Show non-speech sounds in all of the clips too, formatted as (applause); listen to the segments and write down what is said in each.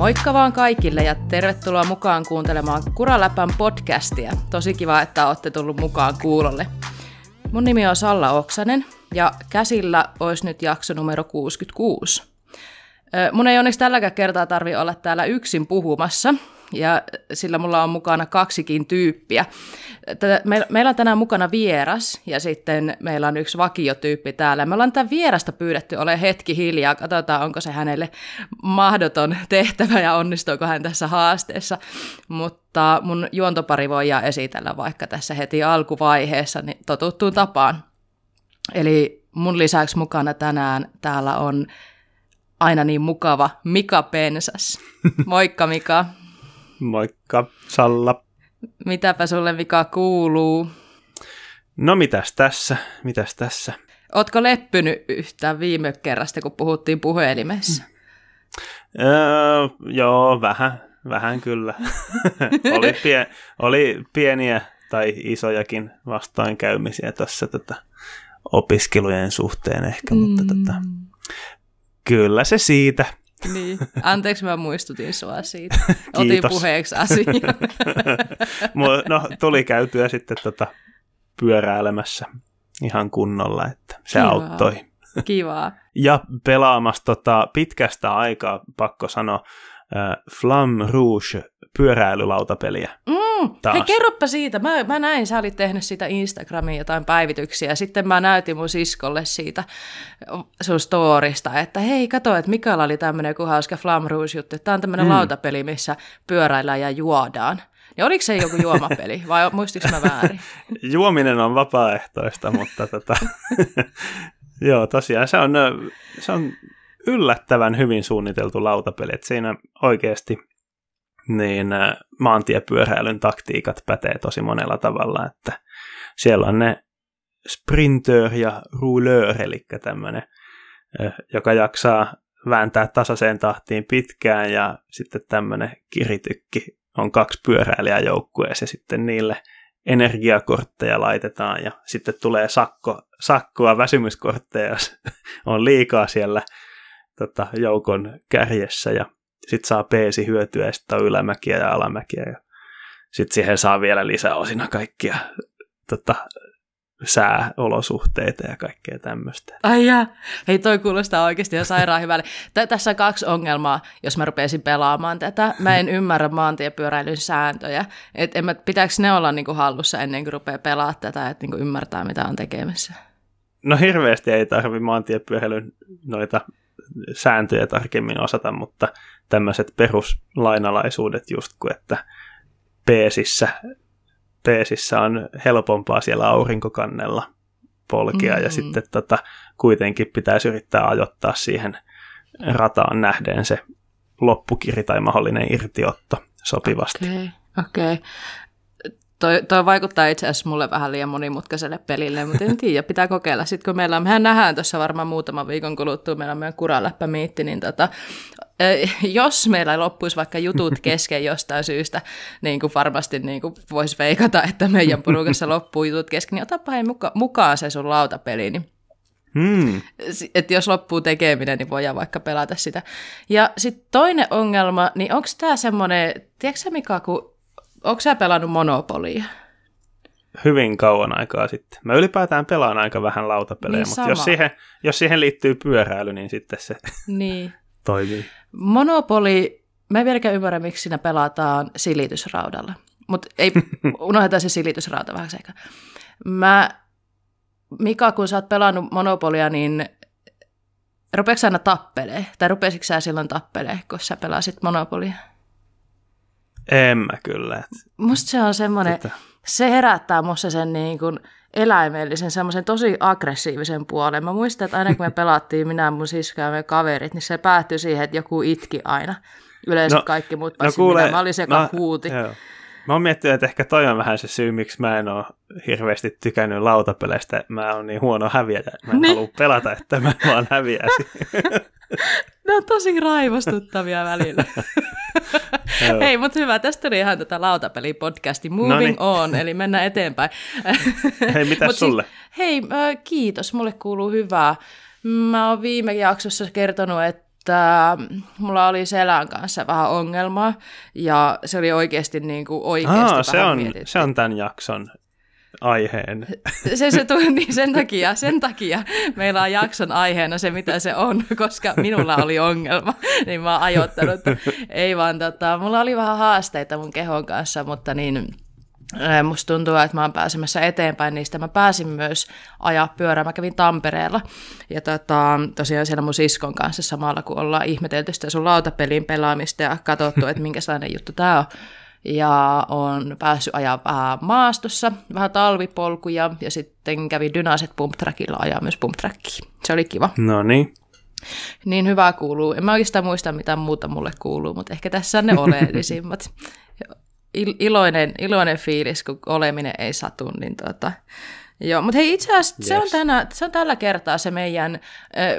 Moikka vaan kaikille ja tervetuloa mukaan kuuntelemaan Kuraläpän podcastia. Tosi kiva, että olette tullut mukaan kuulolle. Mun nimi on Salla Oksanen ja käsillä olisi nyt jakso numero 66. Mun ei onneksi tälläkään kertaa tarvi olla täällä yksin puhumassa, ja sillä mulla on mukana kaksikin tyyppiä. meillä on tänään mukana vieras ja sitten meillä on yksi vakiotyyppi täällä. Me ollaan tämän vierasta pyydetty ole hetki hiljaa, katsotaan onko se hänelle mahdoton tehtävä ja onnistuuko hän tässä haasteessa. Mutta mun juontopari voi esitellä vaikka tässä heti alkuvaiheessa niin totuttuun tapaan. Eli mun lisäksi mukana tänään täällä on aina niin mukava Mika Pensas. Moikka Mika. Moikka, Salla. Mitäpä sulle Mika kuuluu? No mitäs tässä, mitäs tässä? Ootko leppynyt yhtään viime kerrasta, kun puhuttiin puhelimessa? Mm. Öö, joo, vähän, vähän kyllä. (laughs) oli, pie, oli pieniä tai isojakin vastoinkäymisiä tuossa tota, opiskelujen suhteen ehkä, mm. mutta tota, kyllä se siitä. Niin, anteeksi mä muistutin sua siitä. (laughs) Otin puheeksi asian. (laughs) no, tuli käytyä sitten tota pyöräilemässä ihan kunnolla, että se Kivaa. auttoi. Kivaa. (laughs) Ja pelaamassa tota, pitkästä aikaa, pakko sanoa, äh, Flam Rouge pyöräilylautapeliä. Mm, hei, kerropa siitä. Mä, mä näin, sä olit tehnyt siitä Instagramiin jotain päivityksiä. Sitten mä näytin mun siskolle siitä sun storista, että hei, kato, että Mikaela oli tämmöinen joku hauska Flam Rouge-juttu. Tämä on tämmöinen mm. lautapeli, missä pyöräillään ja juodaan. Ja oliko se joku juomapeli vai muistiko mä väärin? (laughs) Juominen on vapaaehtoista, mutta tota, (laughs) joo, tosiaan se on, se on yllättävän hyvin suunniteltu lautapeli. Että siinä oikeasti niin äh, maantiepyöräilyn taktiikat pätee tosi monella tavalla, että siellä on ne sprinter ja rouleur, eli tämmöinen, äh, joka jaksaa vääntää tasaiseen tahtiin pitkään, ja sitten tämmöinen kiritykki on kaksi pyöräilijää ja sitten niille energiakortteja laitetaan, ja sitten tulee sakko, sakkoa väsymyskortteja, jos (laughs) on liikaa siellä tota, joukon kärjessä, ja sitten saa peesi hyötyä, ja sitten on ylämäkiä ja alamäkiä, ja sitten siihen saa vielä lisää osina kaikkia tota, sääolosuhteita ja kaikkea tämmöistä. Ai ja. Hei, toi kuulostaa oikeasti jo sairaan hyvälle. T- tässä on kaksi ongelmaa, jos mä rupeaisin pelaamaan tätä. Mä en ymmärrä maantiepyöräilyn sääntöjä. Et en mä, pitääkö ne olla niinku hallussa ennen kuin rupeaa pelaamaan tätä, että niinku ymmärtää, mitä on tekemässä? No hirveästi ei tarvi maantiepyöräilyn noita sääntöjä tarkemmin osata, mutta tämmöiset peruslainalaisuudet just kuin, että peesissä, peesissä on helpompaa siellä aurinkokannella polkia mm-hmm. ja sitten tota, kuitenkin pitäisi yrittää ajoittaa siihen rataan nähden se loppukiri tai mahdollinen irtiotto sopivasti. Okei, okay. Okay. Toi, toi vaikuttaa itse asiassa mulle vähän liian monimutkaiselle pelille, mutta en tiedä, pitää kokeilla. Sitten kun meillä on, mehän nähdään tuossa varmaan muutaman viikon kuluttua, meillä on meidän kuraläppämiitti, niin tota, jos meillä loppuisi vaikka jutut (laughs) kesken jostain syystä, niin kuin varmasti niin kuin voisi veikata, että meidän porukassa loppuu jutut kesken, niin otapa hei muka, mukaan se sun lautapeli, niin Hmm. Että jos loppuu tekeminen, niin voidaan vaikka pelata sitä. Ja sitten toinen ongelma, niin onko tämä semmoinen, tiedätkö Mika, kun Onko sä pelannut Monopolia? Hyvin kauan aikaa sitten. Mä ylipäätään pelaan aika vähän lautapelejä, niin mutta jos siihen, jos siihen liittyy pyöräily, niin sitten se (laughs) niin. (laughs) toimii. Monopoli, mä en vieläkään ymmärrä, miksi siinä pelataan silitysraudalla. Mutta ei, (laughs) unohdetaan se silitysrauta vähän sekä. Mä, Mika, kun sä oot pelannut Monopolia, niin rupeeko aina tappelee? Tai rupesitko sä silloin tappelee, kun sä pelasit Monopolia? En mä kyllä. Musta se on semmoinen, Sitä. se herättää musta sen niin kuin eläimellisen, semmoisen tosi aggressiivisen puolen. Mä muistan, että aina kun me (laughs) pelattiin, minä mun sisko ja me kaverit, niin se päättyi siihen, että joku itki aina. Yleensä no, kaikki muut no kuule, minä. Mä olin se, joka no, huuti. Joo. Mä oon miettinyt, että ehkä toi on vähän se syy, miksi mä en ole hirveästi tykännyt lautapeleistä. Mä oon niin huono häviäjä. Mä en niin. halua pelata, että mä vaan häviäisin. (laughs) ne on tosi raivostuttavia välillä. (laughs) Hei, mutta hyvä. Tästä tuli ihan tätä lautapeli-podcasti Moving Noniin. On, eli mennään eteenpäin. (laughs) hei, mitä sulle? Siis, hei, kiitos. Mulle kuuluu hyvää. Mä oon viime jaksossa kertonut, että että mulla oli selän kanssa vähän ongelmaa, ja se oli oikeasti niin kuin oikeasti Aa, se, on, mietitty. se on tämän jakson aiheen. (laughs) Se, se tuli niin sen takia, sen takia meillä on jakson aiheena se, mitä se on, koska minulla oli ongelma, niin mä oon ei vaan tota, mulla oli vähän haasteita mun kehon kanssa, mutta niin musta tuntuu, että mä oon pääsemässä eteenpäin niistä. Mä pääsin myös ajaa pyörää, mä kävin Tampereella ja tota, tosiaan siellä mun siskon kanssa samalla, kun ollaan ihmetelty sitä sun lautapelin pelaamista ja katsottu, että minkälainen juttu tää on ja on päässyt ajaa vähän maastossa, vähän talvipolkuja ja sitten kävi Dynaset pump trackilla ajaa myös pump trackia. Se oli kiva. No niin. Niin hyvää kuuluu. En mä oikeastaan muista, mitä muuta mulle kuuluu, mutta ehkä tässä on ne (laughs) oleellisimmat. Il- iloinen, iloinen fiilis, kun oleminen ei satu, niin tota, Joo, mutta hei itse asiassa se, on Yes. tänä, se on tällä kertaa se meidän äh,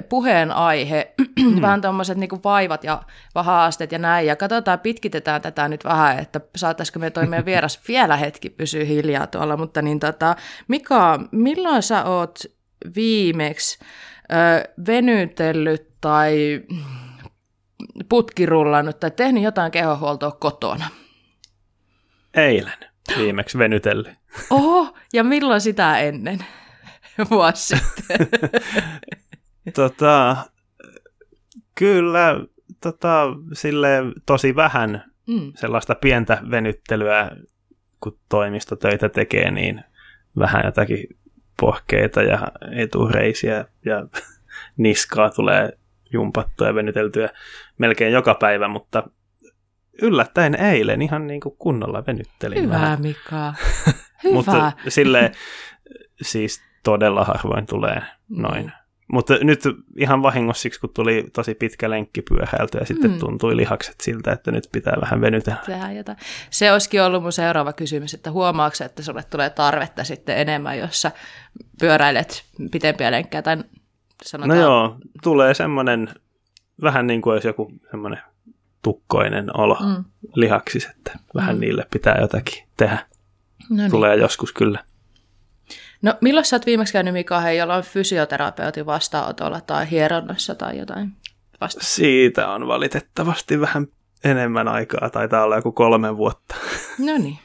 puheenaihe, (clears throat) vähän tuommoiset niinku vaivat ja haasteet ja näin, ja katsotaan, pitkitetään tätä nyt vähän, että saataisiko me toi meidän (laughs) vieras vielä hetki pysyä hiljaa tuolla, mutta niin tota, Mika, milloin sä oot viimeksi äh, venytellyt tai putkirullannut tai tehnyt jotain kehohuoltoa kotona? Eilen viimeksi venytellyt. Oho, ja milloin sitä ennen? (laughs) Vuosi sitten. (laughs) tota, kyllä tota, sille tosi vähän Mm. sellaista pientä venyttelyä, kun toimistotöitä tekee, niin vähän jotakin pohkeita ja etureisiä ja (laughs) niskaa tulee jumpattua ja venyteltyä melkein joka päivä, mutta yllättäen eilen ihan niin kuin kunnolla venyttelin Hyvä, vähän. Mika. (laughs) Hyvä. Mutta sille siis todella harvoin tulee noin. Mm. Mutta nyt ihan vahingossa siksi, kun tuli tosi pitkä lenkki pyöhäilty ja sitten Mm. tuntui lihakset siltä, että nyt pitää vähän venytellä. Tehdään jotain. Se olisikin ollut mun seuraava kysymys, että huomaatko, että sulle tulee tarvetta sitten enemmän, jos sä pyöräilet pitempiä lenkkejä tai No sanotaan... joo, tulee semmoinen vähän niin kuin olisi joku semmoinen tukkoinen olo mm. Mm. lihaksis, että vähän Mm. niille pitää jotakin tehdä. No, niin. Tulee joskus kyllä. no milloin sä oot viimeksi käynyt Mika hei, jollain fysioterapeutin vastaanotolla tai hieronnassa tai jotain vasta? Siitä on valitettavasti vähän enemmän aikaa, taitaa olla joku kolme vuotta. (laughs) No niin.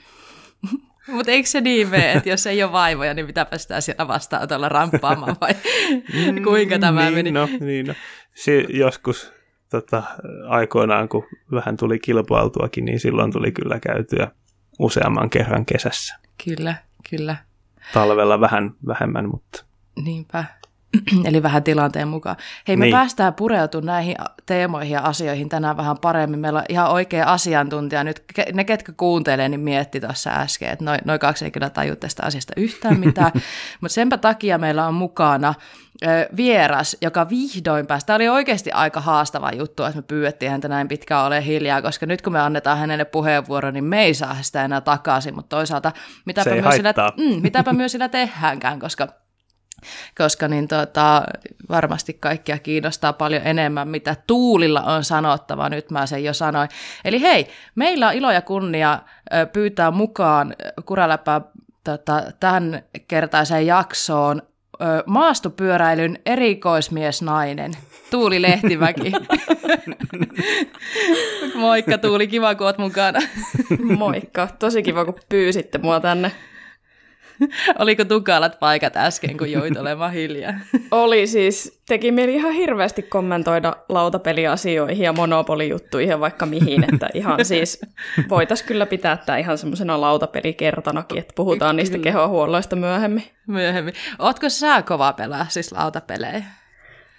(laughs) Mutta eikö se niin mene, että jos ei ole vaivoja, niin pitääpä sitä siellä vastaanotolla ramppaamaan vai (laughs) kuinka tämä niin, meni? No, niin, no. Si- joskus tota, aikoinaan, kun vähän tuli kilpailtuakin, niin silloin tuli kyllä käytyä useamman kerran kesässä. Kyllä, kyllä. Talvella vähän vähemmän, mutta Niinpä. (clears throat) Eli vähän tilanteen mukaan. Hei, me Niin. päästään pureutumaan näihin teemoihin ja asioihin tänään vähän paremmin. Meillä on ihan oikea asiantuntija nyt. Ne, ketkä kuuntelee, niin mietti tuossa äsken, että noin noi kaksi ei kyllä taju tästä asiasta yhtään mitään. (laughs) Mutta senpä takia meillä on mukana vieras, joka vihdoin pääsi. Tämä oli oikeasti aika haastava juttu, että me pyydettiin häntä näin pitkään ole hiljaa, koska nyt kun me annetaan hänelle puheenvuoro, niin me ei saa sitä enää takaisin, mutta toisaalta mitäpä, myös sillä, mm, mitäpä myös sillä tehdäänkään, koska koska niin tota, varmasti kaikkia kiinnostaa paljon enemmän, mitä Tuulilla on sanottava. Nyt mä sen jo sanoin. Eli hei, meillä on ilo ja kunnia pyytää mukaan Kuraläpä tota, tämän kertaiseen jaksoon maastopyöräilyn erikoismiesnainen, Tuuli Lehtimäki. (laughs) Moikka Tuuli, kiva kun oot mukana. Moikka, tosi kiva kun pyysitte mua tänne. (laughs) Oliko tukalat paikat äsken, kun joit olemaan hiljaa? (laughs) Oli siis, teki mieli ihan hirveästi kommentoida lautapeliasioihin ja monopolijuttuihin ja vaikka mihin, että ihan (laughs) siis voitaisiin kyllä pitää tämä ihan semmoisena lautapelikertanakin, että puhutaan niistä kehohuolloista myöhemmin. Myöhemmin. Ootko sä kova pelaa siis lautapelejä?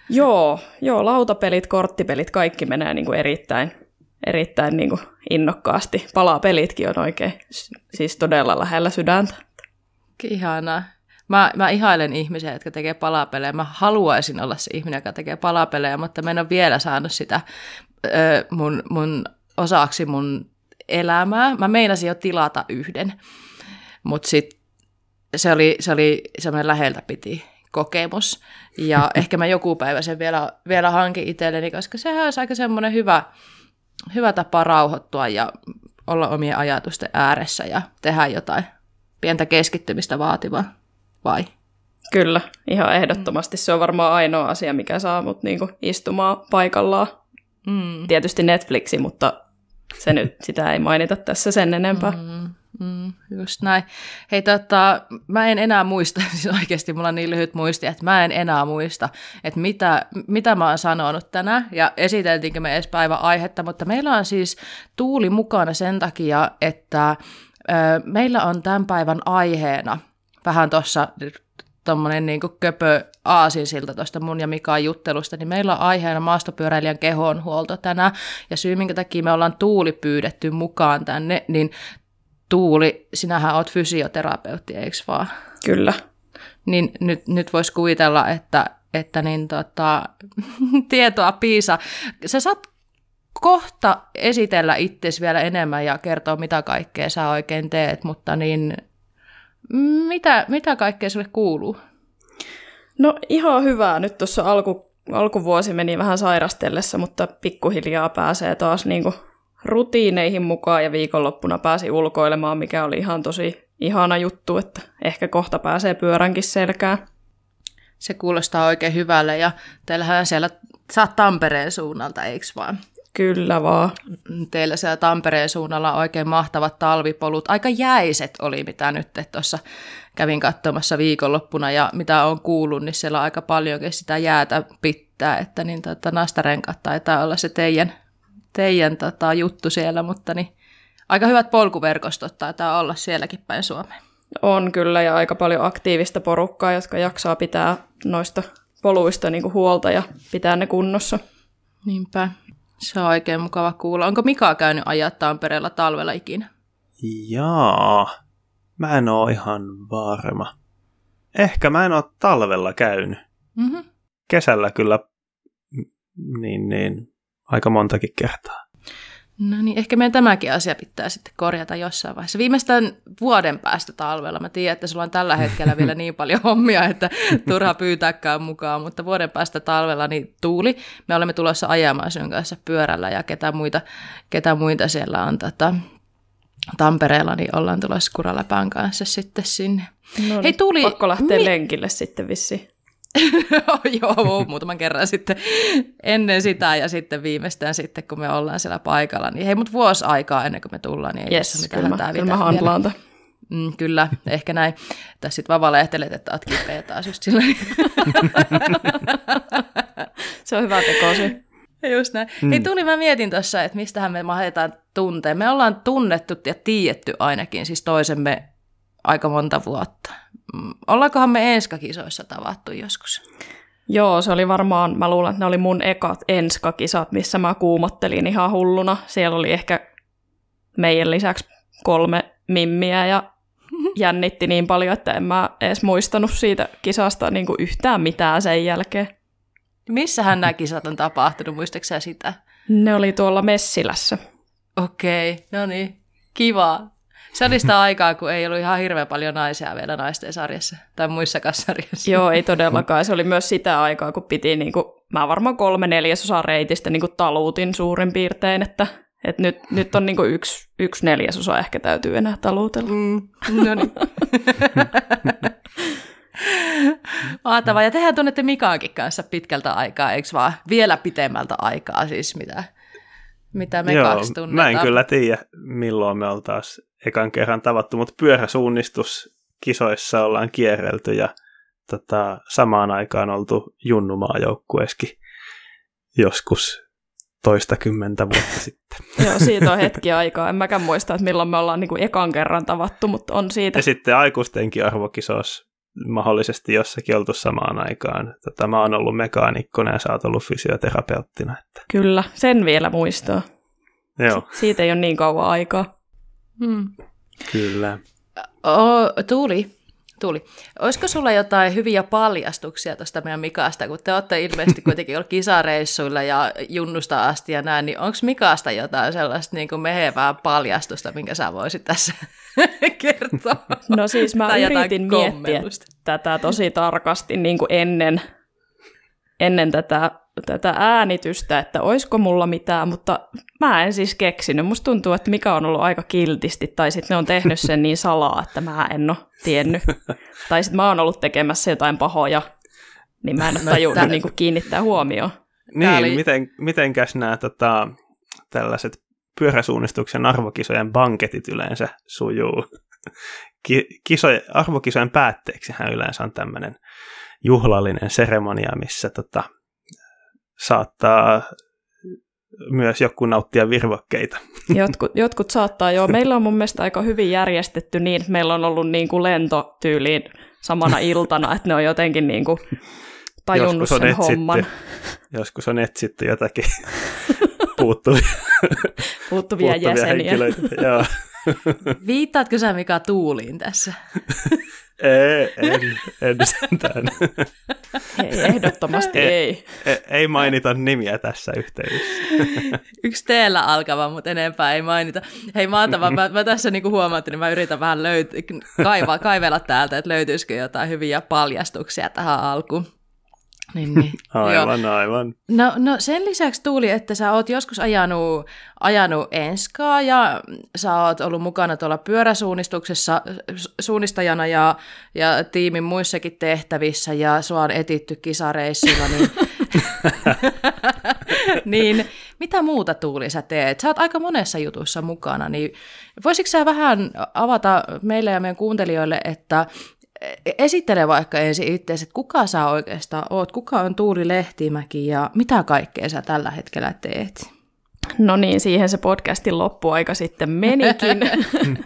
Joo, joo, lautapelit, korttipelit, kaikki menee niin kuin erittäin, erittäin niin kuin innokkaasti. Palapelitkin on oikein siis todella lähellä sydäntä. Ihanaa. Mä, mä ihailen ihmisiä, jotka tekee palapelejä. Mä haluaisin olla se ihminen, joka tekee palapelejä, mutta mä en ole vielä saanut sitä ö, mun, mun osaksi mun elämää. Mä meinasin jo tilata yhden, mutta sitten se oli, se oli semmoinen läheltä piti kokemus. Ja (laughs) ehkä mä joku päivä sen vielä, vielä hankin itselleni, koska sehän olisi aika semmoinen hyvä, hyvä tapa rauhoittua ja olla omien ajatusten ääressä ja tehdä jotain pientä keskittymistä vaativaa, vai? Kyllä, ihan ehdottomasti. Se on varmaan ainoa asia, mikä saa mut niinku istumaan paikallaan Mm. Tietysti Netflixi, mutta se nyt, sitä ei mainita tässä sen enempää. Mm. Mm, just näin. Hei, tota, mä en enää muista, (laughs) siis oikeasti mulla on niin lyhyt muisti, että mä en enää muista, että mitä, mitä mä oon sanonut tänään, ja esiteltiinkö me edes päivän aihetta, mutta meillä on siis Tuuli mukana sen takia, että meillä on tämän päivän aiheena, vähän tuossa tuommoinen niin köpö aasinsilta tuosta mun ja Mikaan juttelusta, niin meillä on aiheena maastopyöräilijän kehonhuolto tänään, ja syy minkä takia me ollaan Tuuli pyydetty mukaan tänne, niin Tuuli, sinähän oot fysioterapeutti, eikö vaan? Kyllä. Niin nyt, nyt voisi kuvitella, että, että niin tota, (laughs) tietoa piisa. Sä saat kohta esitellä itsesi vielä enemmän ja kertoa, mitä kaikkea sä oikein teet, mutta niin mitä, mitä kaikkea sulle kuuluu? No ihan hyvää. Nyt tuossa alku, alkuvuosi meni vähän sairastellessa, mutta pikkuhiljaa pääsee taas niin kuin rutiineihin mukaan ja viikonloppuna pääsi ulkoilemaan, mikä oli ihan tosi ihana juttu, että ehkä kohta pääsee pyöränkin selkään. Se kuulostaa oikein hyvälle ja teillähän siellä, sä Tampereen suunnalta, eikö vaan? Kyllä vaan. Teillä siellä Tampereen suunnalla oikein mahtavat talvipolut. Aika jäiset oli, mitä nyt tuossa kävin katsomassa viikonloppuna ja mitä on kuullut, niin siellä on aika paljonkin sitä jäätä pitää, että niin tota, nastarenkat taitaa olla se teidän teidän tota, juttu siellä, mutta niin, aika hyvät polkuverkostot taitaa olla sielläkin päin Suomeen. On kyllä, ja aika paljon aktiivista porukkaa, jotka jaksaa pitää noista poluista niin kuin huolta ja pitää ne kunnossa. Niinpä. Se on oikein mukava kuulla. Onko Mika käynyt ajaa Tampereella talvella ikinä? Jaa, mä en oo ihan varma. Ehkä mä en oo talvella käynyt. Mm-hmm. Kesällä kyllä niin, niin, aika montakin kertaa. No niin, ehkä meidän tämäkin asia pitää sitten korjata jossain vaiheessa. Viimeistään vuoden päästä talvella. Mä tiedän, että sulla on tällä hetkellä vielä niin paljon hommia, että turha pyytääkään mukaan, mutta vuoden päästä talvella niin tuuli. Me olemme tulossa ajamaan sinun kanssa pyörällä ja ketä muita, ketä muita siellä on tota, Tampereella, niin ollaan tulossa Kuraläpän kanssa sitten sinne. No niin, Hei, tuuli, pakko lähteä mi- lenkille sitten vissi. (laughs) Joo, muutaman kerran sitten ennen sitä ja sitten viimeistään sitten, kun me ollaan siellä paikalla. Niin hei, mutta vuosi aikaa ennen kuin me tullaan, niin ei yes, tässä mitään kyllä, kyllä mä handlaan mm, Kyllä, ehkä näin. Tässä sitten vaan valehtelet, että oot kipeä taas just sillä (laughs) Se on hyvä tekosi. Just näin. Mm. Hei Tuli, mä mietin tuossa, että mistähän me mahdetaan tuntea. Me ollaan tunnettu ja tiedetty ainakin siis toisemme aika monta vuotta. Mm, ollaankohan me enskakisoissa tavattu joskus? Joo, se oli varmaan, mä luulen, että ne oli mun ekat enskakisat, missä mä kuumottelin ihan hulluna. Siellä oli ehkä meidän lisäksi kolme mimmiä ja (laughs) jännitti niin paljon, että en mä edes muistanut siitä kisasta niin kuin yhtään mitään sen jälkeen. Missähän nämä kisat on tapahtunut, muistaaksä sitä? Ne oli tuolla Messilässä. Okei, okay, no niin, kiva. Se oli sitä aikaa, kun ei ollut ihan hirveän paljon naisia vielä naisten sarjassa tai muissa sarjassa. Joo, ei (laughs) todellakaan. Se oli myös sitä aikaa, kun piti, niin kuin, mä varmaan kolme neljäsosaa reitistä niin kuin taluutin suurin piirtein, että, että nyt, nyt on niin kuin yksi, yksi neljäsosa ehkä täytyy enää taluutella. Mm, no niin. (laughs) Mahtavaa. Ja tehän tunnette Mikaankin kanssa pitkältä aikaa, eikö vaan? Vielä pitemmältä aikaa siis, mitä, mitä me Joo, kaksi tunnetaan. Mä en kyllä tiedä, milloin me oltaisiin ekan kerran tavattu, mutta pyöräsuunnistuskisoissa ollaan kierrelty ja tota, samaan aikaan oltu junnumaajoukkueeskin joskus toista kymmentä vuotta sitten. (laughs) Joo, siitä on hetki aikaa. En mäkään muista, että milloin me ollaan niin kuin ekan kerran tavattu, mutta on siitä. Ja sitten aikuistenkin arvokisoissa mahdollisesti jossakin oltu samaan aikaan. Tota, mä oon ollut mekaanikkona ja sä oot ollut fysioterapeuttina. Että. Kyllä, sen vielä muistaa. Joo. Siitä ei ole niin kauan aikaa. Hmm. Kyllä. O, Tuuli, Tuuli, olisiko sulla jotain hyviä paljastuksia tuosta meidän Mikasta, kun te olette ilmeisesti (laughs) kuitenkin ollut kisareissuilla ja junnusta asti ja näin, niin onko Mikasta jotain sellaista niin kuin mehevää paljastusta, minkä sä voisit tässä (laughs) kertoa? No siis mä tai yritin miettiä tätä tosi tarkasti niin kuin ennen, ennen tätä tätä äänitystä, että oisko mulla mitään, mutta mä en siis keksinyt. Musta tuntuu, että mikä on ollut aika kiltisti, tai sitten ne on tehnyt sen niin salaa, että mä en ole tiennyt. tai sitten mä oon ollut tekemässä jotain pahoja, niin mä en ole tajunnut niin kiinnittää huomioon. Niin, oli... miten, mitenkäs nämä tota, tällaiset pyöräsuunnistuksen arvokisojen banketit yleensä sujuu? Ki, kisojen, arvokisojen päätteeksihän yleensä on tämmöinen juhlallinen seremonia, missä tota, saattaa myös joku nauttia virvokkeita. Jotkut, jotkut saattaa, joo. Meillä on mun mielestä aika hyvin järjestetty niin, että meillä on ollut niin kuin lentotyyliin samana iltana, että ne on jotenkin niin kuin tajunnut sen etsitty, homman. Joskus on etsitty jotakin (laughs) puuttuvia, puuttuvia, puuttuvia jäseniä. Joo. Viittaatko sä Mika Tuuliin tässä? (laughs) Ei, en, en sentään. Ei, ehdottomasti ei, ei. Ei, mainita nimiä tässä yhteydessä. Yksi teellä alkava, mutta enempää ei mainita. Hei maatava, mä, mä tässä niinku huomaan, että niin mä yritän vähän löyt- kaiva, kaivella täältä, että löytyisikö jotain hyviä paljastuksia tähän alkuun. Niin, niin. (laughs) aivan, Joo. aivan. No, no sen lisäksi Tuuli, että sä oot joskus ajanut, ajanut enskaa ja sä oot ollut mukana tuolla pyöräsuunnistuksessa suunnistajana ja, ja tiimin muissakin tehtävissä ja sua on etitty kisareissilla, niin, (laughs) (laughs) niin mitä muuta Tuuli sä teet? Sä oot aika monessa jutussa mukana, niin voisitko sä vähän avata meille ja meidän kuuntelijoille, että esittele vaikka ensin itse, että kuka sä oikeastaan oot, kuka on Tuuli Lehtimäki ja mitä kaikkea sä tällä hetkellä teet? No niin, siihen se podcastin loppuaika sitten menikin.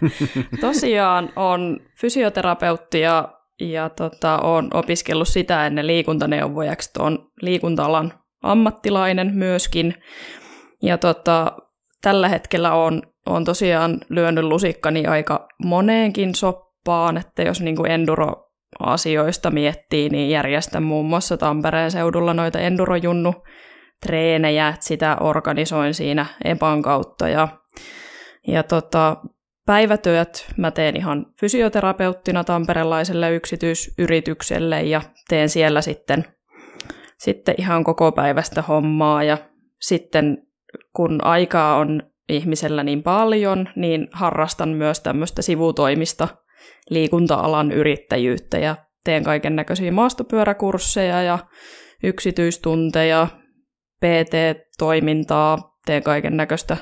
(laughs) Tosiaan on fysioterapeutti ja, ja tota, on opiskellut sitä ennen liikuntaneuvojaksi, on liikuntalan ammattilainen myöskin. Ja tota, tällä hetkellä on, on tosiaan lyönyt lusikkani aika moneenkin soppaan kauppaan, että jos niin kuin enduro-asioista miettii, niin järjestän muun muassa Tampereen seudulla noita endurojunnu treenejä, että sitä organisoin siinä EPAN kautta. Ja, ja tota, päivätyöt mä teen ihan fysioterapeuttina tamperelaiselle yksityisyritykselle ja teen siellä sitten, sitten ihan koko päivästä hommaa. Ja sitten kun aikaa on ihmisellä niin paljon, niin harrastan myös tämmöistä sivutoimista liikunta-alan yrittäjyyttä ja teen kaiken näköisiä maastopyöräkursseja ja yksityistunteja, PT-toimintaa, teen kaiken näköistä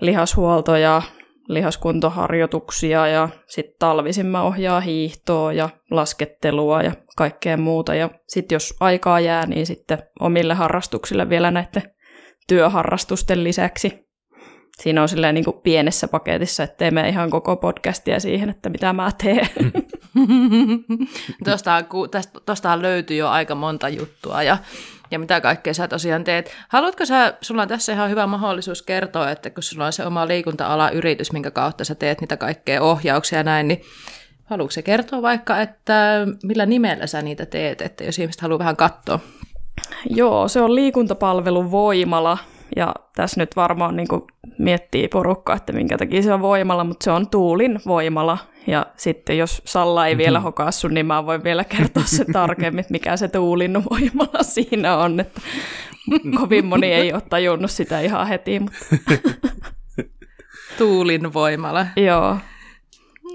lihashuoltoja, lihaskuntoharjoituksia ja sitten talvisin mä ohjaa hiihtoa ja laskettelua ja kaikkea muuta. Ja sitten jos aikaa jää, niin sitten omille harrastuksille vielä näiden työharrastusten lisäksi siinä on silleen niin kuin pienessä paketissa, että teemme ihan koko podcastia siihen, että mitä mä teen. (laughs) Tuostahan, löytyy jo aika monta juttua ja, ja mitä kaikkea sä tosiaan teet. Haluatko sä, sulla on tässä ihan hyvä mahdollisuus kertoa, että kun sulla on se oma liikunta-ala yritys, minkä kautta sä teet niitä kaikkea ohjauksia ja näin, niin haluatko se kertoa vaikka, että millä nimellä sä niitä teet, että jos ihmiset haluaa vähän katsoa? Joo, se on liikuntapalvelun Voimala, ja tässä nyt varmaan niin kuin miettii porukka, että minkä takia se on voimalla, mutta se on tuulin voimala. Ja sitten jos Salla ei vielä mhm. hokassu, niin mä voin vielä kertoa se (laughs) tarkemmin, että mikä se tuulin voimala siinä on. Että kovin moni ei ole tajunnut sitä ihan heti. Mutta... (laughs) Tuulin voimala. Joo,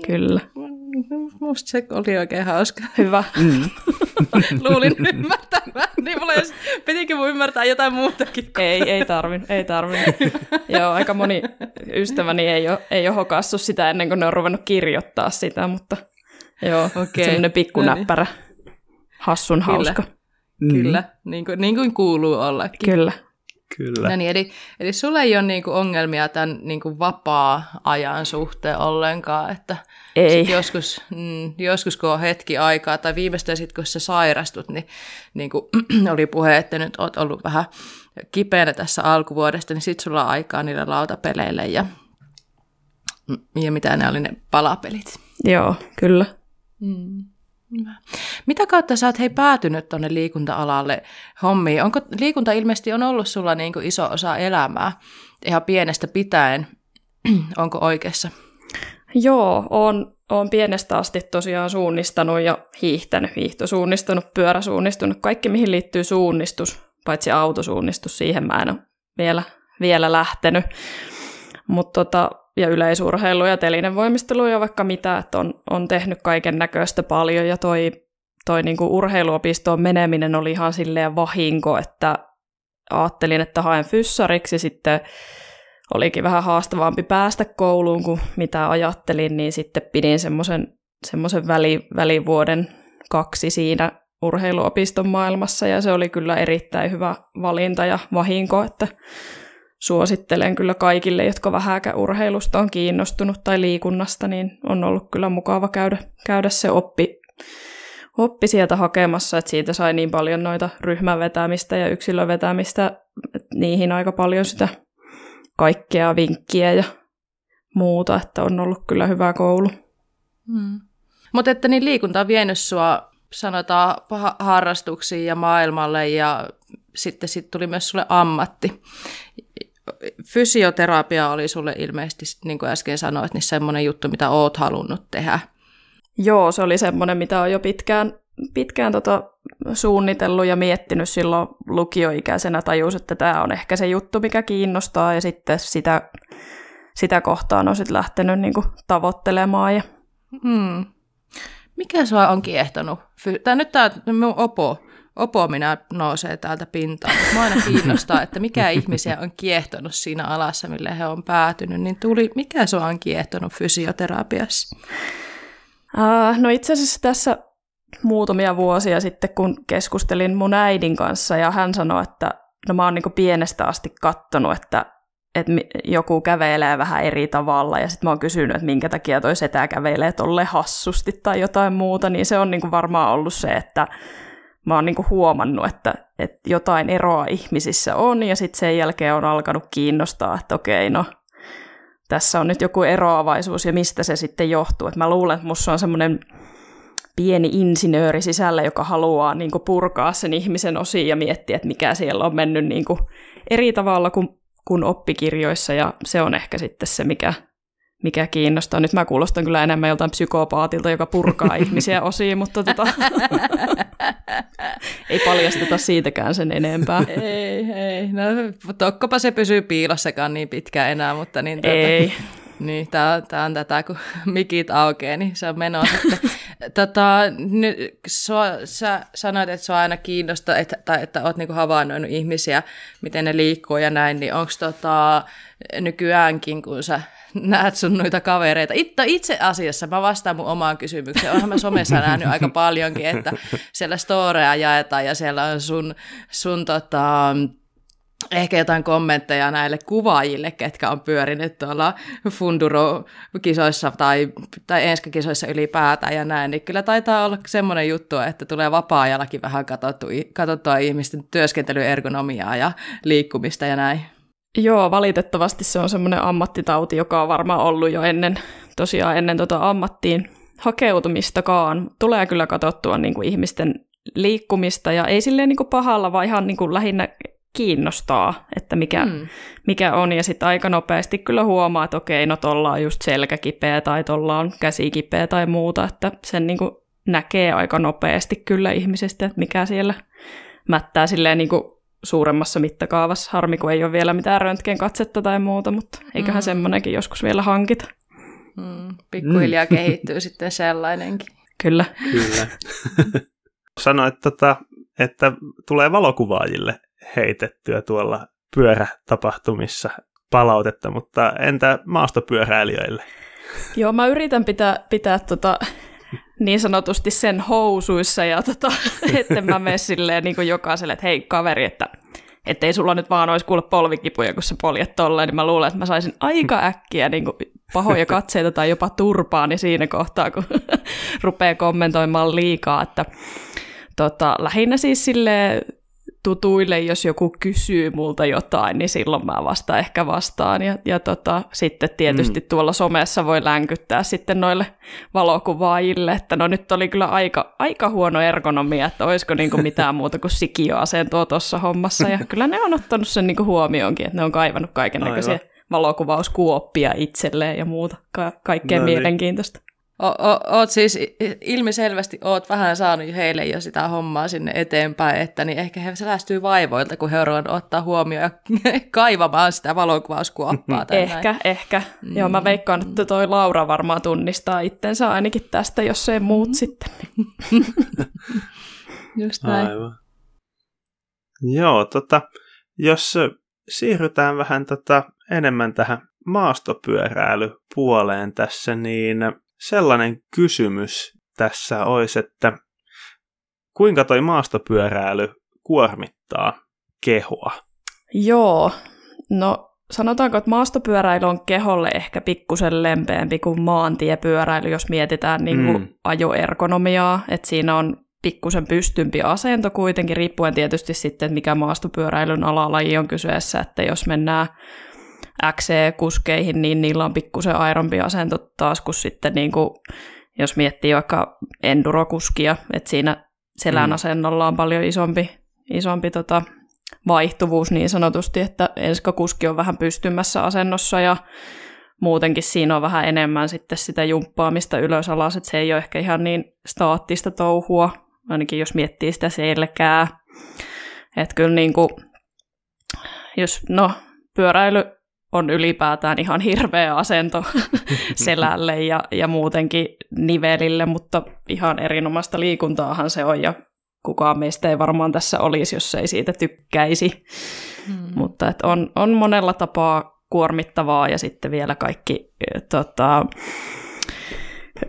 kyllä. Musta se oli oikein hauska. Hyvä. Mm. (laughs) Luulin ymmärtämään, niin mulla jos, pitikö mun ymmärtää jotain muutakin? Ei, ei tarvin, ei tarvin. Joo, aika moni ystäväni ei ole, ei ole hokassut sitä ennen kuin ne on ruvennut kirjoittaa sitä, mutta joo, okay. semmoinen pikkunäppärä, no niin. hassun Kyllä. hauska. Kyllä, mm. niin, kuin, niin kuin kuuluu ollakin. Kyllä. Kyllä. No niin, eli, eli sulla ei ole niinku ongelmia tämän niinku vapaa-ajan suhteen ollenkaan, että ei. joskus, mm, joskus kun on hetki aikaa, tai viimeistään sitten kun sä sairastut, niin, niin kuin (clears throat) oli puhe, että nyt oot ollut vähän kipeänä tässä alkuvuodesta, niin sitten sulla on aikaa niille lautapeleille ja, ja mitä ne oli ne palapelit. Joo, kyllä. Mm. Mitä kautta sä oot hei päätynyt tuonne liikunta-alalle hommiin? Onko liikunta ilmeisesti on ollut sulla niin kuin iso osa elämää ihan pienestä pitäen? (clears throat) Onko oikeassa? Joo, on, on pienestä asti tosiaan suunnistanut ja hiihtänyt, hiihtosuunnistunut, pyöräsuunnistunut, kaikki mihin liittyy suunnistus, paitsi autosuunnistus, siihen mä en ole vielä, vielä lähtenyt. Mutta tota, ja yleisurheilu ja telinen voimistelu ja vaikka mitä, että on, on tehnyt kaiken näköistä paljon. Ja toi, toi niinku urheiluopistoon meneminen oli ihan silleen vahinko, että ajattelin, että haen fyssariksi, sitten olikin vähän haastavampi päästä kouluun kuin mitä ajattelin, niin sitten pidin semmoisen semmoisen väli, välivuoden kaksi siinä urheiluopiston maailmassa, ja se oli kyllä erittäin hyvä valinta ja vahinko, että suosittelen kyllä kaikille, jotka vähäkä urheilusta on kiinnostunut tai liikunnasta, niin on ollut kyllä mukava käydä, käydä se oppi, oppi sieltä hakemassa, että siitä sai niin paljon noita ryhmävetämistä ja yksilövetämistä, että niihin aika paljon sitä kaikkea vinkkiä ja muuta, että on ollut kyllä hyvä koulu. Hmm. Mutta että niin liikunta on vienyt sua, sanotaan, harrastuksiin ja maailmalle ja sitten sit tuli myös sulle ammatti. Fysioterapia oli sulle ilmeisesti, niin kuin äsken sanoit, niin semmoinen juttu, mitä oot halunnut tehdä. Joo, se oli semmoinen, mitä on jo pitkään, pitkään tota suunnitellut ja miettinyt silloin lukioikäisenä. Tajus, että tämä on ehkä se juttu, mikä kiinnostaa ja sitten sitä, sitä kohtaan on sitten lähtenyt niin kuin tavoittelemaan. Ja... Hmm. Mikä sua on kiehtonut? Tämä nyt tämä minun opo, opo minä nousee täältä pintaan. Mä aina kiinnostaa, että mikä (laughs) ihmisiä on kiehtonut siinä alassa, mille he on päätynyt. Niin tuli, mikä sua on kiehtonut fysioterapiassa? Uh, no itse asiassa tässä muutamia vuosia sitten, kun keskustelin mun äidin kanssa ja hän sanoi, että no mä oon niin pienestä asti kattonut, että, että joku kävelee vähän eri tavalla ja sitten mä oon kysynyt, että minkä takia toi setä kävelee tolle hassusti tai jotain muuta, niin se on niin varmaan ollut se, että mä oon niin huomannut, että, että jotain eroa ihmisissä on ja sitten sen jälkeen on alkanut kiinnostaa, että okei, no tässä on nyt joku eroavaisuus ja mistä se sitten johtuu. Et mä luulen, että musta on semmoinen pieni insinööri sisällä, joka haluaa niin kuin purkaa sen ihmisen osiin ja miettiä, että mikä siellä on mennyt niin kuin eri tavalla kuin, kuin oppikirjoissa, ja se on ehkä sitten se, mikä, mikä kiinnostaa. Nyt mä kuulostan kyllä enemmän joltain psykopaatilta, joka purkaa (laughs) ihmisiä osiin, mutta tota, (laughs) ei paljasteta siitäkään sen enempää. (laughs) Ei, ei. No, tokkopa se pysyy piilossakaan niin pitkään enää, mutta niin... Tuota, ei. Niin, tämä, tämä on tätä, kun mikit aukeaa, niin se on menoa sitten. tota, nyt, sua, sä sanoit, että sua aina kiinnostaa, että, tai että oot niinku havainnoinut ihmisiä, miten ne liikkuu ja näin, niin onko tota, nykyäänkin, kun sä (laughs) näet sun noita kavereita. Itse, itse asiassa mä vastaan mun omaan kysymykseen. Onhan mä somessa nähnyt aika paljonkin, että siellä storeja jaetaan ja siellä on sun, sun tota, ehkä jotain kommentteja näille kuvaajille, ketkä on pyörinyt tuolla Funduro-kisoissa tai, tai Enska-kisoissa ylipäätään ja näin, niin kyllä taitaa olla semmoinen juttu, että tulee vapaa-ajallakin vähän katsottu, katsottua ihmisten työskentelyergonomiaa ja liikkumista ja näin. Joo, valitettavasti se on semmoinen ammattitauti, joka on varmaan ollut jo ennen, tosiaan ennen tota ammattiin hakeutumistakaan. Tulee kyllä katsottua niin kuin ihmisten liikkumista ja ei silleen niin kuin pahalla, vaan ihan niin kuin lähinnä kiinnostaa, että mikä, mm. mikä on. Ja sitten aika nopeasti kyllä huomaa, että okei, no tuolla on just selkäkipeä tai tuolla on käsikipeä tai muuta, että sen niin kuin näkee aika nopeasti kyllä ihmisestä, että mikä siellä mättää silleen niin kuin suuremmassa mittakaavassa. Harmi, kun ei ole vielä mitään röntgen katsetta tai muuta, mutta eiköhän mm. semmoinenkin joskus vielä hankita. Mm. Pikkuhiljaa mm. kehittyy sitten sellainenkin. Kyllä. Kyllä. (laughs) Sanoit, tota, että tulee valokuvaajille heitettyä tuolla pyörätapahtumissa palautetta, mutta entä maastopyöräilijöille? Joo, mä yritän pitää, pitää tota, niin sanotusti sen housuissa ja tota, (laughs) että mä mene silleen niin kuin jokaiselle, että hei kaveri, että ettei sulla nyt vaan olisi kuule polvikipuja, kun sä poljet tolleen, niin mä luulen, että mä saisin aika äkkiä niin kuin pahoja katseita tai jopa turpaani siinä kohtaa, kun (laughs) rupeaa kommentoimaan liikaa, että tota, lähinnä siis sille tutuille, jos joku kysyy multa jotain, niin silloin mä vasta ehkä vastaan. Ja, ja tota, sitten tietysti mm. tuolla somessa voi länkyttää sitten noille valokuvaajille, että no nyt oli kyllä aika, aika huono ergonomia, että olisiko niinku mitään (laughs) muuta kuin sikioasentoa tuossa hommassa. Ja kyllä ne on ottanut sen niinku huomioonkin, että ne on kaivannut kaiken näköisiä valokuvauskuoppia itselleen ja muuta, ka- kaikkea no niin. mielenkiintoista. O, o, oot siis ilmiselvästi oot vähän saanut heille jo sitä hommaa sinne eteenpäin, että niin ehkä he säästyy vaivoilta, kun he on ottaa huomioon ja (laughs) kaivamaan sitä valokuvauskuoppaa. ehkä, näin. ehkä. Mm. Joo, mä veikkaan, että toi Laura varmaan tunnistaa itsensä ainakin tästä, jos ei muut mm. sitten. (laughs) Just näin. Aivan. Joo, tota, jos siirrytään vähän tota enemmän tähän maastopyöräilypuoleen tässä, niin sellainen kysymys tässä olisi, että kuinka toi maastopyöräily kuormittaa kehoa? Joo, no sanotaanko, että maastopyöräily on keholle ehkä pikkusen lempeämpi kuin maantiepyöräily, jos mietitään niin kuin mm. ajoergonomiaa, että siinä on pikkusen pystympi asento kuitenkin, riippuen tietysti sitten, mikä maastopyöräilyn alalaji on kyseessä, että jos mennään XC-kuskeihin, niin niillä on pikkusen airompi asento taas kuin sitten niin kuin, jos miettii vaikka endurokuskia, että siinä selän mm. asennolla on paljon isompi, isompi tota, vaihtuvuus niin sanotusti, että enskakuski on vähän pystymässä asennossa ja muutenkin siinä on vähän enemmän sitten sitä jumppaamista ylös alas, että se ei ole ehkä ihan niin staattista touhua, ainakin jos miettii sitä selkää. Että kyllä niin kuin, jos, no, pyöräily on ylipäätään ihan hirveä asento (laughs) selälle ja, ja muutenkin nivelille, mutta ihan erinomaista liikuntaahan se on ja kukaan meistä ei varmaan tässä olisi, jos ei siitä tykkäisi. Hmm. Mutta et on, on monella tapaa kuormittavaa ja sitten vielä kaikki, tota,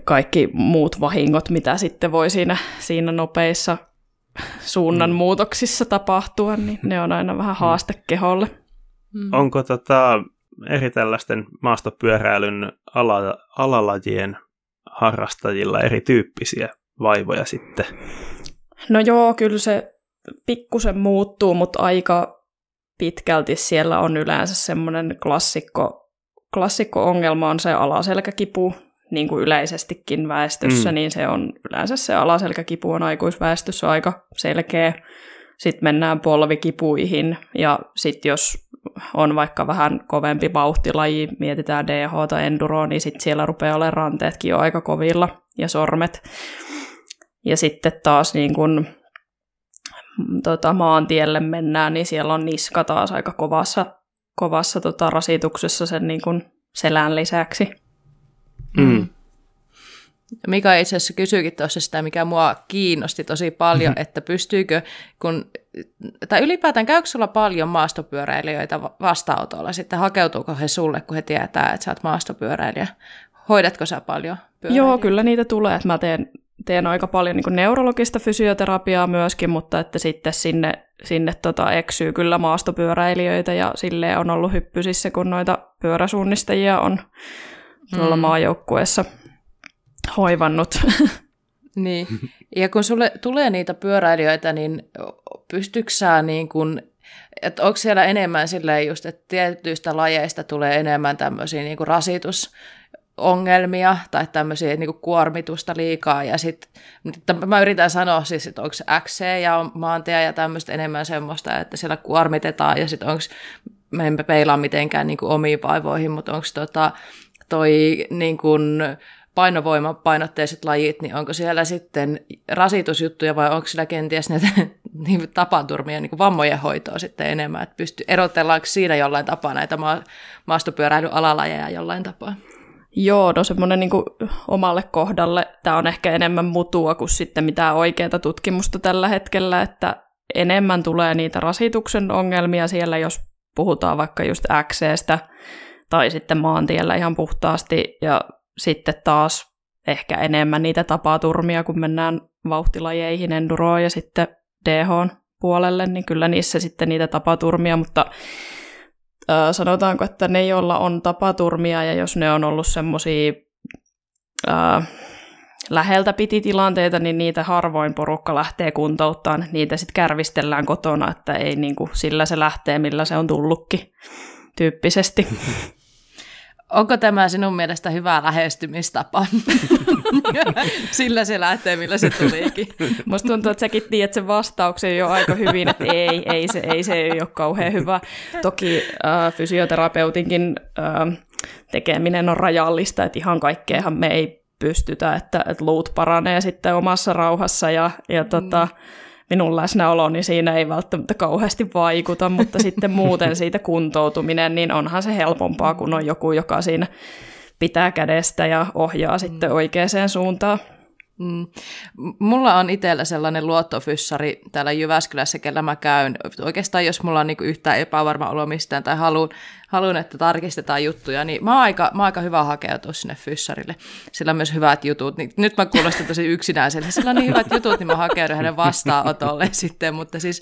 kaikki muut vahingot, mitä sitten voi siinä, siinä nopeissa suunnanmuutoksissa tapahtua, niin ne on aina vähän hmm. haaste keholle. Hmm. Onko tota, eri tällaisten maastopyöräilyn ala, alalajien harrastajilla erityyppisiä vaivoja sitten? No joo, kyllä se pikkusen muuttuu, mutta aika pitkälti siellä on yleensä semmoinen klassikko, klassikko-ongelma on se alaselkäkipu, niin kuin yleisestikin väestössä, mm. niin se on yleensä se alaselkäkipu on aikuisväestössä aika selkeä. Sitten mennään polvikipuihin ja sitten jos on vaikka vähän kovempi vauhtilaji, mietitään DH tai Enduro, niin sitten siellä rupeaa olemaan ranteetkin jo aika kovilla ja sormet. Ja sitten taas niin kun, tota, maantielle mennään, niin siellä on niska taas aika kovassa, kovassa tota, rasituksessa sen niin kun selän lisäksi. Mm. Mika itse asiassa kysyikin tuossa sitä, mikä mua kiinnosti tosi paljon, mm-hmm. että pystyykö, kun, tai ylipäätään käykö sulla paljon maastopyöräilijöitä vastaanotolla, sitten hakeutuuko he sulle, kun he tietää, että sä oot maastopyöräilijä? Hoidatko sä paljon Joo, kyllä niitä tulee, että mä teen teen aika paljon niin neurologista fysioterapiaa myöskin, mutta että sitten sinne, sinne tota eksyy kyllä maastopyöräilijöitä ja sille on ollut hyppysissä, kun noita pyöräsuunnistajia on tuolla mm. maajoukkueessa hoivannut. (laughs) Niin, ja kun sulle tulee niitä pyöräilijöitä, niin pystytkö sä niin kun, että onko siellä enemmän silleen just, että tietyistä lajeista tulee enemmän tämmöisiä niin kuin rasitus, ongelmia tai tämmöisiä niin kuin kuormitusta liikaa. Ja sitten mä yritän sanoa siis, että onko XC ja maantia ja tämmöistä enemmän semmoista, että siellä kuormitetaan ja sitten onko, me emme peilaa mitenkään niin kuin omiin vaivoihin, mutta onko tota, toi niin kuin painovoimapainotteiset lajit, niin onko siellä sitten rasitusjuttuja vai onko siellä kenties näitä (laughs) niin tapaturmia, niin vammojen hoitoa sitten enemmän, että pysty, erotellaanko siinä jollain tapaa näitä ma- maastopyöräilyn alalajeja jollain tapaa? Joo, no semmoinen niin omalle kohdalle tämä on ehkä enemmän mutua kuin sitten mitään oikeaa tutkimusta tällä hetkellä, että enemmän tulee niitä rasituksen ongelmia siellä, jos puhutaan vaikka just XCstä tai sitten maantiellä ihan puhtaasti ja sitten taas ehkä enemmän niitä tapaturmia, kun mennään vauhtilajeihin, enduroon ja sitten DH puolelle, niin kyllä niissä sitten niitä tapaturmia, mutta sanotaanko, että ne, joilla on tapaturmia ja jos ne on ollut semmoisia läheltä piti tilanteita, niin niitä harvoin porukka lähtee kuntouttamaan. Niitä sitten kärvistellään kotona, että ei niin kuin sillä se lähtee, millä se on tullutkin tyyppisesti. (laughs) Onko tämä sinun mielestä hyvä lähestymistapa? (laughs) Sillä se lähtee, millä se tuliikin. Musta tuntuu, että säkin tiedät sen vastauksen jo aika hyvin, että ei, ei, se, ei se ei ole kauhean hyvä. Toki äh, fysioterapeutinkin äh, tekeminen on rajallista, että ihan kaikkeahan me ei pystytä, että, että luut paranee sitten omassa rauhassa ja, ja tota, mm minun läsnäoloni siinä ei välttämättä kauheasti vaikuta, mutta sitten muuten siitä kuntoutuminen, niin onhan se helpompaa, kun on joku, joka siinä pitää kädestä ja ohjaa sitten oikeaan suuntaan. Mm. Mulla on itsellä sellainen luottofyssari täällä Jyväskylässä, kellä mä käyn. Oikeastaan jos mulla on niinku yhtään epävarma olo mistään tai haluan, haluan, että tarkistetaan juttuja, niin mä oon aika, mä oon aika hyvä hakeutua sinne fyssarille. Sillä on myös hyvät jutut. Niin nyt mä kuulostan tosi yksinäiselle. Sillä on niin hyvät jutut, niin mä hakeudun hänen vastaanotolle (laughs) sitten. Mutta siis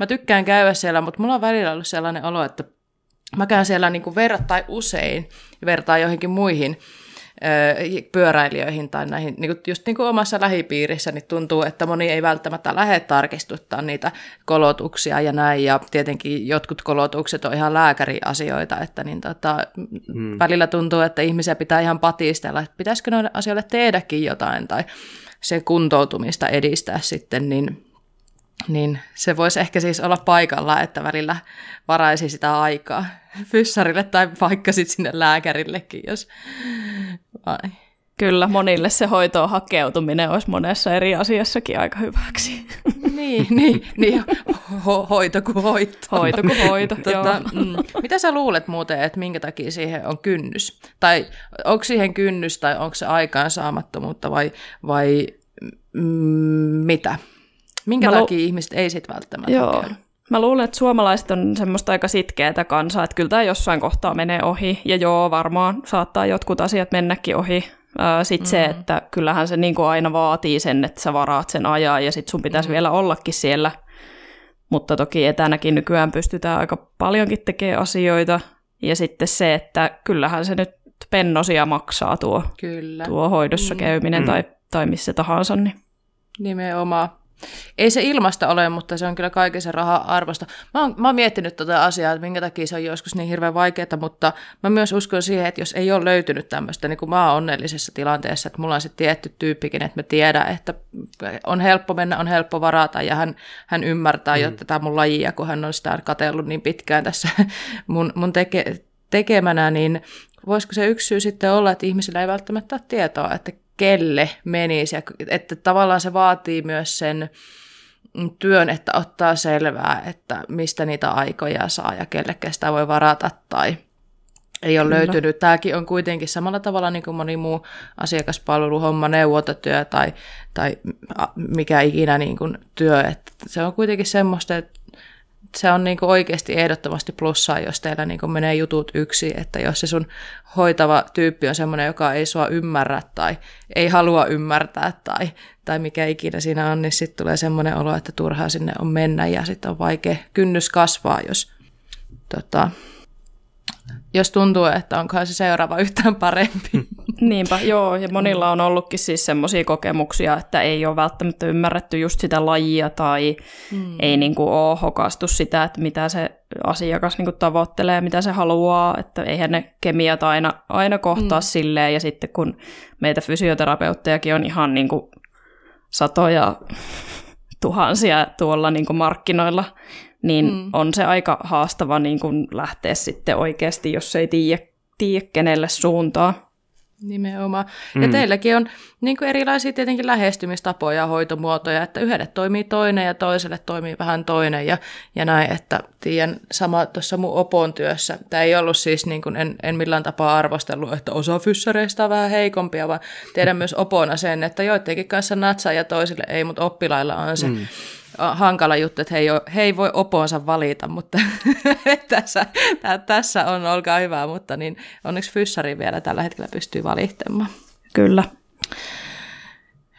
mä tykkään käydä siellä, mutta mulla on välillä ollut sellainen olo, että mä käyn siellä niin verrattain usein, vertaa johonkin muihin pyöräilijöihin tai näihin, niin kuin, just niin kuin omassa lähipiirissä, niin tuntuu, että moni ei välttämättä lähde tarkistuttaa niitä kolotuksia ja näin, ja tietenkin jotkut kolotukset on ihan lääkäriasioita, että niin tota, hmm. välillä tuntuu, että ihmisiä pitää ihan patistella, että pitäisikö noille asioille tehdäkin jotain, tai se kuntoutumista edistää sitten, niin niin se voisi ehkä siis olla paikalla, että välillä varaisi sitä aikaa fyssarille tai vaikka sitten sinne lääkärillekin, jos... Ai. Kyllä, monille se hoitoon hakeutuminen olisi monessa eri asiassakin aika hyväksi. niin, niin, niin. Ho- hoito kuin hoito. Hoito kuin hoito, tota, mm. Mitä sä luulet muuten, että minkä takia siihen on kynnys? Tai onko siihen kynnys tai onko se aikaansaamattomuutta vai, vai mm, mitä? Minkä Mä takia lu- ihmiset ei sitten välttämättä Joo. Käy? Mä luulen, että suomalaiset on semmoista aika sitkeätä kansaa, että kyllä tämä jossain kohtaa menee ohi. Ja joo, varmaan saattaa jotkut asiat mennäkin ohi. Sitten mm. se, että kyllähän se niin kuin aina vaatii sen, että sä varaat sen ajaa ja sitten sun pitäisi mm. vielä ollakin siellä. Mutta toki etänäkin nykyään pystytään aika paljonkin tekemään asioita. Ja sitten se, että kyllähän se nyt pennosia maksaa tuo, Kyllä. tuo hoidossa mm. käyminen mm. tai, tai missä tahansa. Niin. Nimenomaan. Ei se ilmasta ole, mutta se on kyllä kaiken se raha arvosta. Mä oon, mä oon miettinyt tuota asiaa, että minkä takia se on joskus niin hirveän vaikeaa, mutta mä myös uskon siihen, että jos ei ole löytynyt tämmöistä, niin kuin mä oon onnellisessa tilanteessa, että mulla on se tietty tyyppikin, että mä tiedän, että on helppo mennä, on helppo varata ja hän, hän ymmärtää mm. jo tätä mun lajia, kun hän on sitä katsellut niin pitkään tässä (laughs) mun, mun teke, tekemänä, niin voisiko se yksi syy sitten olla, että ihmisillä ei välttämättä ole tietoa, että kelle menisi. Ja, että tavallaan se vaatii myös sen työn, että ottaa selvää, että mistä niitä aikoja saa ja kelle sitä voi varata tai ei ole Kyllä. löytynyt. Tämäkin on kuitenkin samalla tavalla niin kuin moni muu asiakaspalveluhomma, neuvontatyö tai, tai mikä ikinä niin kuin työ. Että se on kuitenkin semmoista, että se on niin kuin oikeasti ehdottomasti plussaa, jos teillä niin kuin menee jutut yksi, että jos se sun hoitava tyyppi on semmoinen, joka ei sua ymmärrä tai ei halua ymmärtää tai, tai mikä ikinä siinä on, niin sitten tulee semmoinen olo, että turhaa sinne on mennä ja sitten on vaikea kynnys kasvaa, jos tota, jos tuntuu, että onkohan se seuraava yhtään parempi. (laughs) Niinpä, joo, ja monilla on ollutkin siis semmoisia kokemuksia, että ei ole välttämättä ymmärretty just sitä lajia tai mm. ei niin kuin ole hokastu sitä, että mitä se asiakas niin kuin tavoittelee, mitä se haluaa, että eihän ne kemiat aina, aina kohtaa mm. silleen, ja sitten kun meitä fysioterapeuttejakin on ihan niin kuin satoja (laughs) tuhansia tuolla niin kuin markkinoilla, niin mm. on se aika haastava niin kuin lähteä sitten oikeasti, jos ei tiedä, tiedä kenelle suuntaa. Nimenomaan. Mm. Ja teilläkin on niin kuin erilaisia tietenkin lähestymistapoja ja hoitomuotoja, että yhdelle toimii toinen ja toiselle toimii vähän toinen ja, ja näin, että tiedän sama tuossa mun opon työssä. Tämä ei ollut siis, niin kuin, en, en millään tapaa arvostellut, että osa fyssareista on vähän heikompia, vaan tiedän myös opona sen, että joidenkin kanssa natsaa ja toisille ei, mutta oppilailla on se. Mm hankala juttu, että he ei, ole, he ei voi oponsa valita, mutta (laughs) tässä, tässä on, olkaa hyvä, mutta niin onneksi fyssari vielä tällä hetkellä pystyy valittamaan. Kyllä.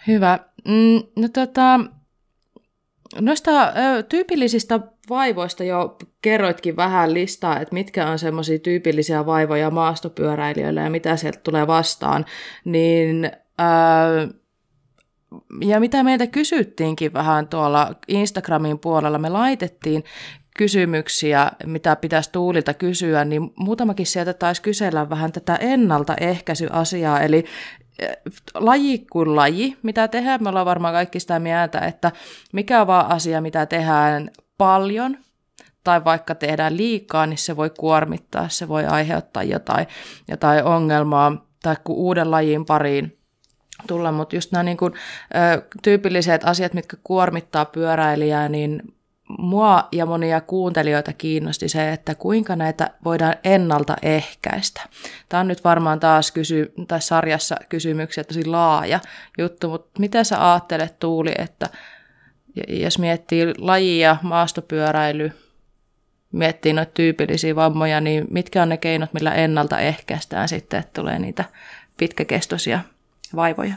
Hyvä. Mm, no tota, noista ö, tyypillisistä vaivoista jo kerroitkin vähän listaa, että mitkä on semmoisia tyypillisiä vaivoja maastopyöräilijöille ja mitä sieltä tulee vastaan, niin... Ö, ja mitä meiltä kysyttiinkin vähän tuolla Instagramin puolella, me laitettiin kysymyksiä, mitä pitäisi Tuulilta kysyä, niin muutamakin sieltä taisi kysellä vähän tätä ennaltaehkäisyasiaa, eli eh, laji kuin laji, mitä tehdään, me ollaan varmaan kaikki sitä mieltä, että mikä on vaan asia, mitä tehdään paljon, tai vaikka tehdään liikaa, niin se voi kuormittaa, se voi aiheuttaa jotain, jotain ongelmaa, tai kun uuden lajin pariin tulla, mutta just nämä niin kuin, ö, tyypilliset asiat, mitkä kuormittaa pyöräilijää, niin mua ja monia kuuntelijoita kiinnosti se, että kuinka näitä voidaan ennaltaehkäistä. Tämä on nyt varmaan taas kysy, tai sarjassa kysymyksiä tosi laaja juttu, mutta mitä sä ajattelet Tuuli, että jos miettii lajia, maastopyöräily, miettii noita tyypillisiä vammoja, niin mitkä on ne keinot, millä ennaltaehkäistään sitten, että tulee niitä pitkäkestoisia vaivoja?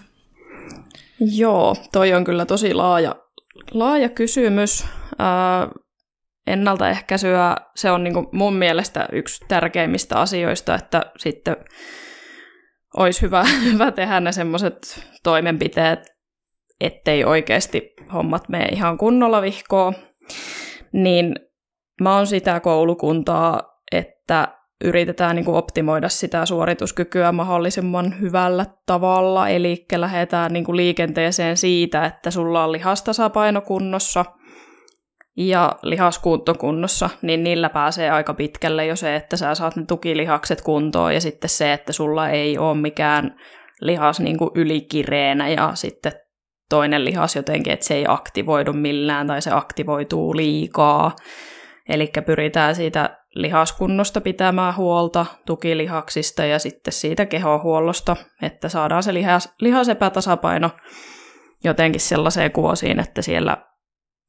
Joo, toi on kyllä tosi laaja, laaja kysymys. Ää, ennaltaehkäisyä, se on niin mun mielestä yksi tärkeimmistä asioista, että sitten olisi hyvä, (laughs) hyvä tehdä ne semmoiset toimenpiteet, ettei oikeasti hommat mene ihan kunnolla vihkoon. Niin mä oon sitä koulukuntaa, että yritetään niin kuin optimoida sitä suorituskykyä mahdollisimman hyvällä tavalla, eli lähdetään niin kuin liikenteeseen siitä, että sulla on lihastasapaino kunnossa ja lihaskunto kunnossa, niin niillä pääsee aika pitkälle jo se, että sä saat ne tukilihakset kuntoon ja sitten se, että sulla ei ole mikään lihas niin kuin ylikireenä ja sitten toinen lihas jotenkin, että se ei aktivoidu millään tai se aktivoituu liikaa. Eli pyritään siitä lihaskunnosta pitämään huolta, tukilihaksista ja sitten siitä kehohuollosta, että saadaan se lihas, lihasepätasapaino jotenkin sellaiseen kuosiin, että siellä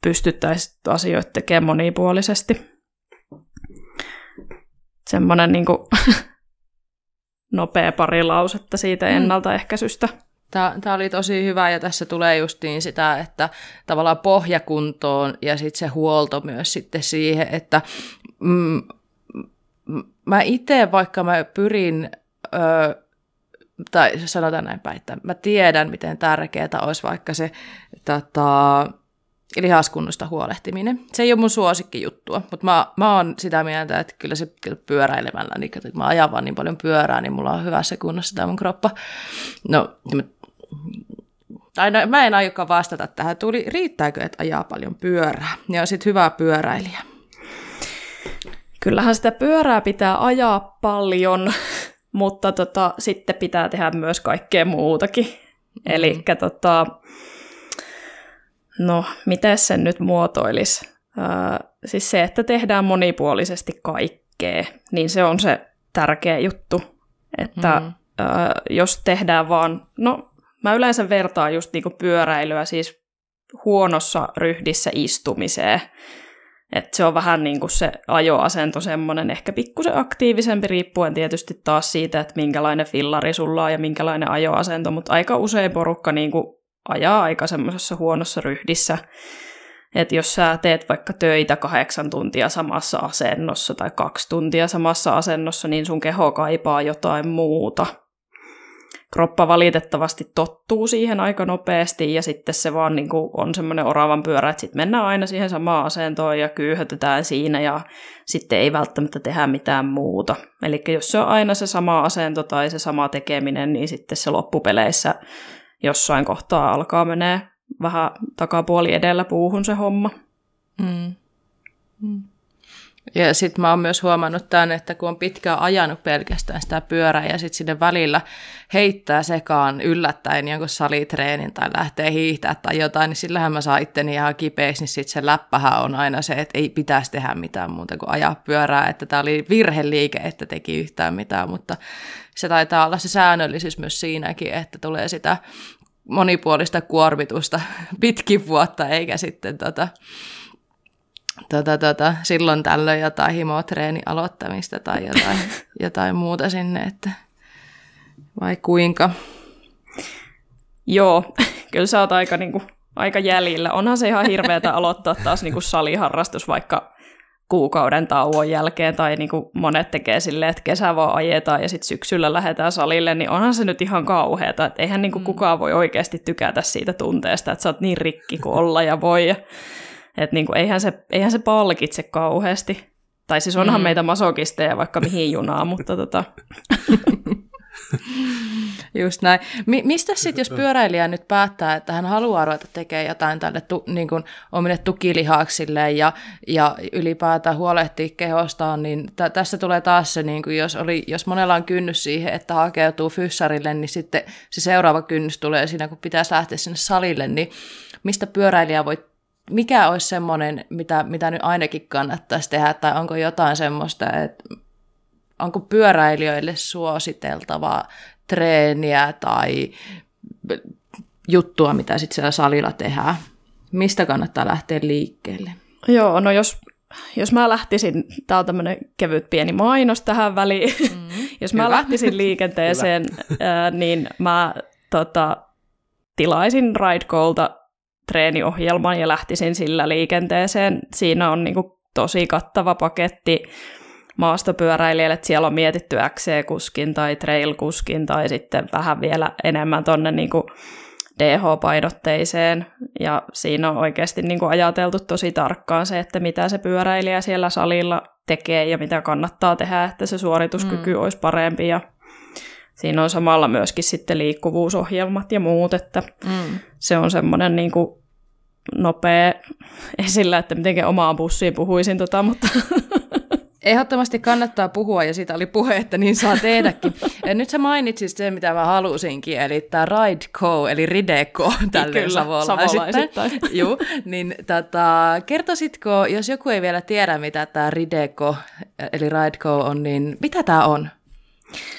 pystyttäisiin asioita tekemään monipuolisesti. Semmoinen niin kuin (laughs) nopea pari lausetta siitä mm. ennaltaehkäisystä. Tämä oli tosi hyvä ja tässä tulee justiin sitä, että tavallaan pohjakuntoon ja sitten se huolto myös sitten siihen, että mm, mä itse, vaikka mä pyrin, ö, tai sanotaan näin päin, että mä tiedän, miten tärkeää olisi vaikka se tota, lihaskunnosta huolehtiminen. Se ei ole mun juttua, mutta mä, mä oon sitä mieltä, että kyllä se kyllä pyöräilemällä, niin että mä ajan vaan niin paljon pyörää, niin mulla on hyvässä kunnossa tämä mun kroppa. No, tai no, mä en aiokaan vastata tähän. Tuli, riittääkö, että ajaa paljon pyörää? Ja on sitten hyvä pyöräilijä. Kyllähän sitä pyörää pitää ajaa paljon, (laughs) mutta tota, sitten pitää tehdä myös kaikkea muutakin. Mm. Eli tota, no, miten sen nyt muotoilisi? Äh, siis se, että tehdään monipuolisesti kaikkea, niin se on se tärkeä juttu. Että mm. äh, jos tehdään vaan, no mä yleensä vertaan just niinku pyöräilyä siis huonossa ryhdissä istumiseen. Et se on vähän niin kuin se ajoasento semmoinen ehkä pikkusen aktiivisempi, riippuen tietysti taas siitä, että minkälainen fillari sulla on ja minkälainen ajoasento, mutta aika usein porukka niin kuin ajaa aika semmoisessa huonossa ryhdissä. Että jos sä teet vaikka töitä kahdeksan tuntia samassa asennossa tai kaksi tuntia samassa asennossa, niin sun keho kaipaa jotain muuta kroppa valitettavasti tottuu siihen aika nopeasti ja sitten se vaan niin kuin on semmoinen oravan pyörä, että sitten mennään aina siihen samaan asentoon ja kyyhötetään siinä ja sitten ei välttämättä tehdä mitään muuta. Eli jos se on aina se sama asento tai se sama tekeminen, niin sitten se loppupeleissä jossain kohtaa alkaa menee vähän takapuoli edellä puuhun se homma. Mm. Mm. Ja sitten mä oon myös huomannut tämän, että kun on pitkään ajanut pelkästään sitä pyörää ja sitten sinne välillä heittää sekaan yllättäen jonkun salitreenin tai lähtee hiihtää tai jotain, niin sillähän mä saan itteni ihan kipeäksi, niin sitten se läppähän on aina se, että ei pitäisi tehdä mitään muuta kuin ajaa pyörää, että tämä oli virheliike, että teki yhtään mitään, mutta se taitaa olla se säännöllisyys myös siinäkin, että tulee sitä monipuolista kuormitusta (laughs) pitkin vuotta, eikä sitten tota, tota, tota, silloin tällöin jotain himotreeni aloittamista tai jotain, (laughs) jotain muuta sinne, että vai kuinka? Joo, (laughs) kyllä sä oot aika, niin kuin, aika jäljillä. Onhan se ihan hirveätä aloittaa taas niin kuin saliharrastus vaikka kuukauden tauon jälkeen, tai niin kuin monet tekee silleen, että kesä vaan ajetaan ja sitten syksyllä lähdetään salille, niin onhan se nyt ihan kauheata, että eihän niin kuin mm. kukaan voi oikeasti tykätä siitä tunteesta, että sä oot niin rikki kuin olla ja voi. Että niinku, eihän, se, eihän se palkitse kauheasti. Tai siis onhan mm. meitä masokisteja vaikka mihin junaan, (laughs) mutta tota... Just näin. Mi- mistä sitten, jos pyöräilijä nyt päättää, että hän haluaa ruveta tekemään jotain tälle tu- niin kuin omille tukilihaksille ja, ja ylipäätään huolehtia kehostaan, niin t- tässä tulee taas se, niin kuin jos, oli, jos monella on kynnys siihen, että hakeutuu fyssarille, niin sitten se seuraava kynnys tulee siinä, kun pitäisi lähteä sinne salille, niin mistä pyöräilijä voi mikä olisi semmoinen, mitä, mitä nyt ainakin kannattaisi tehdä, tai onko jotain semmoista, että onko pyöräilijöille suositeltavaa treeniä tai juttua, mitä sitten siellä salilla tehdään? Mistä kannattaa lähteä liikkeelle? Joo, no jos, jos mä lähtisin, tää on tämmöinen kevyt pieni mainos tähän väliin, mm, (laughs) jos mä hyvä. lähtisin (laughs) liikenteeseen, ää, niin mä tota, tilaisin Ridecoolta treeniohjelman ja lähtisin sillä liikenteeseen. Siinä on niinku tosi kattava paketti maastopyöräilijälle, että siellä on mietitty XC-kuskin tai trail-kuskin tai sitten vähän vielä enemmän tuonne niinku DH-painotteiseen, ja siinä on oikeasti niin kuin ajateltu tosi tarkkaan se, että mitä se pyöräilijä siellä salilla tekee ja mitä kannattaa tehdä, että se suorituskyky mm. olisi parempi, ja siinä on samalla myöskin sitten liikkuvuusohjelmat ja muut, että mm. se on semmoinen niin kuin nopea esillä, että miten omaan bussiin puhuisin, tota, mutta (laughs) Ehdottomasti kannattaa puhua, ja siitä oli puhe, että niin saa tehdäkin. Ja nyt sä mainitsit sen, mitä mä halusinkin, eli tämä Rideco, eli Rideco tälle Kyllä, savolaisittain. Juu, niin tota, kertoisitko, jos joku ei vielä tiedä, mitä tämä Rideco, eli Rideco on, niin mitä tämä on?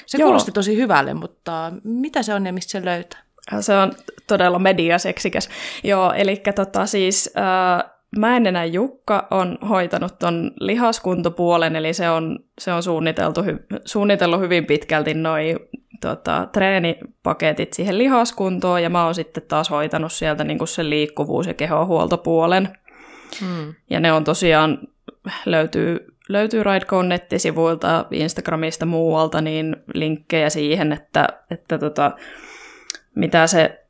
Se Joo. kuulosti tosi hyvälle, mutta mitä se on ja mistä se löytää? Se on todella mediaseksikäs. Joo, eli tota siis... Äh, enää Jukka on hoitanut ton lihaskuntopuolen, eli se on, se on suunniteltu, suunnitellut hyvin pitkälti noin tota, treenipaketit siihen lihaskuntoon, ja mä oon sitten taas hoitanut sieltä niin sen liikkuvuus- ja kehohuoltopuolen. Hmm. Ja ne on tosiaan, löytyy, löytyy Ridecoon nettisivuilta, Instagramista muualta, niin linkkejä siihen, että, että tota, mitä se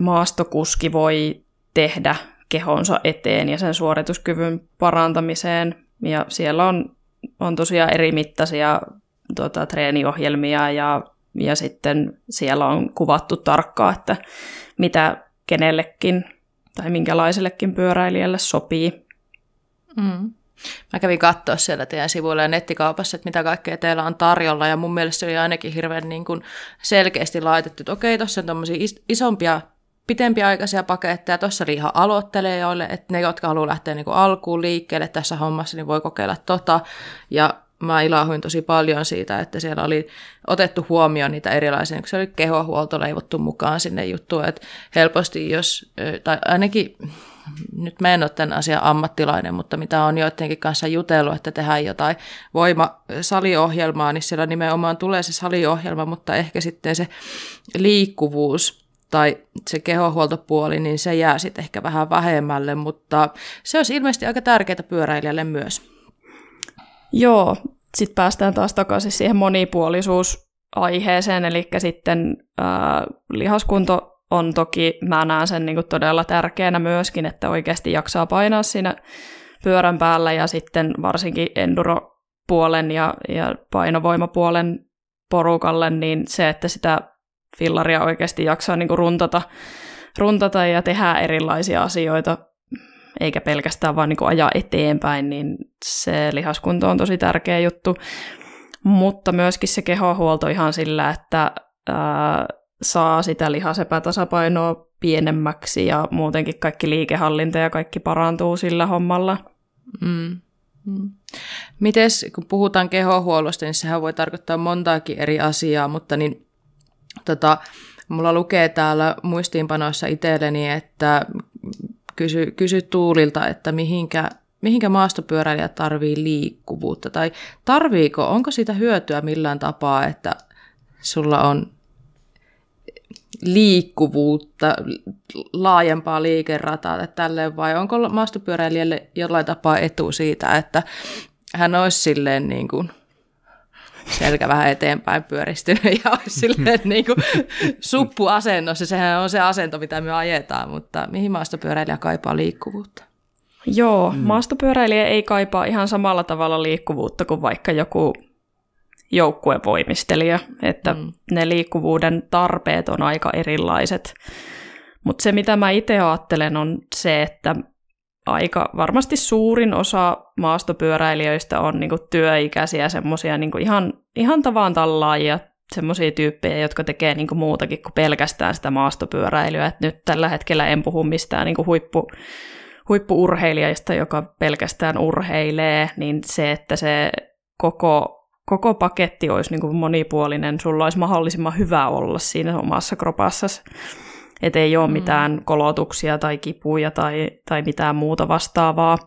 maastokuski voi tehdä kehonsa eteen ja sen suorituskyvyn parantamiseen. Ja siellä on, on tosiaan eri mittaisia tota, treeniohjelmia ja, ja sitten siellä on kuvattu tarkkaan, että mitä kenellekin tai minkälaisellekin pyöräilijälle sopii. Mm. Mä kävin katsoa siellä teidän sivuilla ja nettikaupassa, että mitä kaikkea teillä on tarjolla, ja mun mielestä se oli ainakin hirveän niin kuin selkeästi laitettu, että okei, tuossa on tuommoisia isompia pitempiaikaisia paketteja. Tuossa oli ihan aloittelijoille, että ne, jotka haluaa lähteä niin kuin alkuun liikkeelle tässä hommassa, niin voi kokeilla tota. Ja mä ilahuin tosi paljon siitä, että siellä oli otettu huomioon niitä erilaisia, kun se oli kehohuolto leivottu mukaan sinne juttuun, että helposti jos, tai ainakin nyt mä en ole tämän asian ammattilainen, mutta mitä on joidenkin kanssa jutellut, että tehdään jotain voimasaliohjelmaa, niin siellä nimenomaan tulee se saliohjelma, mutta ehkä sitten se liikkuvuus tai se kehohuoltopuoli, niin se jää sitten ehkä vähän vähemmälle, mutta se olisi ilmeisesti aika tärkeää pyöräilijälle myös. Joo, sitten päästään taas takaisin siihen monipuolisuusaiheeseen, eli sitten ää, lihaskunto on toki, mä näen sen niin kuin todella tärkeänä myöskin, että oikeasti jaksaa painaa siinä pyörän päällä ja sitten varsinkin enduropuolen ja, ja painovoimapuolen porukalle, niin se, että sitä fillaria oikeasti jaksaa niin kuin runtata, runtata ja tehdä erilaisia asioita, eikä pelkästään vaan niin kuin ajaa eteenpäin, niin se lihaskunto on tosi tärkeä juttu. Mutta myöskin se kehohuolto ihan sillä, että ää, saa sitä lihasepätasapainoa pienemmäksi ja muutenkin kaikki liikehallinta ja kaikki parantuu sillä hommalla. Mm. Mm. Mites, kun puhutaan kehohuollosta, niin sehän voi tarkoittaa montaakin eri asiaa, mutta niin Tota, mulla lukee täällä muistiinpanoissa itselleni, että kysy, kysy Tuulilta, että mihinkä, mihinkä maastopyöräilijä tarvii liikkuvuutta, tai tarviiko, onko siitä hyötyä millään tapaa, että sulla on liikkuvuutta, laajempaa liikerataa että tälleen, vai onko maastopyöräilijälle jollain tapaa etu siitä, että hän olisi silleen niin kuin – selkä vähän eteenpäin pyöristynyt ja olisi silleen (laughs) niin kuin suppuasennossa. Sehän on se asento, mitä me ajetaan, mutta mihin maastopyöräilijä kaipaa liikkuvuutta? Joo, mm. maastopyöräilijä ei kaipaa ihan samalla tavalla liikkuvuutta kuin vaikka joku joukkuevoimistelija, että mm. ne liikkuvuuden tarpeet on aika erilaiset. Mutta se, mitä mä itse ajattelen, on se, että aika varmasti suurin osa maastopyöräilijöistä on niin kuin työikäisiä, semmoisia niin ihan, ihan tavan tallaajia, semmoisia tyyppejä, jotka tekee niin kuin muutakin kuin pelkästään sitä maastopyöräilyä. Et nyt tällä hetkellä en puhu mistään niin kuin huippu, huippuurheilijasta, joka pelkästään urheilee, niin se, että se koko, koko paketti olisi niin kuin monipuolinen, sulla olisi mahdollisimman hyvä olla siinä omassa kropassasi. Että ei ole mm. mitään kolotuksia tai kipuja tai, tai mitään muuta vastaavaa.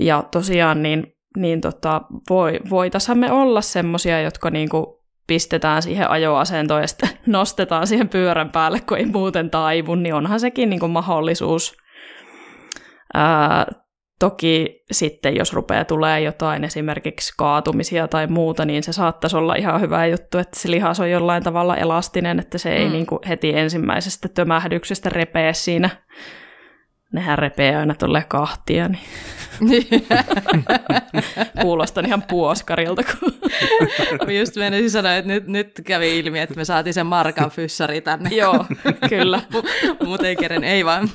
Ja tosiaan niin, niin tota, voi, voitaisiin me olla semmoisia, jotka niinku pistetään siihen ajoasentoon ja sitten (laughs) nostetaan siihen pyörän päälle, kun ei muuten taivu, niin onhan sekin niinku mahdollisuus. Ää, toki sitten, jos rupeaa tulee jotain esimerkiksi kaatumisia tai muuta, niin se saattaisi olla ihan hyvä juttu, että se lihas on jollain tavalla elastinen, että se ei mm. niinku heti ensimmäisestä tömähdyksestä repee siinä nehän repee aina tuolle kahtia, niin (laughs) kuulostan ihan puoskarilta. Kun... Just menisin sanoa, että nyt, nyt kävi ilmi, että me saatiin sen Markan fyssari tänne. Joo, kyllä. (laughs) Mutta ei keren, ei vaan.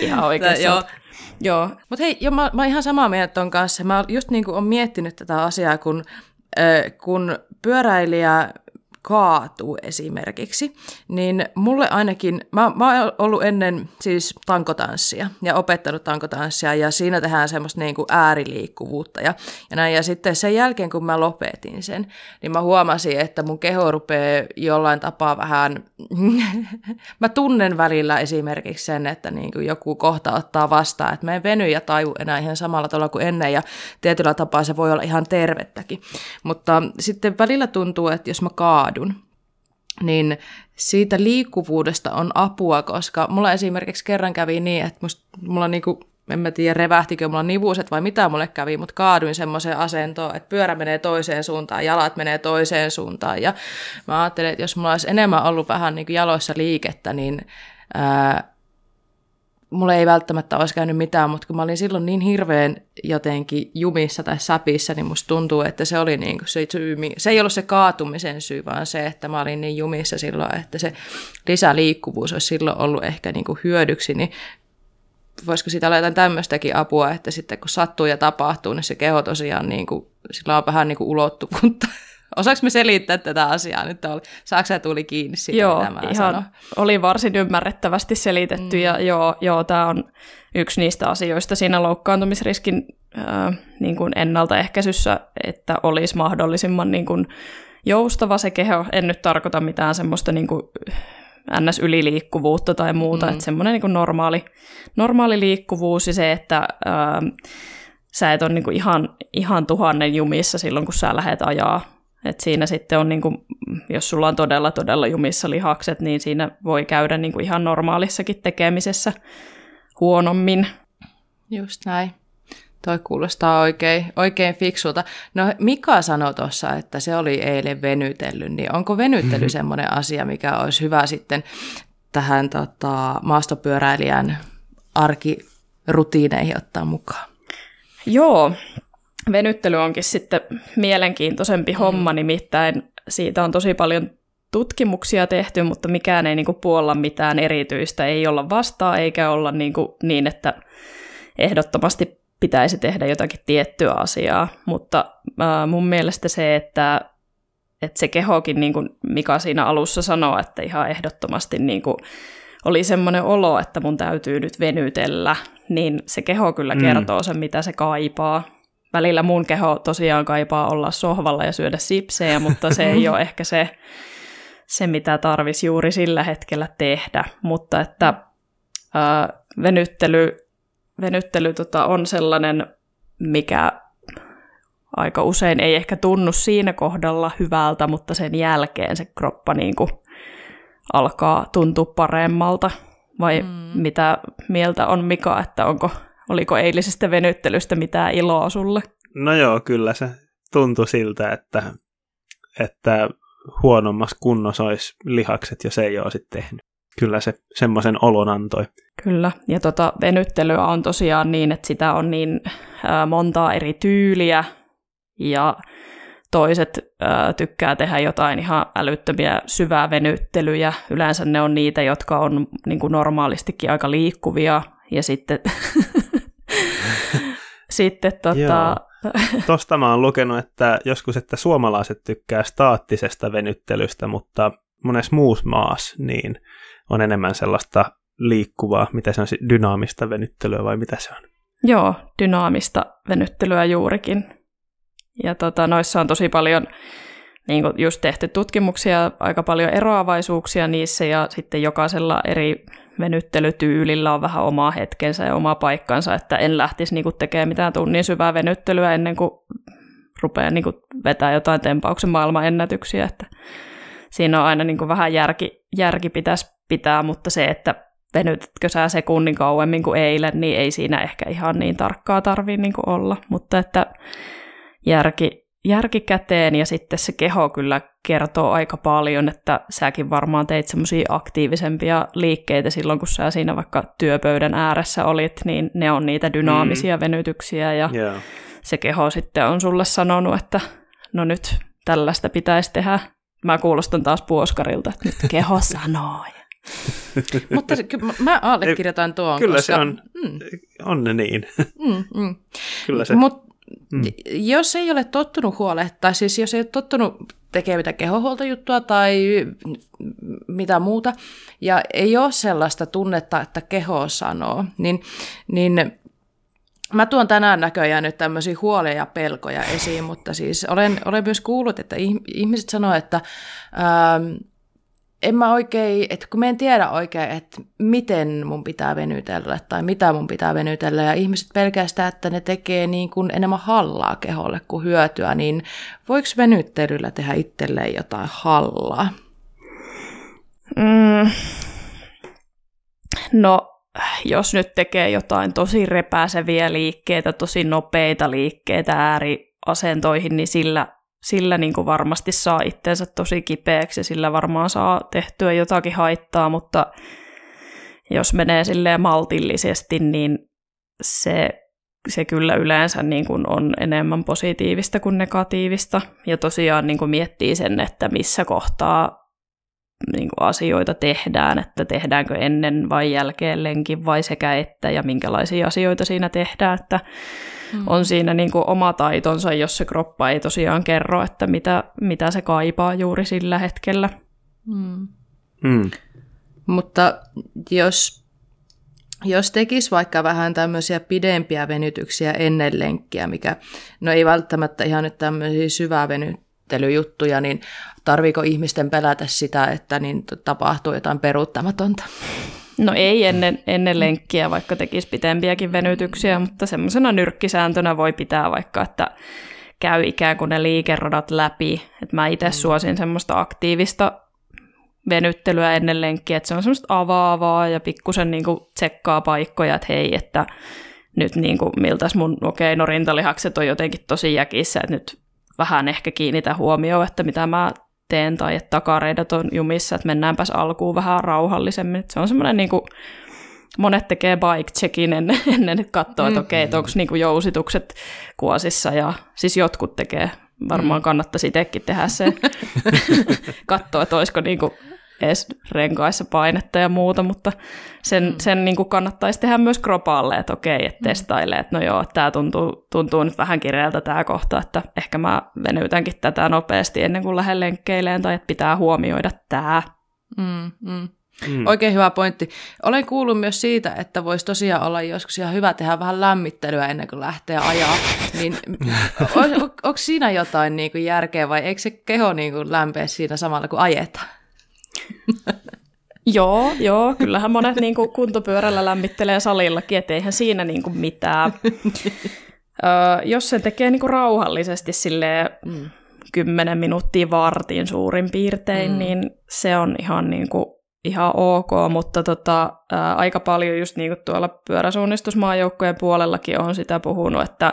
ihan oikeasti. Joo. Joo. Mutta hei, jo, mä, mä oon ihan samaa mieltä ton kanssa. Mä just niin kuin on miettinyt tätä asiaa, kun, äh, kun pyöräilijä kaatuu esimerkiksi, niin mulle ainakin, mä, mä oon ollut ennen siis tankotanssia ja opettanut tankotanssia ja siinä tehdään semmoista niin kuin ääriliikkuvuutta ja, ja näin. Ja sitten sen jälkeen, kun mä lopetin sen, niin mä huomasin, että mun keho rupeaa jollain tapaa vähän, (laughs) mä tunnen välillä esimerkiksi sen, että niin kuin joku kohta ottaa vastaan, että mä en veny ja taju enää ihan samalla tavalla kuin ennen ja tietyllä tapaa se voi olla ihan tervettäkin. Mutta sitten välillä tuntuu, että jos mä kaadun, laadun, niin siitä liikkuvuudesta on apua, koska mulla esimerkiksi kerran kävi niin, että musta, mulla niinku, en mä tiedä revähtikö mulla nivuuset vai mitä mulle kävi, mutta kaaduin semmoiseen asentoon, että pyörä menee toiseen suuntaan, jalat menee toiseen suuntaan. Ja mä ajattelin, että jos mulla olisi enemmän ollut vähän niin jaloissa liikettä, niin ää, mulle ei välttämättä olisi käynyt mitään, mutta kun mä olin silloin niin hirveän jotenkin jumissa tai säpissä, niin musta tuntuu, että se oli niin kuin se syy, se ei ollut se kaatumisen syy, vaan se, että mä olin niin jumissa silloin, että se lisäliikkuvuus olisi silloin ollut ehkä niin kuin hyödyksi, niin voisiko siitä olla jotain tämmöistäkin apua, että sitten kun sattuu ja tapahtuu, niin se keho tosiaan niin kuin, sillä on vähän niin kuin ulottuvuutta Osaanko me selittää tätä asiaa nyt? Saako se tuli kiinni siitä, joo, mitä mä ihan sanon? oli varsin ymmärrettävästi selitetty mm. ja joo, joo tämä on yksi niistä asioista siinä loukkaantumisriskin äh, niin kuin ennaltaehkäisyssä, että olisi mahdollisimman niin kuin joustava se keho. En nyt tarkoita mitään semmoista niin kuin ns-yliliikkuvuutta tai muuta, mm. että semmoinen niin kuin normaali, normaali liikkuvuus ja se, että äh, sä et ole niin kuin ihan, ihan tuhannen jumissa silloin, kun sä lähdet ajaa et siinä sitten on, niin kuin, jos sulla on todella todella jumissa lihakset, niin siinä voi käydä niin kuin ihan normaalissakin tekemisessä huonommin. Just näin. Toi kuulostaa oikein, oikein fiksulta. No Mika sanoi tuossa, että se oli eilen venytellyt, niin onko venyttely mm-hmm. semmoinen asia, mikä olisi hyvä sitten tähän tota, maastopyöräilijän arkirutiineihin ottaa mukaan? Joo, venyttely onkin sitten mielenkiintoisempi mm. homma, nimittäin siitä on tosi paljon tutkimuksia tehty, mutta mikään ei niinku puolla mitään erityistä, ei olla vastaa eikä olla niinku niin, että ehdottomasti pitäisi tehdä jotakin tiettyä asiaa, mutta äh, mun mielestä se, että, että se kehokin, niin kuin Mika siinä alussa sanoi, että ihan ehdottomasti niin kuin oli semmoinen olo, että mun täytyy nyt venytellä, niin se keho kyllä mm. kertoo sen, mitä se kaipaa välillä mun keho tosiaan kaipaa olla sohvalla ja syödä sipsejä, mutta se ei ole ehkä se, se mitä tarvisi juuri sillä hetkellä tehdä. Mutta että ää, venyttely, venyttely tota, on sellainen, mikä aika usein ei ehkä tunnu siinä kohdalla hyvältä, mutta sen jälkeen se kroppa niin kuin alkaa tuntua paremmalta. Vai mm. mitä mieltä on Mika, että onko Oliko eilisestä venyttelystä mitään iloa sulle? No joo, kyllä se tuntui siltä, että, että huonommassa kunnossa olisi lihakset, jos ei sitten tehnyt. Kyllä se semmoisen olon antoi. Kyllä, ja tota, venyttelyä on tosiaan niin, että sitä on niin ää, montaa eri tyyliä, ja toiset ää, tykkää tehdä jotain ihan älyttömiä syvää venyttelyjä. Yleensä ne on niitä, jotka on niin kuin normaalistikin aika liikkuvia, ja sitten (laughs) sitten tota... (laughs) Tuosta mä oon lukenut, että joskus, että suomalaiset tykkää staattisesta venyttelystä, mutta monessa muussa maassa niin on enemmän sellaista liikkuvaa, mitä se on, dynaamista venyttelyä vai mitä se on? Joo, dynaamista venyttelyä juurikin. Ja tota, noissa on tosi paljon niin kuin just tehty tutkimuksia, aika paljon eroavaisuuksia niissä ja sitten jokaisella eri venyttelytyylillä on vähän oma hetkensä ja oma paikkansa, että en lähtisi niin kuin tekemään mitään tunnin syvää venyttelyä ennen kuin rupeaa niin vetää jotain tempauksen maailman ennätyksiä, että siinä on aina niin kuin vähän järki, järki pitäisi pitää, mutta se, että venytätkö sä sekunnin kauemmin kuin eilen, niin ei siinä ehkä ihan niin tarkkaa tarvitse niin olla, mutta että järki, järki käteen ja sitten se keho kyllä kertoo aika paljon, että säkin varmaan teit semmoisia aktiivisempia liikkeitä silloin, kun sä siinä vaikka työpöydän ääressä olit, niin ne on niitä dynaamisia mm. venytyksiä ja yeah. se keho sitten on sulle sanonut, että no nyt tällaista pitäisi tehdä. Mä kuulostan taas puoskarilta, että nyt keho (laughs) sanoo. (laughs) Mutta se, mä allekirjoitan tuon. Kyllä koska, se on, mm. on ne niin. Mm, mm. Kyllä se. Mut, mm. Jos ei ole tottunut huolehtaa, siis jos ei ole tottunut tekemään mitään kehohuoltojuttua tai mitä muuta, ja ei ole sellaista tunnetta, että keho sanoo, niin, niin Mä tuon tänään näköjään nyt tämmöisiä huolia ja pelkoja esiin, mutta siis olen, olen myös kuullut, että ihmiset sanoo, että ähm, en mä oikein, että kun mä en tiedä oikein, että miten mun pitää venytellä tai mitä mun pitää venytellä ja ihmiset pelkästään, että ne tekee niin kuin enemmän hallaa keholle kuin hyötyä, niin voiko venyttelyllä tehdä itselleen jotain hallaa? Mm. No, jos nyt tekee jotain tosi repääseviä liikkeitä, tosi nopeita liikkeitä ääriasentoihin, niin sillä sillä niin kuin varmasti saa itseensä tosi kipeäksi ja sillä varmaan saa tehtyä jotakin haittaa, mutta jos menee silleen maltillisesti, niin se, se kyllä yleensä niin kuin on enemmän positiivista kuin negatiivista. Ja tosiaan niin kuin miettii sen, että missä kohtaa niin kuin asioita tehdään, että tehdäänkö ennen vai jälkeen lenkin vai sekä että ja minkälaisia asioita siinä tehdään, että mm. on siinä niin kuin oma taitonsa, jos se kroppa ei tosiaan kerro, että mitä, mitä se kaipaa juuri sillä hetkellä. Mm. Mm. Mutta jos, jos tekisi vaikka vähän tämmöisiä pidempiä venytyksiä ennen lenkkiä, mikä, no ei välttämättä ihan nyt tämmöisiä syvää venyttelyjuttuja, niin tarviiko ihmisten pelätä sitä, että niin tapahtuu jotain peruuttamatonta? No ei ennen, ennen lenkkiä, vaikka tekisi pitempiäkin venytyksiä, mutta semmoisena nyrkkisääntönä voi pitää vaikka, että käy ikään kuin ne liikeradat läpi. Et mä itse mm. suosin semmoista aktiivista venyttelyä ennen lenkkiä, että se on semmoista avaavaa ja pikkusen niin tsekkaa paikkoja, että hei, että nyt niin kuin, miltäs mun, okei, okay, no rintalihakset on jotenkin tosi jäkissä, että nyt vähän ehkä kiinnitä huomioon, että mitä mä teen tai että takareidat on jumissa, että mennäänpäs alkuun vähän rauhallisemmin. Että se on semmoinen niin kuin, monet tekee bike checkin ennen, (laughs) ennen että katsoo, että mm. okei, että onko niin jousitukset kuosissa ja siis jotkut tekee. Varmaan mm. kannattaisi itsekin tehdä se. (laughs) katsoa, että olisiko niin kuin edes renkaissa painetta ja muuta, mutta sen, mm. sen niin kuin kannattaisi tehdä myös kropalle, että okei, että mm. testailee, että no joo, tämä tuntuu, tuntuu nyt vähän kireältä tämä kohta, että ehkä mä venytänkin tätä nopeasti ennen kuin lähden lenkkeileen, tai että pitää huomioida tämä. Mm, mm. Mm. Oikein hyvä pointti. Olen kuullut myös siitä, että voisi tosiaan olla joskus ihan hyvä tehdä vähän lämmittelyä ennen kuin lähtee ajaa. niin, on, on, onko siinä jotain niin kuin järkeä vai eikö se keho niin kuin lämpeä siinä samalla kuin ajetaan? (laughs) joo, joo, kyllähän monet niin kuin kuntopyörällä lämmittelee salillakin, että eihän siinä niin kuin mitään. (laughs) Ö, jos se tekee niin kuin rauhallisesti silleen, mm. 10 minuuttia vartin suurin piirtein, mm. niin se on ihan, niin kuin, ihan ok, mutta tota, ää, aika paljon just niin kuin tuolla pyöräsuunnistusmaajoukkojen puolellakin on sitä puhunut, että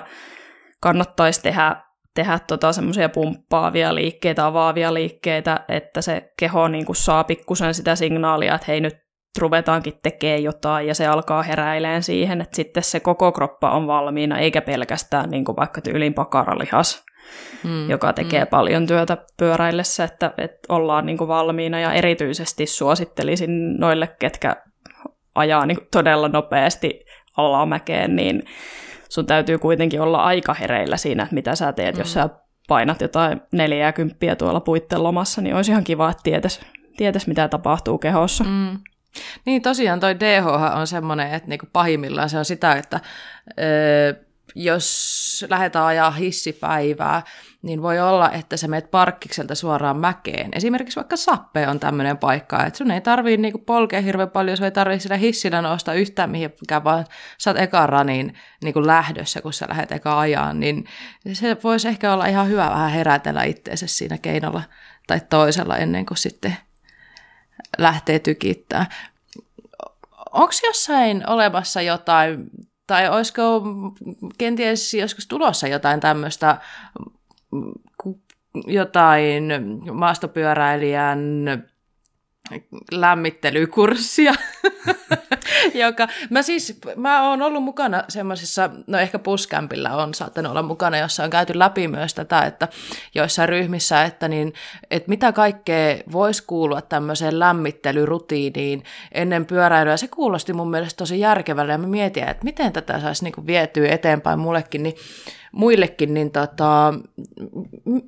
kannattaisi tehdä tehdä tota semmoisia pumppaavia liikkeitä, avaavia liikkeitä, että se keho niin kuin saa pikkusen sitä signaalia, että hei nyt ruvetaankin tekemään jotain ja se alkaa heräileen siihen, että sitten se koko kroppa on valmiina, eikä pelkästään niin kuin vaikka tyylin pakaralihas, mm, joka tekee mm. paljon työtä pyöräillessä, että, että ollaan niin kuin valmiina ja erityisesti suosittelisin noille, ketkä ajaa niin kuin todella nopeasti alamäkeen, niin sun täytyy kuitenkin olla aika hereillä siinä, että mitä sä teet, mm. jos sä painat jotain 40 tuolla puitten lomassa, niin olisi ihan kiva, että tietäisi, tietäis, mitä tapahtuu kehossa. Mm. Niin tosiaan toi DH on semmoinen, että niinku pahimmillaan se on sitä, että öö, jos lähdetään ajaa hissipäivää, niin voi olla, että sä menet parkkikselta suoraan mäkeen. Esimerkiksi vaikka Sappe on tämmöinen paikka, että sun ei tarvii niinku polkea hirveän paljon, sun ei tarvii sillä hissillä nousta yhtään mihinkään, vaan sä oot eka raniin niinku lähdössä, kun sä lähdet eka ajaa, niin se voisi ehkä olla ihan hyvä vähän herätellä itseensä siinä keinolla tai toisella ennen kuin sitten lähtee tykittää. Onko jossain olemassa jotain, tai olisiko kenties joskus tulossa jotain tämmöistä jotain maastopyöräilijän lämmittelykurssia, (laughs) (laughs) joka, mä siis, mä oon ollut mukana semmoisessa, no ehkä puskämpillä on saattanut olla mukana, jossa on käyty läpi myös tätä, että joissain ryhmissä, että, niin, että mitä kaikkea voisi kuulua tämmöiseen lämmittelyrutiiniin ennen pyöräilyä. Se kuulosti mun mielestä tosi järkevälle ja mä mietin, että miten tätä saisi niinku vietyä eteenpäin mullekin, niin muillekin, niin tota,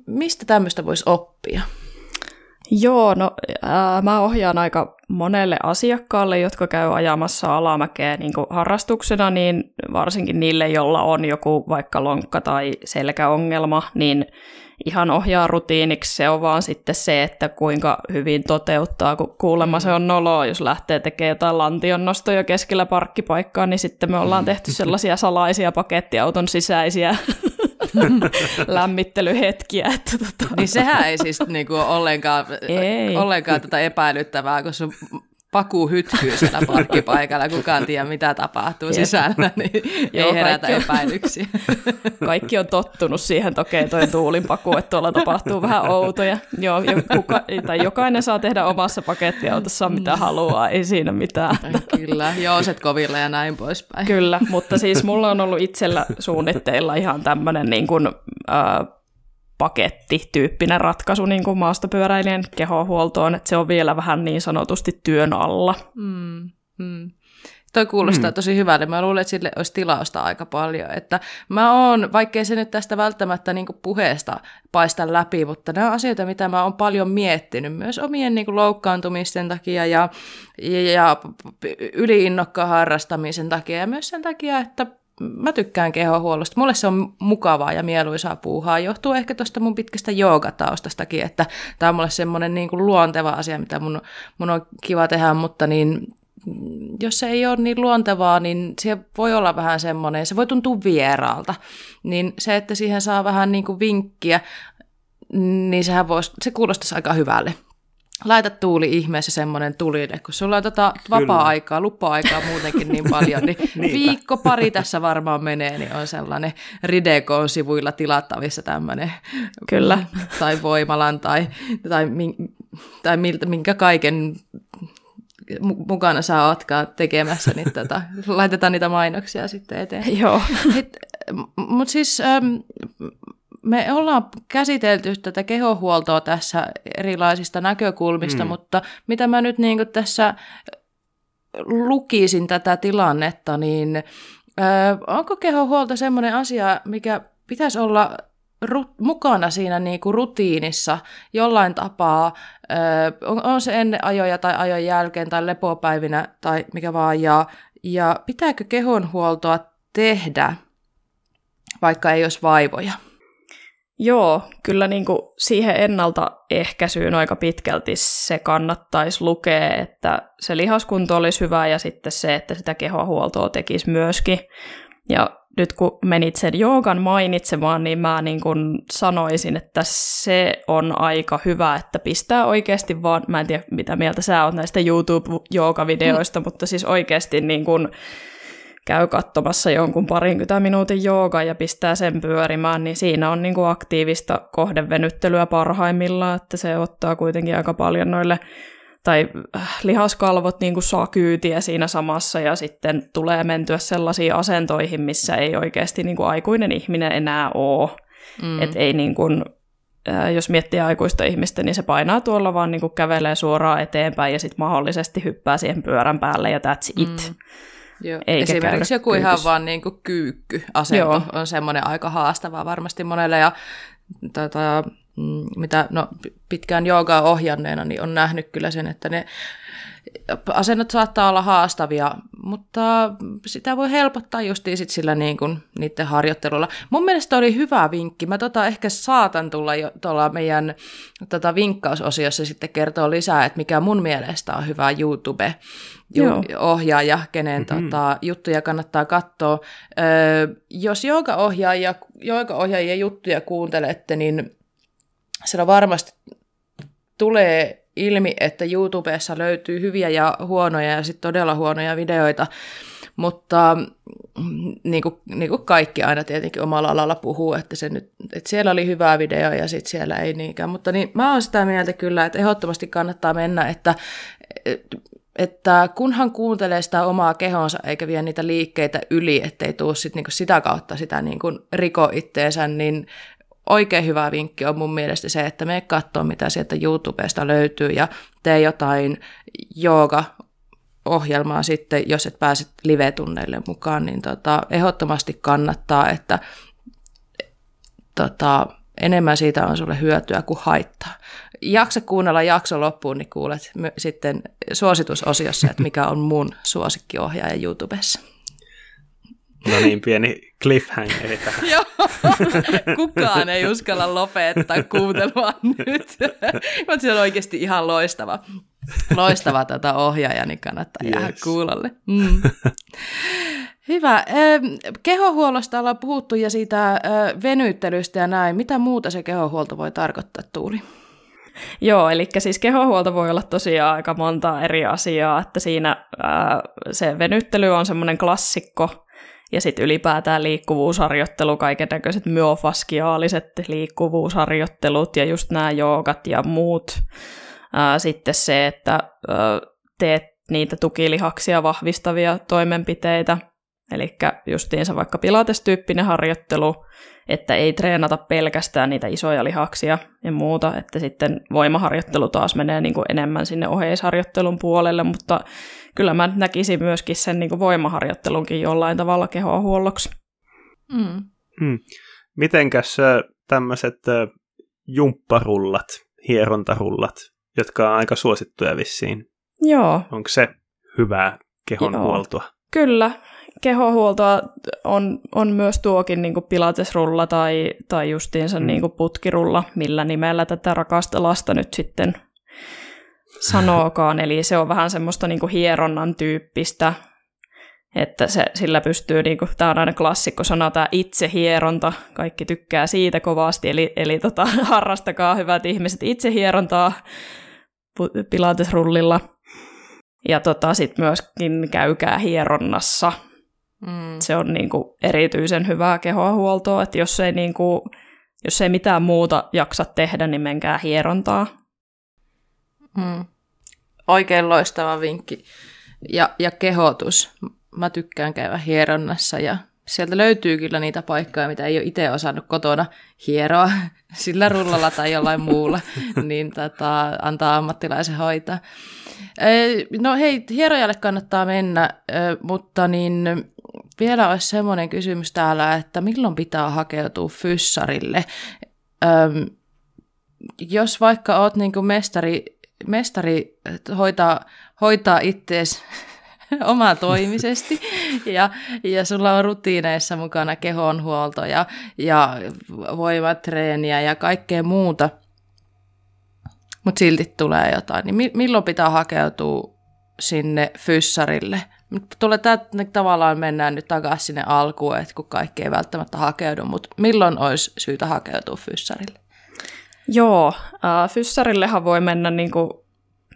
mistä tämmöistä voisi oppia? Joo, no ää, mä ohjaan aika monelle asiakkaalle, jotka käy ajamassa alamäkeä niin harrastuksena, niin varsinkin niille, jolla on joku vaikka lonkka tai selkäongelma, niin ihan ohjaa rutiiniksi. Se on vaan sitten se, että kuinka hyvin toteuttaa, kun kuulemma se on noloa, jos lähtee tekemään jotain lantionnostoja keskellä parkkipaikkaa, niin sitten me ollaan tehty sellaisia salaisia pakettiauton sisäisiä (laughs) lämmittelyhetkiä. Että tota. Niin sehän ei siis niinku ollenkaan, ei. ollenkaan tätä epäilyttävää, kun sun paku hytkyy siellä (laughs) parkkipaikalla, kukaan tiedä mitä tapahtuu Jep. sisällä, niin (laughs) Joo, ei herätä kaikki on, epäilyksiä. (laughs) Kaikki on tottunut siihen tokeen toi tuulinpaku, että tuolla tapahtuu vähän outoja. Joo, kuka, tai jokainen saa tehdä omassa pakettiautossa mitä haluaa, ei siinä mitään. Kyllä, jooset kovilla ja näin poispäin. Kyllä, mutta siis mulla on ollut itsellä suunnitteilla ihan tämmöinen niin kuin, äh, pakettityyppinen ratkaisu niin kuin maastopyöräilijän kehohuoltoon, että se on vielä vähän niin sanotusti työn alla. Mm, mm. Toi kuulostaa mm. tosi hyvältä. Mä luulen, että sille olisi tilausta aika paljon. Että mä oon, vaikkei se nyt tästä välttämättä niin puheesta paista läpi, mutta nämä on asioita, mitä mä oon paljon miettinyt myös omien niin loukkaantumisten takia ja, ja, ja yliinnokkaan harrastamisen takia ja myös sen takia, että mä tykkään kehohuollosta. Mulle se on mukavaa ja mieluisaa puuhaa. Johtuu ehkä tuosta mun pitkästä joogataustastakin, että tämä on mulle semmoinen niin kuin luonteva asia, mitä mun, mun on kiva tehdä, mutta niin jos se ei ole niin luontevaa, niin se voi olla vähän semmoinen, se voi tuntua vieraalta. Niin se, että siihen saa vähän niin kuin vinkkiä, niin sehän voisi, se kuulostaisi aika hyvälle laita tuuli ihmeessä semmoinen tulille, kun sulla on tota vapaa-aikaa, lupa-aikaa muutenkin niin paljon, niin (laughs) viikko pari tässä varmaan menee, niin on sellainen Ridekoon sivuilla tilattavissa tämmöinen. Kyllä. Tai Voimalan tai, tai, tai miltä, minkä kaiken mukana saa otkaa tekemässä, niin tota, laitetaan niitä mainoksia sitten eteen. (laughs) Joo. Mutta siis ähm, me ollaan käsitelty tätä kehohuoltoa tässä erilaisista näkökulmista, mm. mutta mitä mä nyt niin tässä lukisin tätä tilannetta, niin ö, onko kehohuolto semmoinen asia, mikä pitäisi olla ru- mukana siinä niin kuin rutiinissa jollain tapaa, ö, on, on se ennen ajoja tai ajon jälkeen tai lepopäivinä tai mikä vaan, ja, ja pitääkö kehonhuoltoa tehdä, vaikka ei olisi vaivoja? Joo, kyllä niin kuin siihen ennaltaehkäisyyn aika pitkälti se kannattaisi lukea, että se lihaskunto olisi hyvä ja sitten se, että sitä kehohuoltoa tekisi myöskin. Ja nyt kun menit sen joogan mainitsemaan, niin mä niin kuin sanoisin, että se on aika hyvä, että pistää oikeasti vaan, mä en tiedä mitä mieltä sä oot näistä YouTube-joogavideoista, mm. mutta siis oikeasti niin kuin käy katsomassa jonkun parinkymmentä minuutin jooga ja pistää sen pyörimään, niin siinä on niin kuin aktiivista kohdevenyttelyä parhaimmillaan, että se ottaa kuitenkin aika paljon noille tai äh, lihaskalvot niin kuin saa kyytiä siinä samassa ja sitten tulee mentyä sellaisiin asentoihin, missä ei oikeasti niin kuin aikuinen ihminen enää ole. Mm. Et ei niin kuin, äh, jos miettii aikuista ihmistä, niin se painaa tuolla vaan niin kuin kävelee suoraan eteenpäin ja sitten mahdollisesti hyppää siihen pyörän päälle ja that's it. Mm. Joo. Eikä Esimerkiksi joku kyykys. ihan vaan niin kuin kyykky-asento Joo. on semmoinen aika haastava varmasti monelle. Ja tota, mm, mitä no, pitkään joogaa ohjanneena, niin on nähnyt kyllä sen, että ne asennot saattaa olla haastavia, mutta sitä voi helpottaa justiin sit sillä niin kuin niiden harjoittelulla. Mun mielestä oli hyvä vinkki. Mä tota ehkä saatan tulla jo tuolla meidän tota vinkkausosiossa sitten kertoa lisää, että mikä mun mielestä on hyvä YouTube ohjaaja, kenen mm-hmm. tota, juttuja kannattaa katsoa. Öö, jos ohjaajia, ohjaajia juttuja kuuntelette, niin siellä varmasti tulee ilmi, että YouTubessa löytyy hyviä ja huonoja ja sitten todella huonoja videoita, mutta niin kuin, niin kuin kaikki aina tietenkin omalla alalla puhuu, että, se nyt, että siellä oli hyvää video ja sitten siellä ei niinkään. Mutta niin, mä oon sitä mieltä kyllä, että ehdottomasti kannattaa mennä, että, että kunhan kuuntelee sitä omaa kehonsa eikä vie niitä liikkeitä yli, ettei tuu sit niinku sitä kautta sitä niinku riko itteensä, niin oikein hyvä vinkki on mun mielestä se, että me katsoa, mitä sieltä YouTubesta löytyy ja tee jotain jooga ohjelmaa sitten, jos et pääse live-tunneille mukaan, niin tota, ehdottomasti kannattaa, että tota, enemmän siitä on sulle hyötyä kuin haittaa. Jaksa kuunnella jakso loppuun, niin kuulet sitten suositusosiossa, että mikä on mun suosikkiohjaaja YouTubessa. No niin, pieni cliffhangeri tähän. (laughs) Joo, kukaan ei uskalla lopettaa kuuntelua nyt. (laughs) Mutta se on oikeasti ihan loistava. Loistava tätä ohjaaja, niin kannattaa yes. jäädä kuulolle. Mm. Hyvä. Kehohuollosta ollaan puhuttu ja siitä venyttelystä ja näin. Mitä muuta se kehohuolto voi tarkoittaa, Tuuli? Joo, eli siis kehohuolto voi olla tosiaan aika monta eri asiaa, että siinä ää, se venyttely on semmoinen klassikko, ja sitten ylipäätään liikkuvuusharjoittelu, kaiken näköiset myofaskiaaliset liikkuvuusharjoittelut ja just nämä joogat ja muut. Sitten se, että teet niitä tukilihaksia vahvistavia toimenpiteitä, eli justiinsa vaikka pilatestyyppinen harjoittelu, että ei treenata pelkästään niitä isoja lihaksia ja muuta, että sitten voimaharjoittelu taas menee niin kuin enemmän sinne oheisharjoittelun puolelle, mutta kyllä mä näkisin myöskin sen niin kuin voimaharjoittelunkin jollain tavalla kehohuolloksi. Mm. Mm. Mitenkäs tämmöiset jumpparullat, hierontarullat, jotka on aika suosittuja vissiin? Joo. Onko se hyvää kehonhuoltoa? Joo. Kyllä, kehohuoltoa on, on myös tuokin niin pilatesrulla tai, tai justiinsa mm. niin putkirulla, millä nimellä tätä rakasta lasta nyt sitten sanookaan. Eli se on vähän semmoista niin hieronnan tyyppistä, että se, sillä pystyy, niin kuin, tämä on aina klassikko sana, tämä itsehieronta, kaikki tykkää siitä kovasti, eli, eli tota, (laughs) harrastakaa hyvät ihmiset itsehierontaa pilatesrullilla. Ja tota, sitten myöskin käykää hieronnassa, Mm. Se on niin kuin erityisen hyvää kehohuoltoa, että jos ei, niin kuin, jos ei mitään muuta jaksa tehdä, niin menkää hierontaa. Mm. Oikein loistava vinkki. Ja, ja kehotus. Mä tykkään käydä hieronnassa ja sieltä löytyy kyllä niitä paikkoja, mitä ei ole itse osannut kotona hieroa (laughs) sillä rullalla tai jollain muulla, (laughs) niin tota, antaa ammattilaisen hoitaa. No hei, hierojalle kannattaa mennä, mutta niin vielä olisi semmoinen kysymys täällä, että milloin pitää hakeutua fyssarille? Öm, jos vaikka oot niin kuin mestari, mestari hoitaa, hoitaa ittees (laughs) omatoimisesti (laughs) ja, ja sulla on rutiineissa mukana kehonhuolto ja, ja voimatreeniä ja kaikkea muuta, mutta silti tulee jotain, niin milloin pitää hakeutua sinne fyssarille? Tulee tää, tavallaan mennään nyt takaisin sinne alkuun, että kun kaikki ei välttämättä hakeudu, mutta milloin olisi syytä hakeutua fyssarille? Joo, äh, fyssarillehan voi mennä niin kuin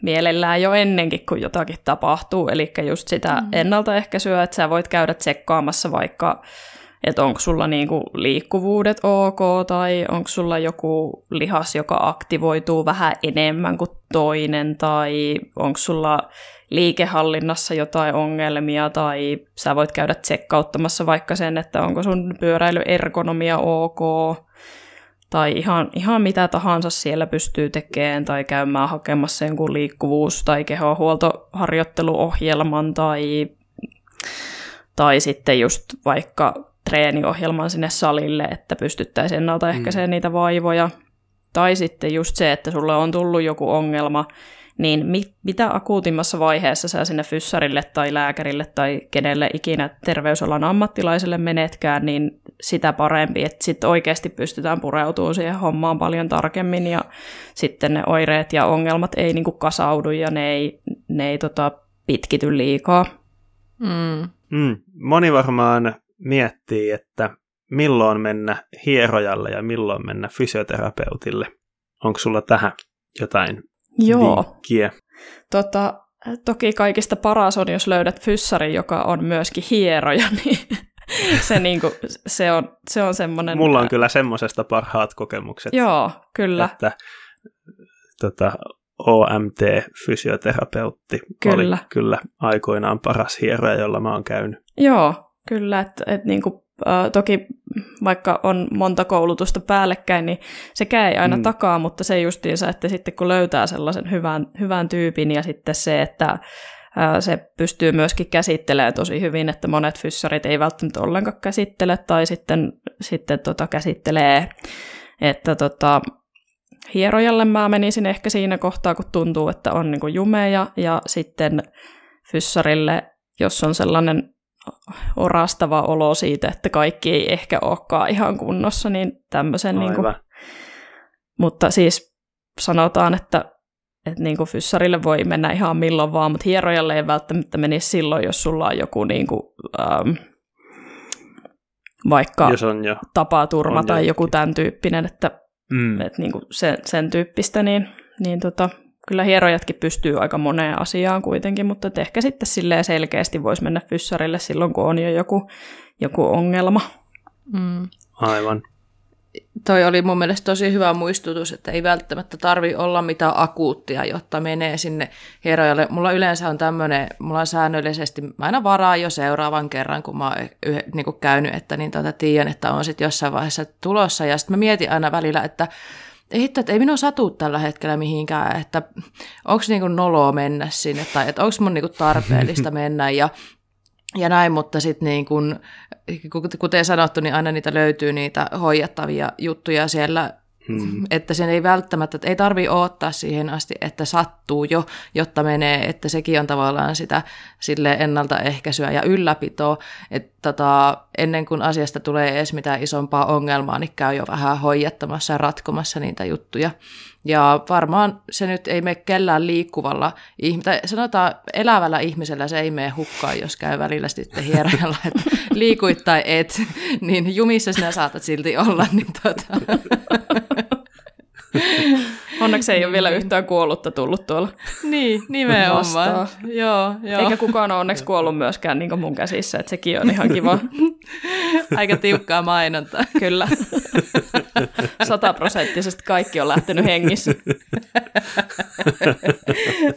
mielellään jo ennenkin, kun jotakin tapahtuu, eli just sitä mm. ennaltaehkäisyä, että sä voit käydä tsekkaamassa vaikka, että onko sulla niinku liikkuvuudet ok, tai onko sulla joku lihas, joka aktivoituu vähän enemmän kuin toinen, tai onko sulla liikehallinnassa jotain ongelmia, tai sä voit käydä tsekkauttamassa vaikka sen, että onko sun pyöräilyergonomia ok, tai ihan, ihan mitä tahansa siellä pystyy tekemään, tai käymään hakemassa jonkun liikkuvuus- tai kehohuoltoharjoitteluohjelman, tai, tai sitten just vaikka treeniohjelman sinne salille, että pystyttäisiin ennaltaehkäisemään mm. niitä vaivoja. Tai sitten just se, että sulle on tullut joku ongelma, niin mit, mitä akuutimmassa vaiheessa sä sinne fyssarille tai lääkärille tai kenelle ikinä terveysalan ammattilaiselle menetkään, niin sitä parempi, että sitten oikeasti pystytään pureutumaan siihen hommaan paljon tarkemmin ja sitten ne oireet ja ongelmat ei niinku kasaudu ja ne ei, ne ei tota, pitkity liikaa. Mm. Mm. Moni varmaan miettii, että milloin mennä hierojalle ja milloin mennä fysioterapeutille. Onko sulla tähän jotain Joo. vinkkiä? Tota, toki kaikista paras on, jos löydät fyssari, joka on myöskin hieroja, (laughs) niin se, niinku, se on, se on semmoinen... Mulla on kyllä semmoisesta parhaat kokemukset. Joo, kyllä. Että tota, OMT-fysioterapeutti Kyllä. oli kyllä aikoinaan paras hieroja, jolla mä oon käynyt. Joo, kyllä. Että et niinku, toki vaikka on monta koulutusta päällekkäin, niin sekään ei aina Mm. takaa, mutta se justiinsa, että sitten kun löytää sellaisen hyvän, hyvän tyypin ja sitten se, että se pystyy myöskin käsittelemään tosi hyvin, että monet fyssarit ei välttämättä ollenkaan käsittele tai sitten, sitten tota käsittelee, että tota, hierojalle mä menisin ehkä siinä kohtaa, kun tuntuu, että on niin jumeja ja sitten fyssarille, jos on sellainen orastava olo siitä, että kaikki ei ehkä olekaan ihan kunnossa, niin tämmöisen niin kuin, Aivan. mutta siis sanotaan, että, että niin kuin fyssarille voi mennä ihan milloin vaan, mutta hierojalle ei välttämättä menisi silloin, jos sulla on joku niin kuin, ähm, vaikka Jos on jo. tapaturma on tai jokin. joku tämän tyyppinen, että, Mm. että niin kuin sen, sen tyyppistä, niin, niin tota, kyllä hierojatkin pystyy aika moneen asiaan kuitenkin, mutta ehkä sitten silleen selkeästi voisi mennä fyssarille silloin, kun on jo joku, joku ongelma. Mm. Aivan. Toi oli mun mielestä tosi hyvä muistutus, että ei välttämättä tarvi olla mitään akuuttia, jotta menee sinne hierojalle. Mulla yleensä on tämmöinen, mulla on säännöllisesti, mä aina varaan jo seuraavan kerran, kun mä oon yh, niin käynyt, että niin tota, tiedän, että on sitten jossain vaiheessa tulossa. Ja sitten mä mietin aina välillä, että hitto, että ei minun satu tällä hetkellä mihinkään, että onko niinku noloa mennä sinne, tai että onko mun niinku tarpeellista (laughs) mennä, ja ja näin, mutta sitten niin kun, kuten sanottu, niin aina niitä löytyy niitä hoijattavia juttuja siellä, Mm. (laughs) että sen ei välttämättä, ei tarvi odottaa siihen asti, että sattuu jo, jotta menee, että sekin on tavallaan sitä sille ennaltaehkäisyä ja ylläpitoa, että tota, ennen kuin asiasta tulee edes mitään isompaa ongelmaa, niin käy jo vähän hoijattamassa ja ratkomassa niitä juttuja. Ja varmaan se nyt ei mene kellään liikkuvalla, tai sanotaan elävällä ihmisellä se ei mene hukkaan, jos käy välillä sitten hierajalla, että liikuit tai et, niin jumissa sinä saatat silti olla. Niin tota. Onneksi ei ole vielä yhtään kuollutta tullut tuolla. niin, nimenomaan. Vastaan. Joo, joo. Eikä kukaan ole onneksi kuollut myöskään niin mun käsissä, että sekin on ihan kiva. Aika tiukkaa mainontaa. Kyllä. (laughs) Sataprosenttisesti kaikki on lähtenyt hengissä.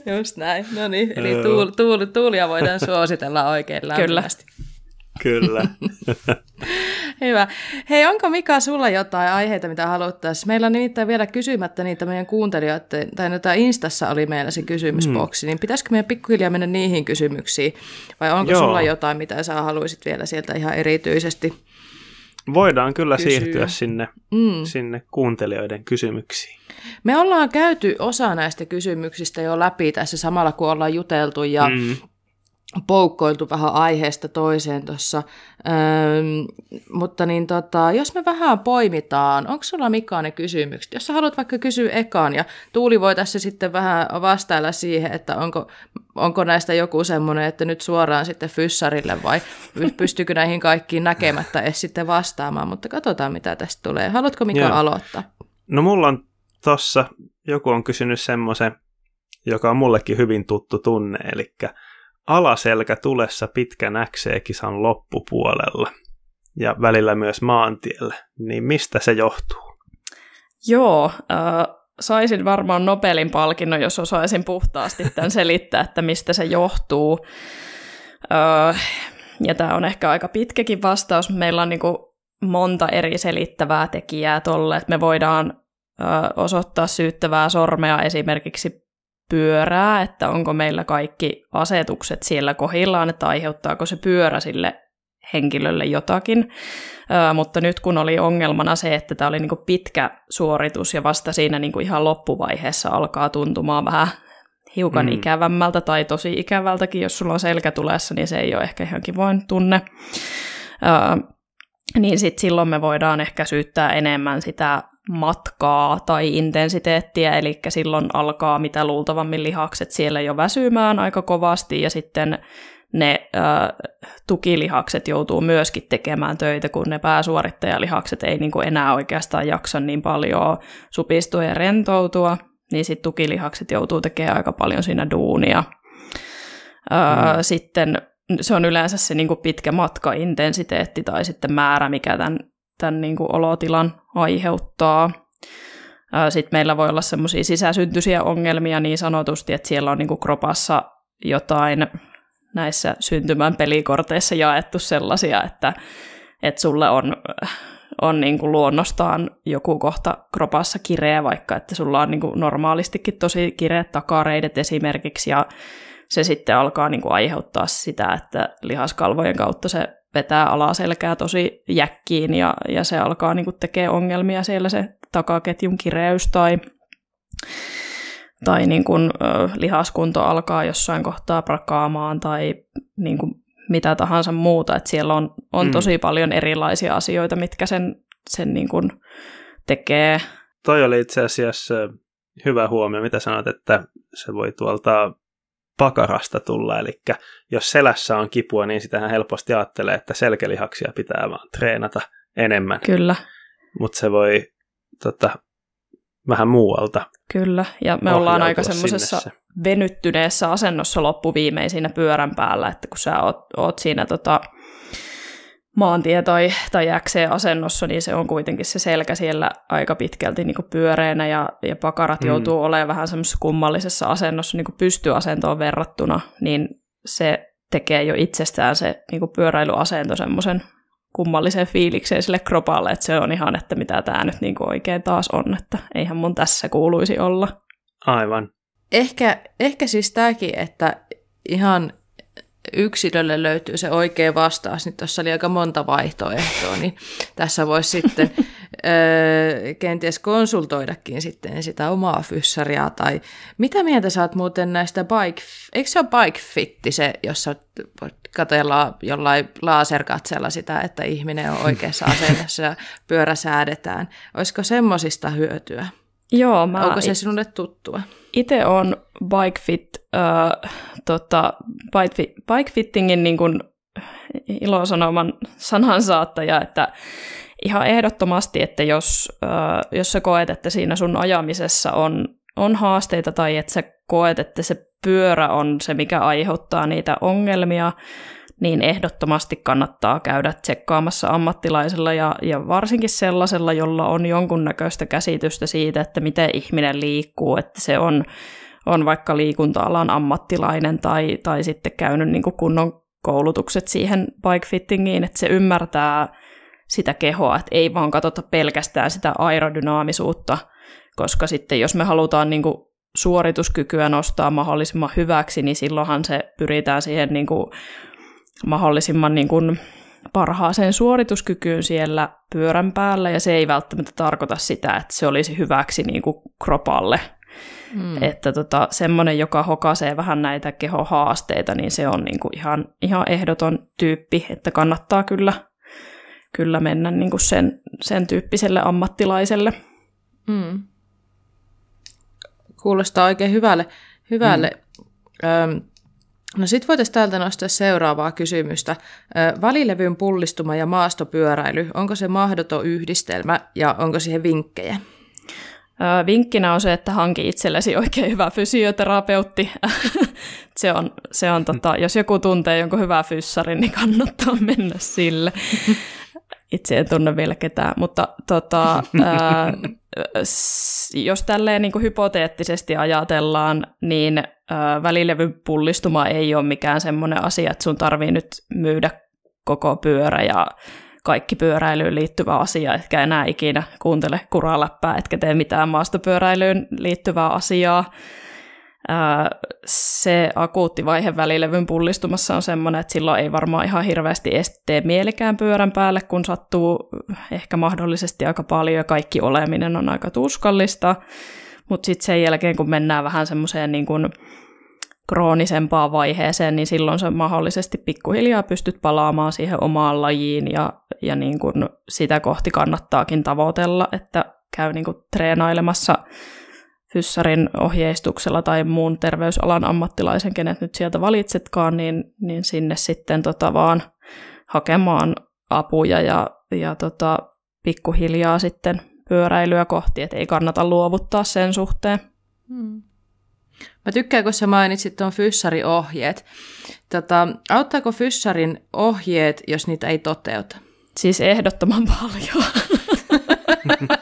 (laughs) Just näin. No niin, eli tuul, tuul, tuulia voidaan suositella oikein Kyllä. lämpimästi. Kyllä. (laughs) Hyvä. Hei, onko Mika sulla jotain aiheita, mitä haluttaisiin? Meillä on nimittäin vielä kysymättä niitä meidän kuuntelijoiden, tai no, tää Instassa oli meillä se kysymysboksi, mm. niin pitäisikö meidän pikkuhiljaa mennä niihin kysymyksiin? Vai onko Joo. sulla jotain, mitä sä haluaisit vielä sieltä ihan erityisesti? Voidaan kyllä Kysyä. siirtyä sinne, Mm. sinne kuuntelijoiden kysymyksiin. Me ollaan käyty osa näistä kysymyksistä jo läpi tässä samalla, kun ollaan juteltu ja Mm. Poukkoiltu vähän aiheesta toiseen tuossa. Öm, mutta niin tota, jos me vähän poimitaan, onko sulla Mika ne kysymykset? Jos sä haluat vaikka kysyä ekaan, ja Tuuli voi tässä sitten vähän vastailla siihen, että onko, onko näistä joku semmoinen, että nyt suoraan sitten fyssarille, vai pystyykö näihin kaikkiin näkemättä edes sitten vastaamaan, mutta katsotaan mitä tästä tulee. Haluatko Mika Joo. aloittaa? No mulla on tossa, joku on kysynyt semmoisen, joka on mullekin hyvin tuttu tunne, eli alaselkä tulessa pitkän XC-kisan loppupuolella ja välillä myös maantiellä, niin mistä se johtuu? Joo, äh, saisin varmaan Nobelin palkinnon, jos osaisin puhtaasti tämän (laughs) selittää, että mistä se johtuu. Äh, ja tämä on ehkä aika pitkäkin vastaus. Meillä on niinku monta eri selittävää tekijää tolle, että me voidaan äh, osoittaa syyttävää sormea esimerkiksi pyörää, että onko meillä kaikki asetukset siellä kohillaan, että aiheuttaako se pyörä sille henkilölle jotakin. Ö, mutta nyt kun oli ongelmana se, että tämä oli niinku pitkä suoritus ja vasta siinä niinku ihan loppuvaiheessa alkaa tuntumaan vähän hiukan mm. ikävämmältä tai tosi ikävältäkin, jos sulla on selkä tulessa, niin se ei ole ehkä ihan kivoin tunne. Öö, niin sitten silloin me voidaan ehkä syyttää enemmän sitä matkaa tai intensiteettiä, eli silloin alkaa mitä luultavammin lihakset siellä jo väsymään aika kovasti, ja sitten ne ö, tukilihakset joutuu myöskin tekemään töitä, kun ne pääsuorittajalihakset ei niin kuin enää oikeastaan jaksa niin paljon supistua ja rentoutua, niin sitten tukilihakset joutuu tekemään aika paljon siinä duunia. Ö, mm. Sitten se on yleensä se niin kuin pitkä matkaintensiteetti tai sitten määrä, mikä tämän, tämän niin kuin olotilan aiheuttaa. Sitten meillä voi olla semmoisia sisäsyntyisiä ongelmia niin sanotusti, että siellä on niin kuin kropassa jotain näissä syntymän pelikorteissa jaettu sellaisia, että, että sulle on, on niin kuin luonnostaan joku kohta kropassa kireä, vaikka että sulla on niin kuin normaalistikin tosi kireät takareidet esimerkiksi, ja se sitten alkaa niin kuin aiheuttaa sitä, että lihaskalvojen kautta se vetää alaselkää tosi jäkkiin, ja, ja se alkaa niin kuin tekee ongelmia siellä se takaketjun kireys tai tai niin kuin, ö, lihaskunto alkaa jossain kohtaa prakaamaan tai niin kuin mitä tahansa muuta. Että siellä on, on mm. tosi paljon erilaisia asioita, mitkä sen, sen niin kuin tekee. Toi oli itse asiassa hyvä huomio, mitä sanot, että se voi tuolta pakarasta tulla. Eli jos selässä on kipua, niin sitähän helposti ajattelee, että selkelihaksia pitää vaan treenata enemmän. Kyllä. Mutta se voi tota, vähän muualta. Kyllä, ja me ollaan aika semmoisessa venyttyneessä asennossa loppuviimein siinä pyörän päällä, että kun sä oot, oot siinä tota, maantie- tai, tai asennossa, niin se on kuitenkin se selkä siellä aika pitkälti niin pyöreänä ja, ja pakarat mm. joutuu olemaan vähän semmoisessa kummallisessa asennossa niin pystyasentoon verrattuna, niin se tekee jo itsestään se niin pyöräilyasento semmoisen kummallisen fiilikseen sille kropalle, että se on ihan, että mitä tämä nyt niin kuin oikein taas on, että eihän mun tässä kuuluisi olla. Aivan. Ehkä, ehkä siis tämäkin, että ihan yksilölle löytyy se oikea vastaus, niin tuossa oli aika monta vaihtoehtoa, niin tässä voisi sitten öö, kenties konsultoidakin sitten sitä omaa fyssaria, tai mitä mieltä oot muuten näistä bike, eikö se ole bike fitti se, jossa katsellaan jollain laserkatsella sitä, että ihminen on oikeassa asennossa ja pyörä säädetään. Olisiko semmoisista hyötyä? Joo, mä... Onko se sinulle tuttua? Itse on bike fit, äh, tota, bike, fit, bike fittingin niin kuin ilosanoman sanansaattaja, että ihan ehdottomasti, että jos, äh, jos sä koet, että siinä sun ajamisessa on, on haasteita tai että sä koet, että se pyörä on se, mikä aiheuttaa niitä ongelmia, niin ehdottomasti kannattaa käydä tsekkaamassa ammattilaisella ja, ja varsinkin sellaisella, jolla on jonkunnäköistä käsitystä siitä, että miten ihminen liikkuu, että se on, on vaikka liikunta-alan ammattilainen tai, tai sitten käynyt niin kunnon koulutukset siihen bike fittingiin, että se ymmärtää sitä kehoa, että ei vaan katsota pelkästään sitä aerodynaamisuutta, koska sitten jos me halutaan niin kuin suorituskykyä nostaa mahdollisimman hyväksi, niin silloinhan se pyritään siihen niin kuin mahdollisimman niin kuin parhaaseen suorituskykyyn siellä pyörän päällä, ja se ei välttämättä tarkoita sitä, että se olisi hyväksi niin kuin kropalle. Mm. Että tota, semmoinen, joka hokasee vähän näitä kehohaasteita, niin se on niin kuin ihan, ihan ehdoton tyyppi, että kannattaa kyllä, kyllä mennä niin kuin sen, sen tyyppiselle ammattilaiselle. Mm. Kuulostaa oikein hyvälle. hyvälle. Mm. No sitten voitaisiin täältä nostaa seuraavaa kysymystä. Välilevyn pullistuma ja maastopyöräily, onko se mahdoton yhdistelmä ja onko siihen vinkkejä? Vinkkinä on se, että hanki itsellesi oikein hyvä fysioterapeutti. (laughs) se on, se on tota, jos joku tuntee jonkun hyvää fyssarin, niin kannattaa mennä sille. (laughs) Itse en tunne vielä ketään, mutta tota, ää, jos tälleen niin kuin hypoteettisesti ajatellaan, niin ää, välilevyn pullistuma ei ole mikään semmoinen asia, että sun tarvii nyt myydä koko pyörä ja kaikki pyöräilyyn liittyvä asia, etkä enää ikinä kuuntele kuraläppää, etkä tee mitään maastopyöräilyyn liittyvää asiaa. Se akuutti vaihe välilevyn pullistumassa on semmoinen, että silloin ei varmaan ihan hirveästi tee mielikään pyörän päälle, kun sattuu ehkä mahdollisesti aika paljon ja kaikki oleminen on aika tuskallista. Mutta sitten sen jälkeen, kun mennään vähän semmoiseen niin kuin kroonisempaan vaiheeseen, niin silloin sä mahdollisesti pikkuhiljaa pystyt palaamaan siihen omaan lajiin ja, ja niin kuin sitä kohti kannattaakin tavoitella, että käy niin kuin treenailemassa fyssarin ohjeistuksella tai muun terveysalan ammattilaisen, kenet nyt sieltä valitsetkaan, niin, niin sinne sitten tota vaan hakemaan apuja ja, ja tota, pikkuhiljaa sitten pyöräilyä kohti, että ei kannata luovuttaa sen suhteen. Hmm. Mä tykkään, kun sä mainitsit tuon fyssariohjeet. Tota, auttaako fyssarin ohjeet, jos niitä ei toteuta? Siis ehdottoman (laughs) paljon. (laughs)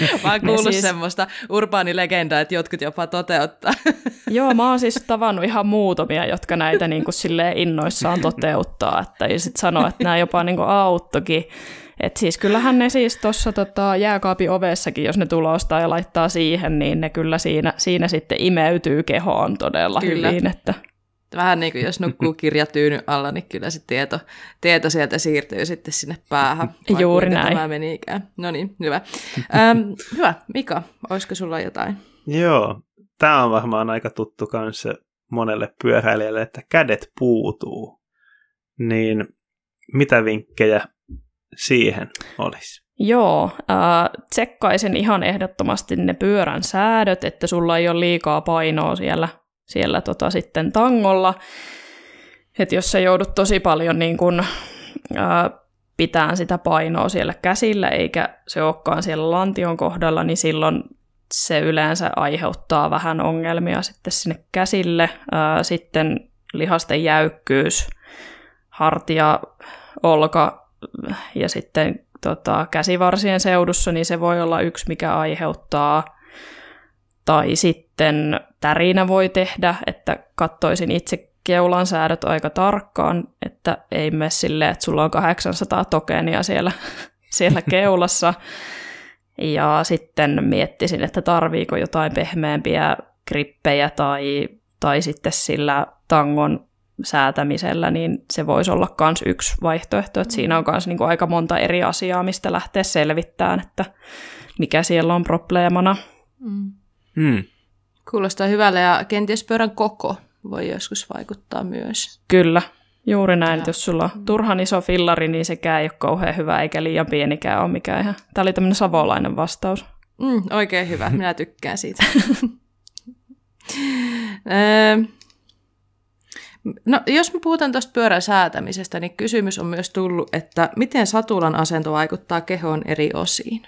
(laughs) mä oon kuullut siis... semmoista urbaanilegendaa, että jotkut jopa toteuttaa. (laughs) Joo, mä oon siis tavannut ihan muutamia, jotka näitä niin kuin innoissaan toteuttaa. Että, ja sitten sanoa, että nämä jopa niin kuin auttokin. Et siis kyllähän ne siis tuossa tota, jääkaapin ovessakin, jos ne tulostaa ja laittaa siihen, niin ne kyllä siinä, siinä sitten imeytyy kehoon todella kyllä. hyvin. Että... Vähän niin kuin jos nukkuu (laughs) kirjatyyny alla, niin kyllä se tieto, tieto sieltä siirtyy sitten sinne päähän. Juuri näin. Tämä meni ikään. No niin, hyvä. Ähm, hyvä. Mika, olisiko sulla jotain? Joo, tämä on varmaan aika tuttu kanssa monelle pyöräilijälle, että kädet puutuu. Niin mitä vinkkejä siihen olisi? Joo, äh, tsekkaisin ihan ehdottomasti ne pyörän säädöt, että sulla ei ole liikaa painoa siellä, siellä tota sitten tangolla. Että jos sä joudut tosi paljon niin kun, äh, pitää sitä painoa siellä käsillä, eikä se olekaan siellä lantion kohdalla, niin silloin se yleensä aiheuttaa vähän ongelmia sitten sinne käsille. Äh, sitten lihasten jäykkyys, hartia, olka, ja sitten tota, käsivarsien seudussa, niin se voi olla yksi, mikä aiheuttaa. Tai sitten tärinä voi tehdä, että kattoisin itse keulan säädöt aika tarkkaan, että ei mene silleen, että sulla on 800 tokenia siellä, (laughs) siellä keulassa. Ja sitten miettisin, että tarviiko jotain pehmeämpiä grippejä tai, tai sitten sillä tangon säätämisellä, niin se voisi olla myös yksi vaihtoehto, että siinä on myös niin aika monta eri asiaa, mistä lähteä selvittämään, että mikä siellä on probleemana. Mm. Hmm. Kuulostaa hyvälle ja kenties pyörän koko voi joskus vaikuttaa myös. Kyllä, juuri näin. Ja. Jos sulla on mm. turhan iso fillari, niin sekään ei ole kauhean hyvä eikä liian pienikään ole mikään ihan. Tämä oli tämmöinen savolainen vastaus. Mm, oikein hyvä, minä tykkään siitä. (laughs) No, jos me puhutaan tuosta pyörän säätämisestä, niin kysymys on myös tullut, että miten satulan asento vaikuttaa kehoon eri osiin?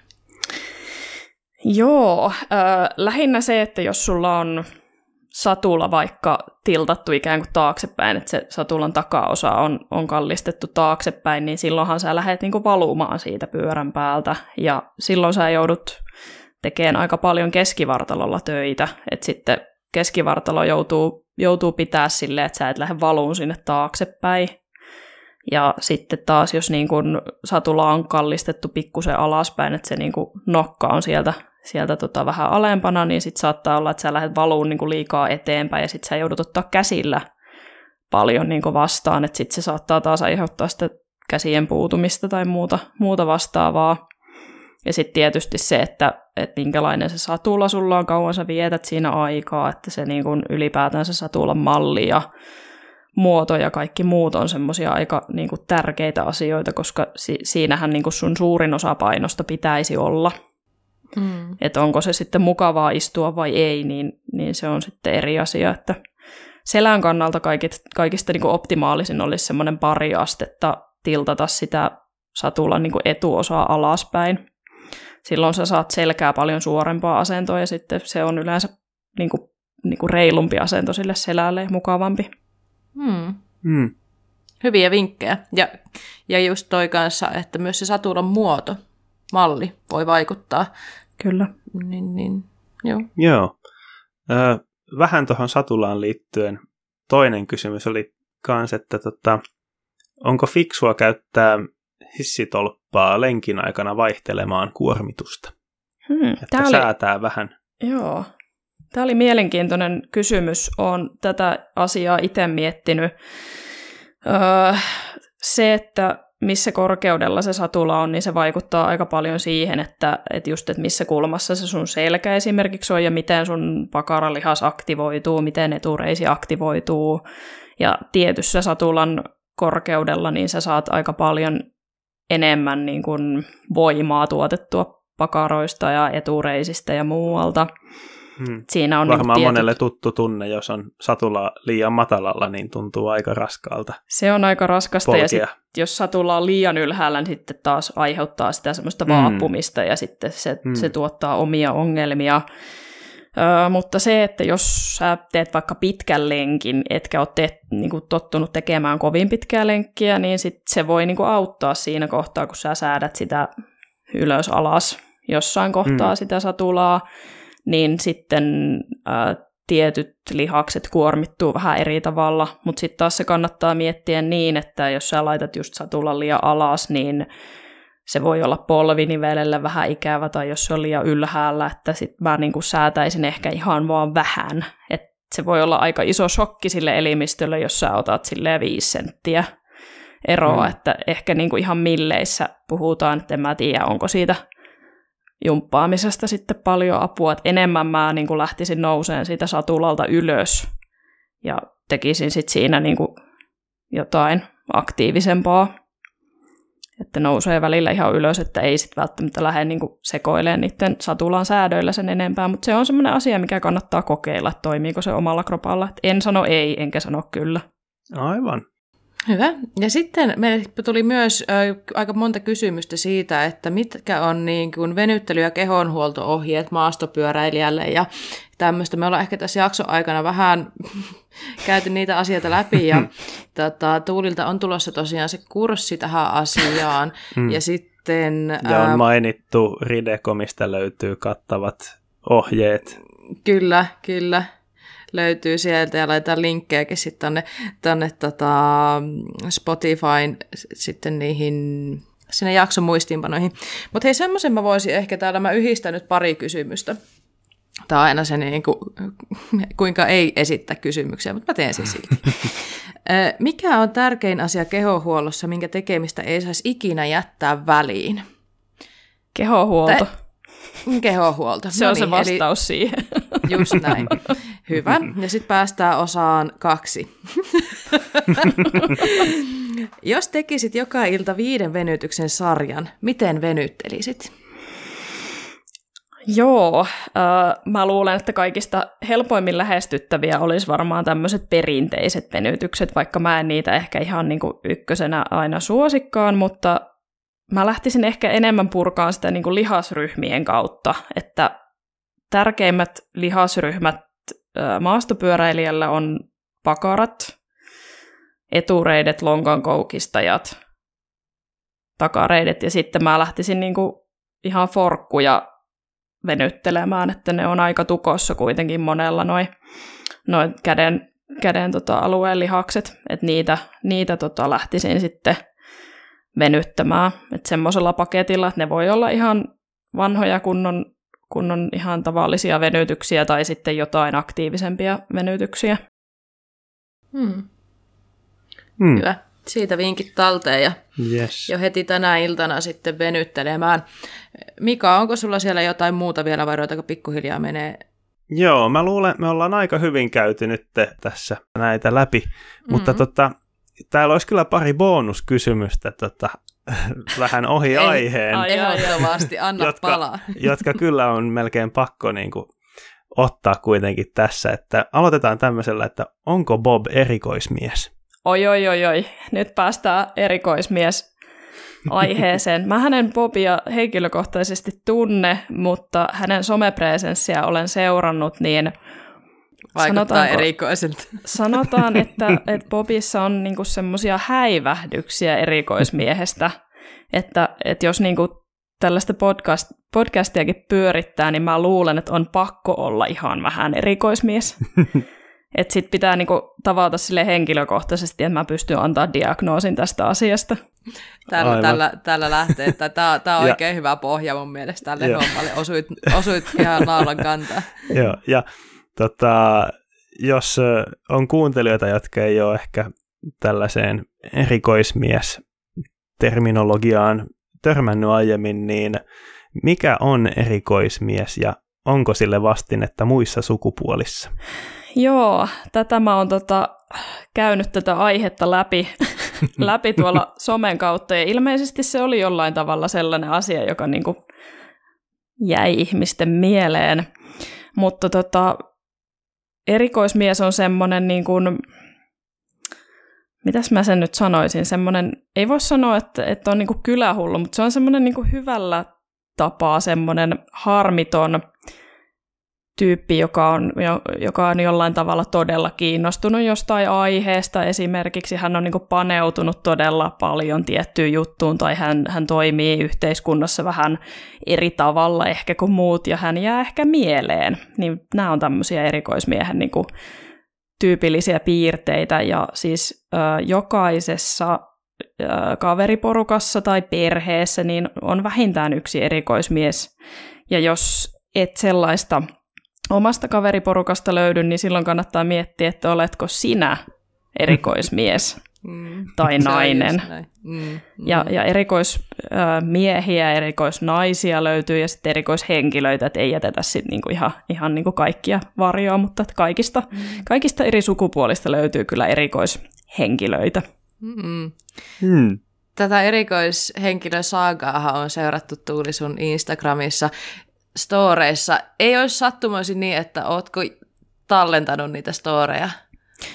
Joo, äh, lähinnä se, että jos sulla on satula vaikka tiltattu ikään kuin taaksepäin, että se satulan takaosa on, on kallistettu taaksepäin, niin silloinhan sä lähdet niinku valumaan siitä pyörän päältä, ja silloin sä joudut tekemään aika paljon keskivartalolla töitä, että sitten keskivartalo joutuu joutuu pitää silleen, että sä et lähde valuun sinne taaksepäin. Ja sitten taas, jos niin kun satula on kallistettu pikkusen alaspäin, että se niin kun nokka on sieltä, sieltä tota vähän alempana, niin sitten saattaa olla, että sä lähdet valuun niin liikaa eteenpäin ja sitten sä joudut ottaa käsillä paljon niin vastaan, että sitten se saattaa taas aiheuttaa sitä käsien puutumista tai muuta, muuta vastaavaa. Ja sitten tietysti se, että, että minkälainen se satula sulla on, kauan sä vietät siinä aikaa, että se niin kuin ylipäätään se satulan malli ja muoto ja kaikki muut on semmoisia aika niin kuin tärkeitä asioita, koska si- siinähän niin kuin sun suurin osa painosta pitäisi olla. Mm. Että onko se sitten mukavaa istua vai ei, niin, niin se on sitten eri asia. Että selän kannalta kaikit, kaikista niin kuin optimaalisin olisi semmoinen pari astetta tiltata sitä satulan niin kuin etuosaa alaspäin silloin sä saat selkää paljon suorempaa asentoa ja sitten se on yleensä niin kuin, niin kuin reilumpi asento sille selälle ja mukavampi. Hmm. Hmm. Hyviä vinkkejä. Ja, ja just toi kanssa, että myös se satulan muoto, malli voi vaikuttaa. Kyllä. Niin, niin, joo. Joo. Ö, vähän tuohon satulaan liittyen toinen kysymys oli kans, että tota, onko fiksua käyttää hissitolppaa lenkin aikana vaihtelemaan kuormitusta. Hmm, että oli... säätää vähän. Joo. Tämä oli mielenkiintoinen kysymys. Olen tätä asiaa itse miettinyt. Öö, se, että missä korkeudella se satula on, niin se vaikuttaa aika paljon siihen, että, että just, että missä kulmassa se sun selkä esimerkiksi on ja miten sun pakaralihas aktivoituu, miten etureisi aktivoituu. Ja tietyssä satulan korkeudella niin sä saat aika paljon enemmän niin kuin voimaa tuotettua pakaroista ja etureisistä ja muualta. Hmm. Siinä on Varmaan niin monelle tuttu tunne, jos on satula liian matalalla, niin tuntuu aika raskaalta. Se on aika raskasta polkia. ja sit, jos satulla on liian ylhäällä, niin sitten taas aiheuttaa sitä semmoista Mm. vaapumista ja sitten se, Mm. se tuottaa omia ongelmia. Ö, mutta se, että jos sä teet vaikka pitkän lenkin, etkä ole te, niin kuin tottunut tekemään kovin pitkää lenkkiä, niin sit se voi niin kuin auttaa siinä kohtaa, kun sä säädät sitä ylös alas jossain kohtaa Mm. sitä satulaa, niin sitten ä, tietyt lihakset kuormittuu vähän eri tavalla, mutta sitten taas se kannattaa miettiä niin, että jos sä laitat just satulan liian alas, niin se voi olla polvinivelelle vähän ikävä, tai jos se on liian ylhäällä, että sit mä niinku säätäisin ehkä ihan vaan vähän. Et se voi olla aika iso shokki sille elimistölle, jos sä otat silleen viisi senttiä eroa, Mm. että ehkä niinku ihan milleissä puhutaan, että en mä tiedä, onko siitä jumppaamisesta sitten paljon apua, että enemmän mä niin kuin lähtisin nouseen siitä satulalta ylös ja tekisin sitten siinä niin kuin jotain aktiivisempaa, että nousee välillä ihan ylös, että ei sitten välttämättä lähde niin kuin sekoilemaan niiden satulan säädöillä sen enempää, mutta se on semmoinen asia, mikä kannattaa kokeilla, että toimiiko se omalla kropalla. Et en sano ei, enkä sano kyllä. Aivan. Hyvä. Ja sitten meille tuli myös aika monta kysymystä siitä, että mitkä on niin kuin venyttely- ja kehonhuolto-ohjeet maastopyöräilijälle ja tämmöistä. Me ollaan ehkä tässä jakson aikana vähän (laughs) käyty niitä asioita läpi ja (laughs) tota, Tuulilta on tulossa tosiaan se kurssi tähän asiaan Mm. ja sitten... Ja on mainittu Ridekomista löytyy kattavat ohjeet. Kyllä, kyllä. Löytyy sieltä ja laitetaan linkkejäkin sitten tonne, tonne tota Spotifyn sitten niihin sinne jakson muistiinpanoihin. Mutta hei, semmoisen mä voisin ehkä täällä, mä yhdistän nyt pari kysymystä. Tämä on aina se, niin kuin, (laughs) kuinka ei esittää kysymyksiä, mutta mä teen sen silti. (laughs) Mikä on tärkein asia kehohuollossa, minkä tekemistä ei saisi ikinä jättää väliin? Kehohuolto. Tä- Kehohuolto. se No on se niin, eli- vastaus siihen. Just näin. (laughs) Hyvä. (laughs) Ja sitten päästään osaan kaksi. (laughs) Jos tekisit joka ilta viiden venytyksen sarjan, miten venyttelisit? Joo, äh, mä luulen, että kaikista helpoimmin lähestyttäviä olisi varmaan tämmöiset perinteiset venytykset, vaikka mä en niitä ehkä ihan niin kuin ykkösenä aina suosikkaan, mutta mä lähtisin ehkä enemmän purkaan sitä niin kuin lihasryhmien kautta, että tärkeimmät lihasryhmät maastopyöräilijällä on pakarat, etureidet, lonkankoukistajat, takareidet. Ja sitten mä lähtisin niin kuin ihan forkkuja venyttelemään, että ne on aika tukossa kuitenkin monella noin noi käden, käden tota, alueen lihakset, että niitä, niitä tota, lähtisin sitten venyttämään, että semmoisella paketilla, että ne voi olla ihan vanhoja kunnon, kunnon ihan tavallisia venytyksiä tai sitten jotain aktiivisempia venytyksiä. Hmm. Hmm. Hyvä. Siitä vinkit talteen ja Yes. jo heti tänä iltana sitten venyttelemään. Mika, onko sulla siellä jotain muuta vielä vai ruvetaanko pikkuhiljaa menee? Joo, mä luulen, me ollaan aika hyvin käyty nyt tässä näitä läpi, mm-hmm. mutta tota, täällä olisi kyllä pari bonuskysymystä tota, (laughs) vähän ohi Ei, aiheen, ai, ai, ai. Ehdottomasti, anna Jotka- palaa. (laughs) jotka kyllä on melkein pakko niin kuin, ottaa kuitenkin tässä. Että aloitetaan tämmöisellä, että onko Bob erikoismies? Oi, oi, oi, oi. Nyt päästään erikoismies aiheeseen. (laughs) Mä hänen Bobia henkilökohtaisesti tunne, mutta hänen somepresenssiä olen seurannut, niin Vaikuttaa erikoiselta. sanotaan, (laughs) että, että Bobissa on niinku semmoisia häivähdyksiä erikoismiehestä, että, että jos niinku tällaista podcast, podcastiakin pyörittää, niin mä luulen, että on pakko olla ihan vähän erikoismies. (laughs) Että sit pitää niinku tavata sille henkilökohtaisesti, että mä pystyn antaa diagnoosin tästä asiasta. Tällä, tällä, tällä lähtee, että tämä, tämä on Ja- oikein hyvä pohja mun mielestä tälle hommalle. Osuit, osuit ihan (laughs) naulan kantaa. Joo, ja tota, jos on kuuntelijoita, jotka ei ole ehkä tällaiseen erikoismies terminologiaan törmännyt aiemmin, niin mikä on erikoismies ja onko sille vastinetta muissa sukupuolissa? Joo, tätä mä oon tota, käynyt tätä aihetta läpi, (laughs) läpi tuolla somen kautta, ja ilmeisesti se oli jollain tavalla sellainen asia, joka niinku jäi ihmisten mieleen. Mutta tota, erikoismies on semmoinen, niin kuin, mitäs mä sen nyt sanoisin, semmoinen, ei voi sanoa, että, että on niin kuin kylähullu, mutta se on semmoinen niin kuin hyvällä tapaa semmoinen harmiton, tyyppi, joka on, joka on jollain tavalla todella kiinnostunut jostain aiheesta. Esimerkiksi hän on niin paneutunut todella paljon tiettyyn juttuun tai hän, hän toimii yhteiskunnassa vähän eri tavalla ehkä kuin muut ja hän jää ehkä mieleen. Niin nämä on tämmöisiä erikoismiehen niin tyypillisiä piirteitä ja siis äh, jokaisessa äh, kaveriporukassa tai perheessä niin on vähintään yksi erikoismies. Ja jos et sellaista omasta kaveriporukasta löydy, niin silloin kannattaa miettiä, että oletko sinä erikoismies (laughs) mm. tai nainen. Mm. Mm. Ja, ja erikoismiehiä, erikoisnaisia löytyy ja sitten erikoishenkilöitä, että ei jätetä sitten niinku ihan, ihan niinku kaikkia varjoa, mutta kaikista, mm. kaikista eri sukupuolista löytyy kyllä erikoishenkilöitä. Mm. Mm. Tätä erikoishenkilösaagaahan on seurattu Tuuli sun Instagramissa storeissa ei olisi sattumoisin niin, että ootko tallentanut niitä storeja?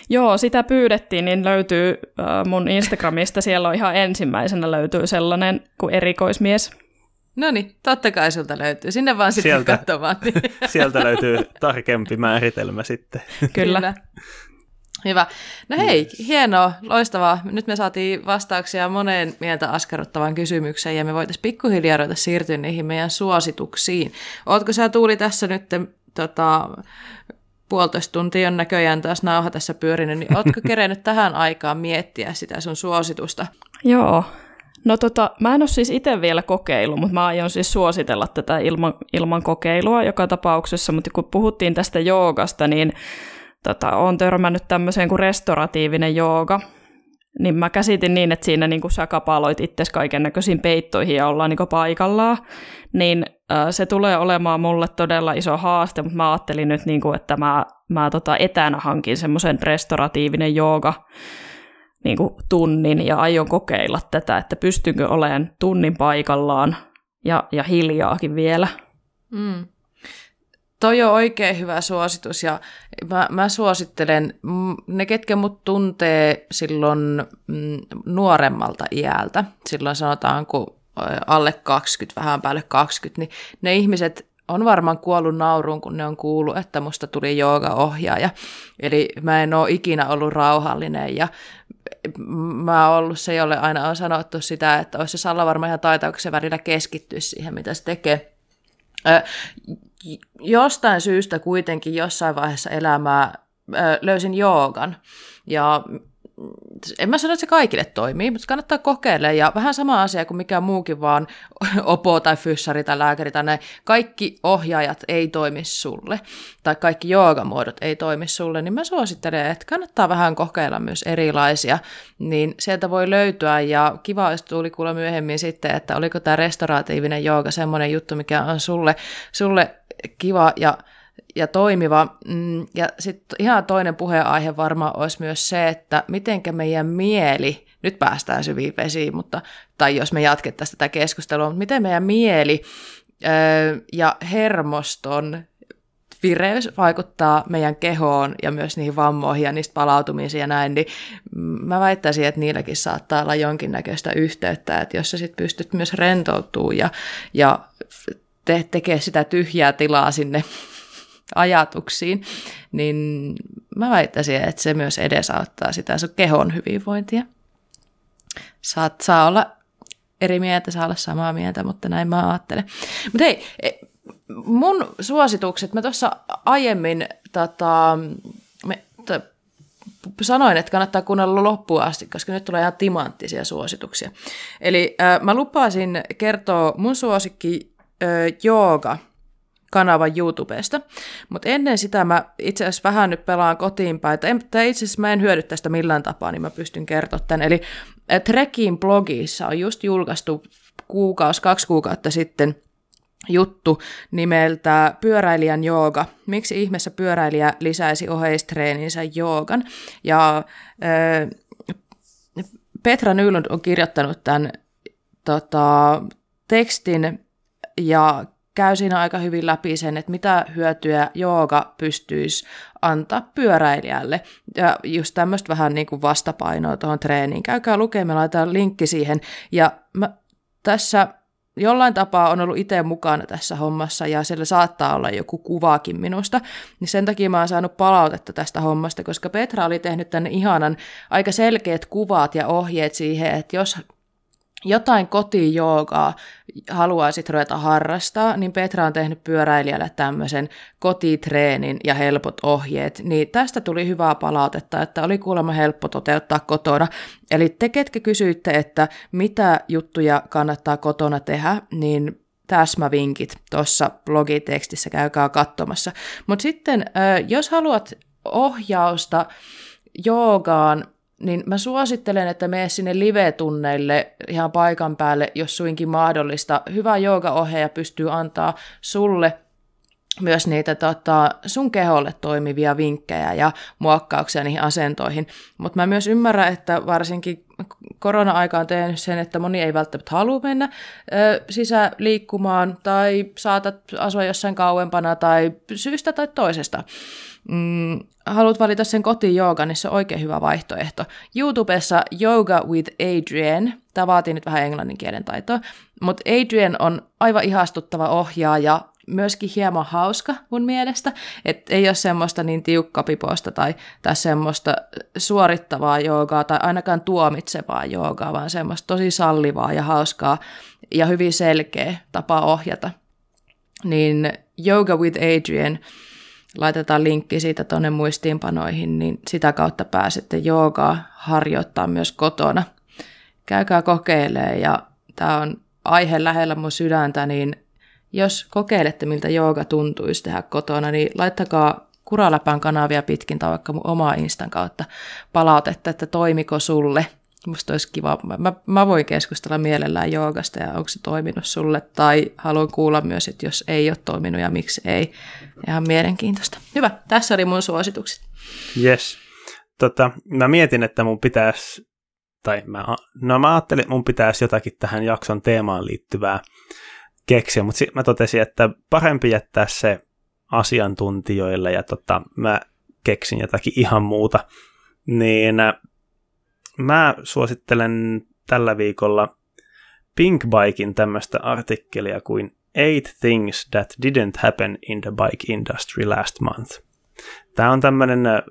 Joo, sitä pyydettiin, niin löytyy äh, mun Instagramista, siellä on ihan ensimmäisenä löytyy sellainen kuin erikoismies. No niin, totta kai sulta löytyy. Sinne vaan sitten sieltä, katsomaan. Niin. (laughs) sieltä löytyy tarkempi määritelmä sitten. Kyllä. Kyllä. Hyvä. No hei, hienoa, loistavaa. Nyt me saatiin vastauksia moneen mieltä askarruttavaan kysymykseen ja me voitaisiin pikkuhiljaa ruveta siirtyä niihin meidän suosituksiin. Ootko sä Tuuli tässä nyt tota, puolitoista tuntia on näköjään taas nauha tässä pyörinyt, niin ootko (laughs) kerennyt tähän aikaan miettiä sitä sun suositusta? Joo. No tota, mä en ole siis itse vielä kokeillut, mutta mä aion siis suositella tätä ilman, ilman kokeilua joka tapauksessa, mutta kun puhuttiin tästä joogasta, niin tota, olen törmännyt tämmöiseen kuin restoratiivinen jooga, niin mä käsitin niin, että siinä niin kuin sä kapaloit itse kaiken näköisiin peittoihin ja ollaan niin paikallaan, niin se tulee olemaan mulle todella iso haaste, mutta mä ajattelin nyt, niin kuin, että mä, mä tota etänä hankin semmoisen restoratiivinen jooga niin kuin tunnin ja aion kokeilla tätä, että pystynkö olemaan tunnin paikallaan ja, ja hiljaakin vielä. Mm. Toi on oikein hyvä suositus ja mä, mä suosittelen, ne ketkä mut tuntee silloin mm, nuoremmalta iältä, silloin sanotaan kun alle 20, vähän päälle 20, niin ne ihmiset on varmaan kuollut nauruun, kun ne on kuullut, että musta tuli joogaohjaaja. Eli mä en ole ikinä ollut rauhallinen ja mä oon ollut se, jolle aina on sanottu sitä, että olisi se Salla varmaan ihan taitaako se välillä keskittyä siihen, mitä se tekee jostain syystä kuitenkin jossain vaiheessa elämää löysin joogan. Ja en mä sano, että se kaikille toimii, mutta kannattaa kokeilla. Ja vähän sama asia kuin mikä muukin vaan (laughs) opo tai fyssari tai lääkäri tai näin. Kaikki ohjaajat ei toimi sulle, tai kaikki joogamuodot ei toimi sulle, niin mä suosittelen, että kannattaa vähän kokeilla myös erilaisia, niin sieltä voi löytyä. Ja kiva olisi tuli kuulla myöhemmin sitten, että oliko tämä restauratiivinen jooga semmoinen juttu, mikä on sulle, sulle kiva ja ja toimiva. Mm, ja sitten ihan toinen puheenaihe varmaan olisi myös se, että miten meidän mieli, nyt päästään syviin vesiin, mutta, tai jos me jatkettaisiin tätä keskustelua, mutta miten meidän mieli ja hermoston vireys vaikuttaa meidän kehoon ja myös niihin vammoihin ja niistä palautumisiin ja näin, niin mä väittäisin, että niilläkin saattaa olla jonkinnäköistä yhteyttä, että jos sä sit pystyt myös rentoutumaan ja, ja te- tekee sitä tyhjää tilaa sinne ajatuksiin, niin mä väittäisin, että se myös edesauttaa sitä sun kehon hyvinvointia. Saat, saa olla eri mieltä, saa olla samaa mieltä, mutta näin mä ajattelen. Mutta hei, e, mun suositukset, mä tuossa aiemmin tota, me, to, sanoin, että kannattaa kuunnella loppuun asti, koska nyt tulee ihan timanttisia suosituksia. Eli äh, mä lupasin kertoa mun suosikki äh, jooga – kanavan YouTubesta. Mutta ennen sitä mä itse asiassa vähän nyt pelaan kotiin päin, tai itse asiassa mä en hyödy tästä millään tapaa, niin mä pystyn kertoa tämän. Eli Trekin blogissa on just julkaistu kuukausi, kaksi kuukautta sitten juttu nimeltä Pyöräilijän jooga. Miksi ihmeessä pyöräilijä lisäisi oheistreeninsä joogan? Ja Petra Nylund on kirjoittanut tämän tota, tekstin ja käy siinä aika hyvin läpi sen, että mitä hyötyä jooga pystyisi antaa pyöräilijälle. Ja just tämmöistä vähän niin kuin vastapainoa tuohon treeniin. Käykää lukemaan, me laitetaan linkki siihen. Ja mä tässä jollain tapaa on ollut itse mukana tässä hommassa ja siellä saattaa olla joku kuvaakin minusta, niin sen takia mä oon saanut palautetta tästä hommasta, koska Petra oli tehnyt tänne ihanan aika selkeät kuvat ja ohjeet siihen, että jos jotain kotijoogaa haluaisit ruveta harrastaa, niin Petra on tehnyt pyöräilijälle tämmöisen kotitreenin ja helpot ohjeet, niin tästä tuli hyvää palautetta, että oli kuulemma helppo toteuttaa kotona. Eli te, ketkä kysyitte, että mitä juttuja kannattaa kotona tehdä, niin täsmävinkit tuossa blogitekstissä, käykää katsomassa. Mutta sitten, jos haluat ohjausta joogaan niin mä suosittelen, että mene sinne live-tunneille ihan paikan päälle, jos suinkin mahdollista. Hyvä joogaohjaaja pystyy antaa sulle myös niitä tota, sun keholle toimivia vinkkejä ja muokkauksia niihin asentoihin. Mutta mä myös ymmärrän, että varsinkin korona-aika on tehnyt sen, että moni ei välttämättä halua mennä ö, sisäliikkumaan tai saatat asua jossain kauempana tai syystä tai toisesta mm, haluat valita sen kotijoogan, niin se on oikein hyvä vaihtoehto. YouTubessa Yoga with Adrian, tämä vaatii nyt vähän englannin kielen taitoa, mutta Adrian on aivan ihastuttava ohjaaja, myöskin hieman hauska mun mielestä, että ei ole semmoista niin tiukkapiposta tai, tai semmoista suorittavaa joogaa tai ainakaan tuomitsevaa joogaa, vaan semmoista tosi sallivaa ja hauskaa ja hyvin selkeä tapa ohjata. Niin Yoga with Adrian – laitetaan linkki siitä tuonne muistiinpanoihin, niin sitä kautta pääsette joogaa harjoittaa myös kotona. Käykää kokeilemaan ja tämä on aihe lähellä mun sydäntä, niin jos kokeilette, miltä jooga tuntuisi tehdä kotona, niin laittakaa Kuraläpän kanavia pitkin tai vaikka mun omaa Instan kautta palautetta, että toimiko sulle – Musta olisi kiva. Mä, mä voin keskustella mielellään joogasta ja onko se toiminut sulle. Tai haluan kuulla myös, että jos ei ole toiminut ja miksi ei. Ihan mielenkiintoista. Hyvä, tässä oli mun suositukset. Yes. Tota, mä mietin, että mun pitäisi, tai mä, no mä ajattelin, että mun pitäisi jotakin tähän jakson teemaan liittyvää keksiä, mutta mä totesin, että parempi jättää se asiantuntijoille ja tota, mä keksin jotakin ihan muuta. Niin mä suosittelen tällä viikolla Pinkbikin tämmöistä artikkelia kuin Eight Things That Didn't Happen in the Bike Industry Last Month. Tämä on tämmöinen äh,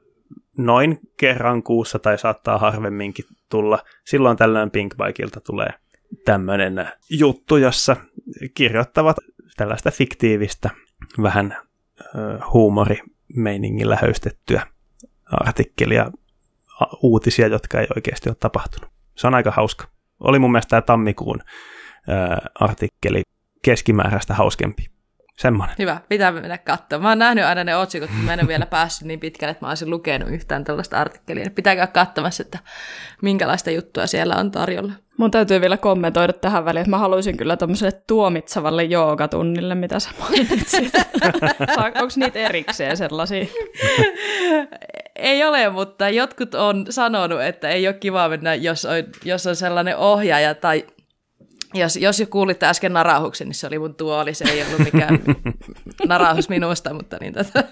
noin kerran kuussa tai saattaa harvemminkin tulla. Silloin tällöin Pinkbikeilta tulee tämmöinen äh, juttu, jossa kirjoittavat tällaista fiktiivistä, vähän äh, huumorimeiningillä höystettyä artikkelia uutisia, jotka ei oikeasti ole tapahtunut. Se on aika hauska. Oli mun mielestä tämä tammikuun ää, artikkeli keskimääräistä hauskempi. Semmoinen. Hyvä, pitää mennä katsomaan. Mä oon nähnyt aina ne otsikot, mutta mä en ole vielä päässyt niin pitkälle, että mä olisin lukenut yhtään tällaista artikkelia. Pitää käydä katsomassa, että minkälaista juttua siellä on tarjolla. Mun täytyy vielä kommentoida tähän väliin, että mä haluaisin kyllä tuommoiselle tuomitsevalle joogatunnille, mitä sä mainitsit. (laughs) Onko niitä erikseen sellaisia? (laughs) ei ole, mutta jotkut on sanonut, että ei ole kiva mennä, jos on, jos on sellainen ohjaaja tai jos, jos jo kuulitte äsken narahuksen, niin se oli mun tuoli, se ei ollut mikään (laughs) narahus minusta, mutta niin, tota,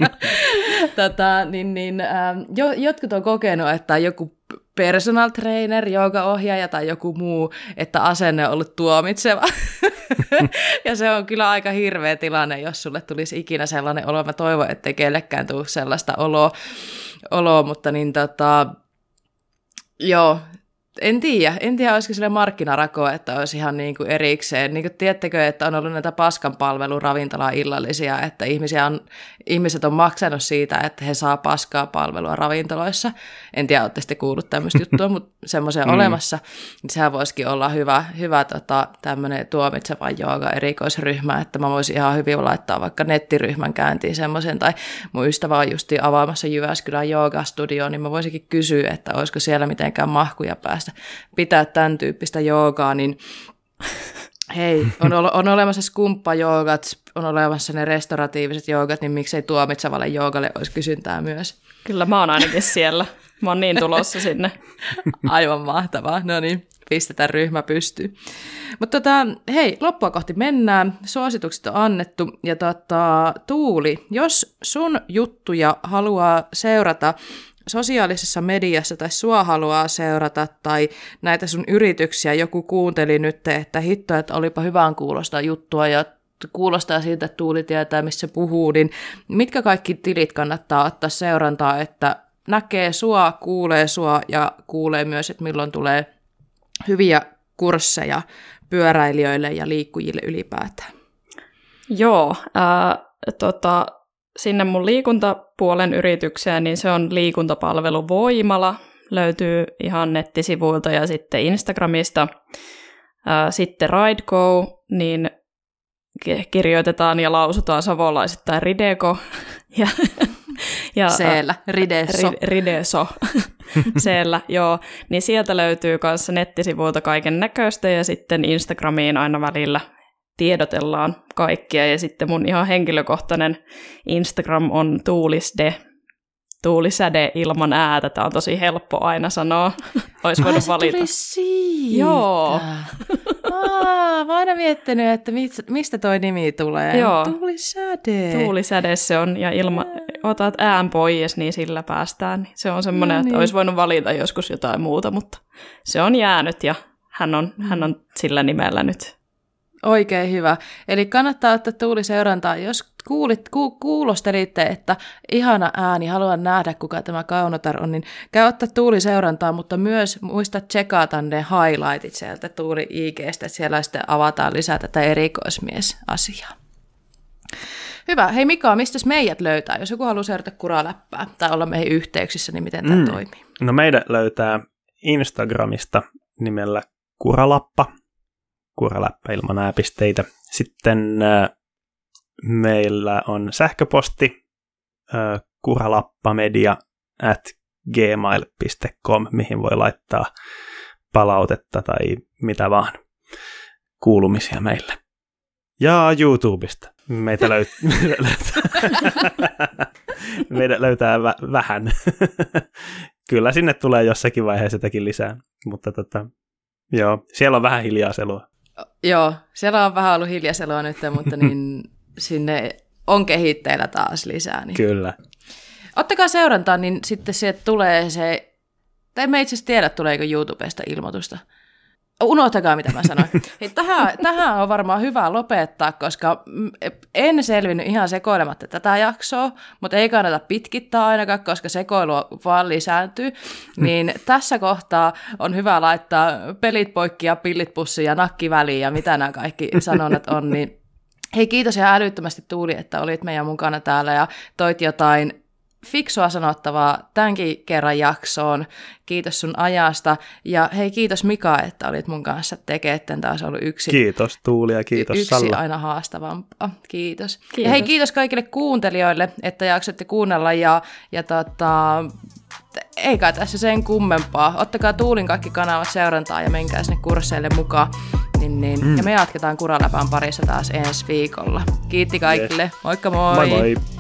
(laughs) tota, niin, niin, ähm, jo, jotkut on kokenut, että joku personal trainer, ohjaaja tai joku muu, että asenne on ollut tuomitseva. (laughs) ja se on kyllä aika hirveä tilanne, jos sulle tulisi ikinä sellainen olo. Mä toivon, ettei kellekään tule sellaista oloa, oloa mutta niin tota, joo, en tiedä, en tiedä, olisiko sille markkinarako, että olisi ihan niin kuin erikseen. Niin kuin tiedättekö, että on ollut näitä paskanpalvelun ravintola illallisia, että ihmisiä on, ihmiset on maksanut siitä, että he saa paskaa palvelua ravintoloissa. En tiedä, olette sitten kuullut tämmöistä juttua, (laughs) mutta semmoisen mm. olemassa. Niin sehän voisikin olla hyvä, hyvä tota, tämmöinen tuomitseva jooga erikoisryhmä, että mä voisin ihan hyvin laittaa vaikka nettiryhmän käyntiin semmoisen, tai mun ystävä on justi avaamassa Jyväskylän joogastudio, niin mä voisinkin kysyä, että olisiko siellä mitenkään mahkuja päästä päästä pitää tämän tyyppistä joogaa, niin hei, on, on olemassa skumppa-joogat, on olemassa ne restauratiiviset joogat, niin miksei tuomitsevalle joogalle olisi kysyntää myös. Kyllä mä oon ainakin siellä. Mä oon niin tulossa sinne. Aivan mahtavaa. No niin, pistetään ryhmä pystyyn. Mutta tota, hei, loppua kohti mennään. Suositukset on annettu. Ja tota, Tuuli, jos sun juttuja haluaa seurata sosiaalisessa mediassa tai sua haluaa seurata tai näitä sun yrityksiä, joku kuunteli nyt, että hitto, että olipa hyvään kuulostaa juttua ja kuulostaa siltä, että Tuuli tietää, missä puhuu, niin mitkä kaikki tilit kannattaa ottaa seurantaa, että näkee sua, kuulee sua ja kuulee myös, että milloin tulee hyviä kursseja pyöräilijöille ja liikkujille ylipäätään. Joo, ää, tota, sinne mun liikuntapuolen yritykseen, niin se on liikuntapalvelu Voimala. Löytyy ihan nettisivuilta ja sitten Instagramista. Sitten Rideco, niin kirjoitetaan ja lausutaan savolaisittain Rideko. (laughs) ja ja, Seellä, Rideso. Ri, Rideso, (laughs) Seellä, joo. Niin sieltä löytyy myös nettisivuilta kaiken näköistä ja sitten Instagramiin aina välillä tiedotellaan kaikkia. Ja sitten mun ihan henkilökohtainen Instagram on tuulisde, tuulisäde ilman äätä. Tämä on tosi helppo aina sanoa. (laughs) Olisi voinut Ai, valita. siitä. Joo. Aa, mä oon aina miettinyt, että mistä toi nimi tulee. Joo. Tuulisäde. Tuulisäde se on, ja ilma, otat ään pois, niin sillä päästään. Se on semmoinen, no niin. että olisi voinut valita joskus jotain muuta, mutta se on jäänyt ja hän on, hän on sillä nimellä nyt Oikein hyvä. Eli kannattaa ottaa Tuuli seurantaa. Jos kuulit, ku, kuulostelitte, että ihana ääni, haluan nähdä, kuka tämä kaunotar on, niin käy ottaa Tuuli seurantaa, mutta myös muista tsekata ne highlightit sieltä Tuuli IGstä, että siellä sitten avataan lisää tätä erikoismiesasiaa. Hyvä. Hei Mika, mistä meidät löytää? Jos joku haluaa seurata kuraläppää tai olla meihin yhteyksissä, niin miten tämä mm. toimii? No meidän löytää Instagramista nimellä Kuralappa kuuraläppä ilman ääpisteitä. Sitten äh, meillä on sähköposti äh, kuralappamedia at gmail.com, mihin voi laittaa palautetta tai mitä vaan kuulumisia meille. Ja YouTubesta. Meitä, löyt- (laughs) (laughs) meitä löytää vä- vähän. (laughs) Kyllä sinne tulee jossakin vaiheessa jotakin lisää, mutta tota, joo, siellä on vähän hiljaa selua. Joo, siellä on vähän ollut hiljaiselua nyt, mutta (laughs) niin sinne on kehitteillä taas lisää. Niin. Kyllä. Ottakaa seurantaa, niin sitten sieltä tulee se, tai me itse asiassa tiedä, tuleeko YouTubesta ilmoitusta. Unohtakaa, mitä mä sanoin. Hei, (laughs) tähän, tähän on varmaan hyvä lopettaa, koska en selvinnyt ihan sekoilematta tätä jaksoa, mutta ei kannata pitkittää ainakaan, koska sekoilu vaan lisääntyy. Niin tässä kohtaa on hyvä laittaa pelit poikki ja pillit pussiin ja nakki väliin ja mitä nämä kaikki (laughs) sanonnat on. Niin hei, kiitos ihan älyttömästi Tuuli, että olit meidän mukana täällä ja toit jotain fiksua sanottavaa tämänkin kerran jaksoon. Kiitos sun ajasta. Ja hei, kiitos Mika, että olit mun kanssa tekemään. Taas ollut yksi. Kiitos Tuuli ja kiitos yksi Salla. aina haastavampaa. Kiitos. kiitos. Ja hei, kiitos kaikille kuuntelijoille, että jaksatte kuunnella. Ja, ja tota, eikä tässä sen kummempaa. Ottakaa Tuulin kaikki kanavat seurantaa ja menkää sinne kursseille mukaan. Niin, niin. Mm. Ja me jatketaan Kuraläpän parissa taas ensi viikolla. Kiitti kaikille. Yes. Moikka moi! Moi moi!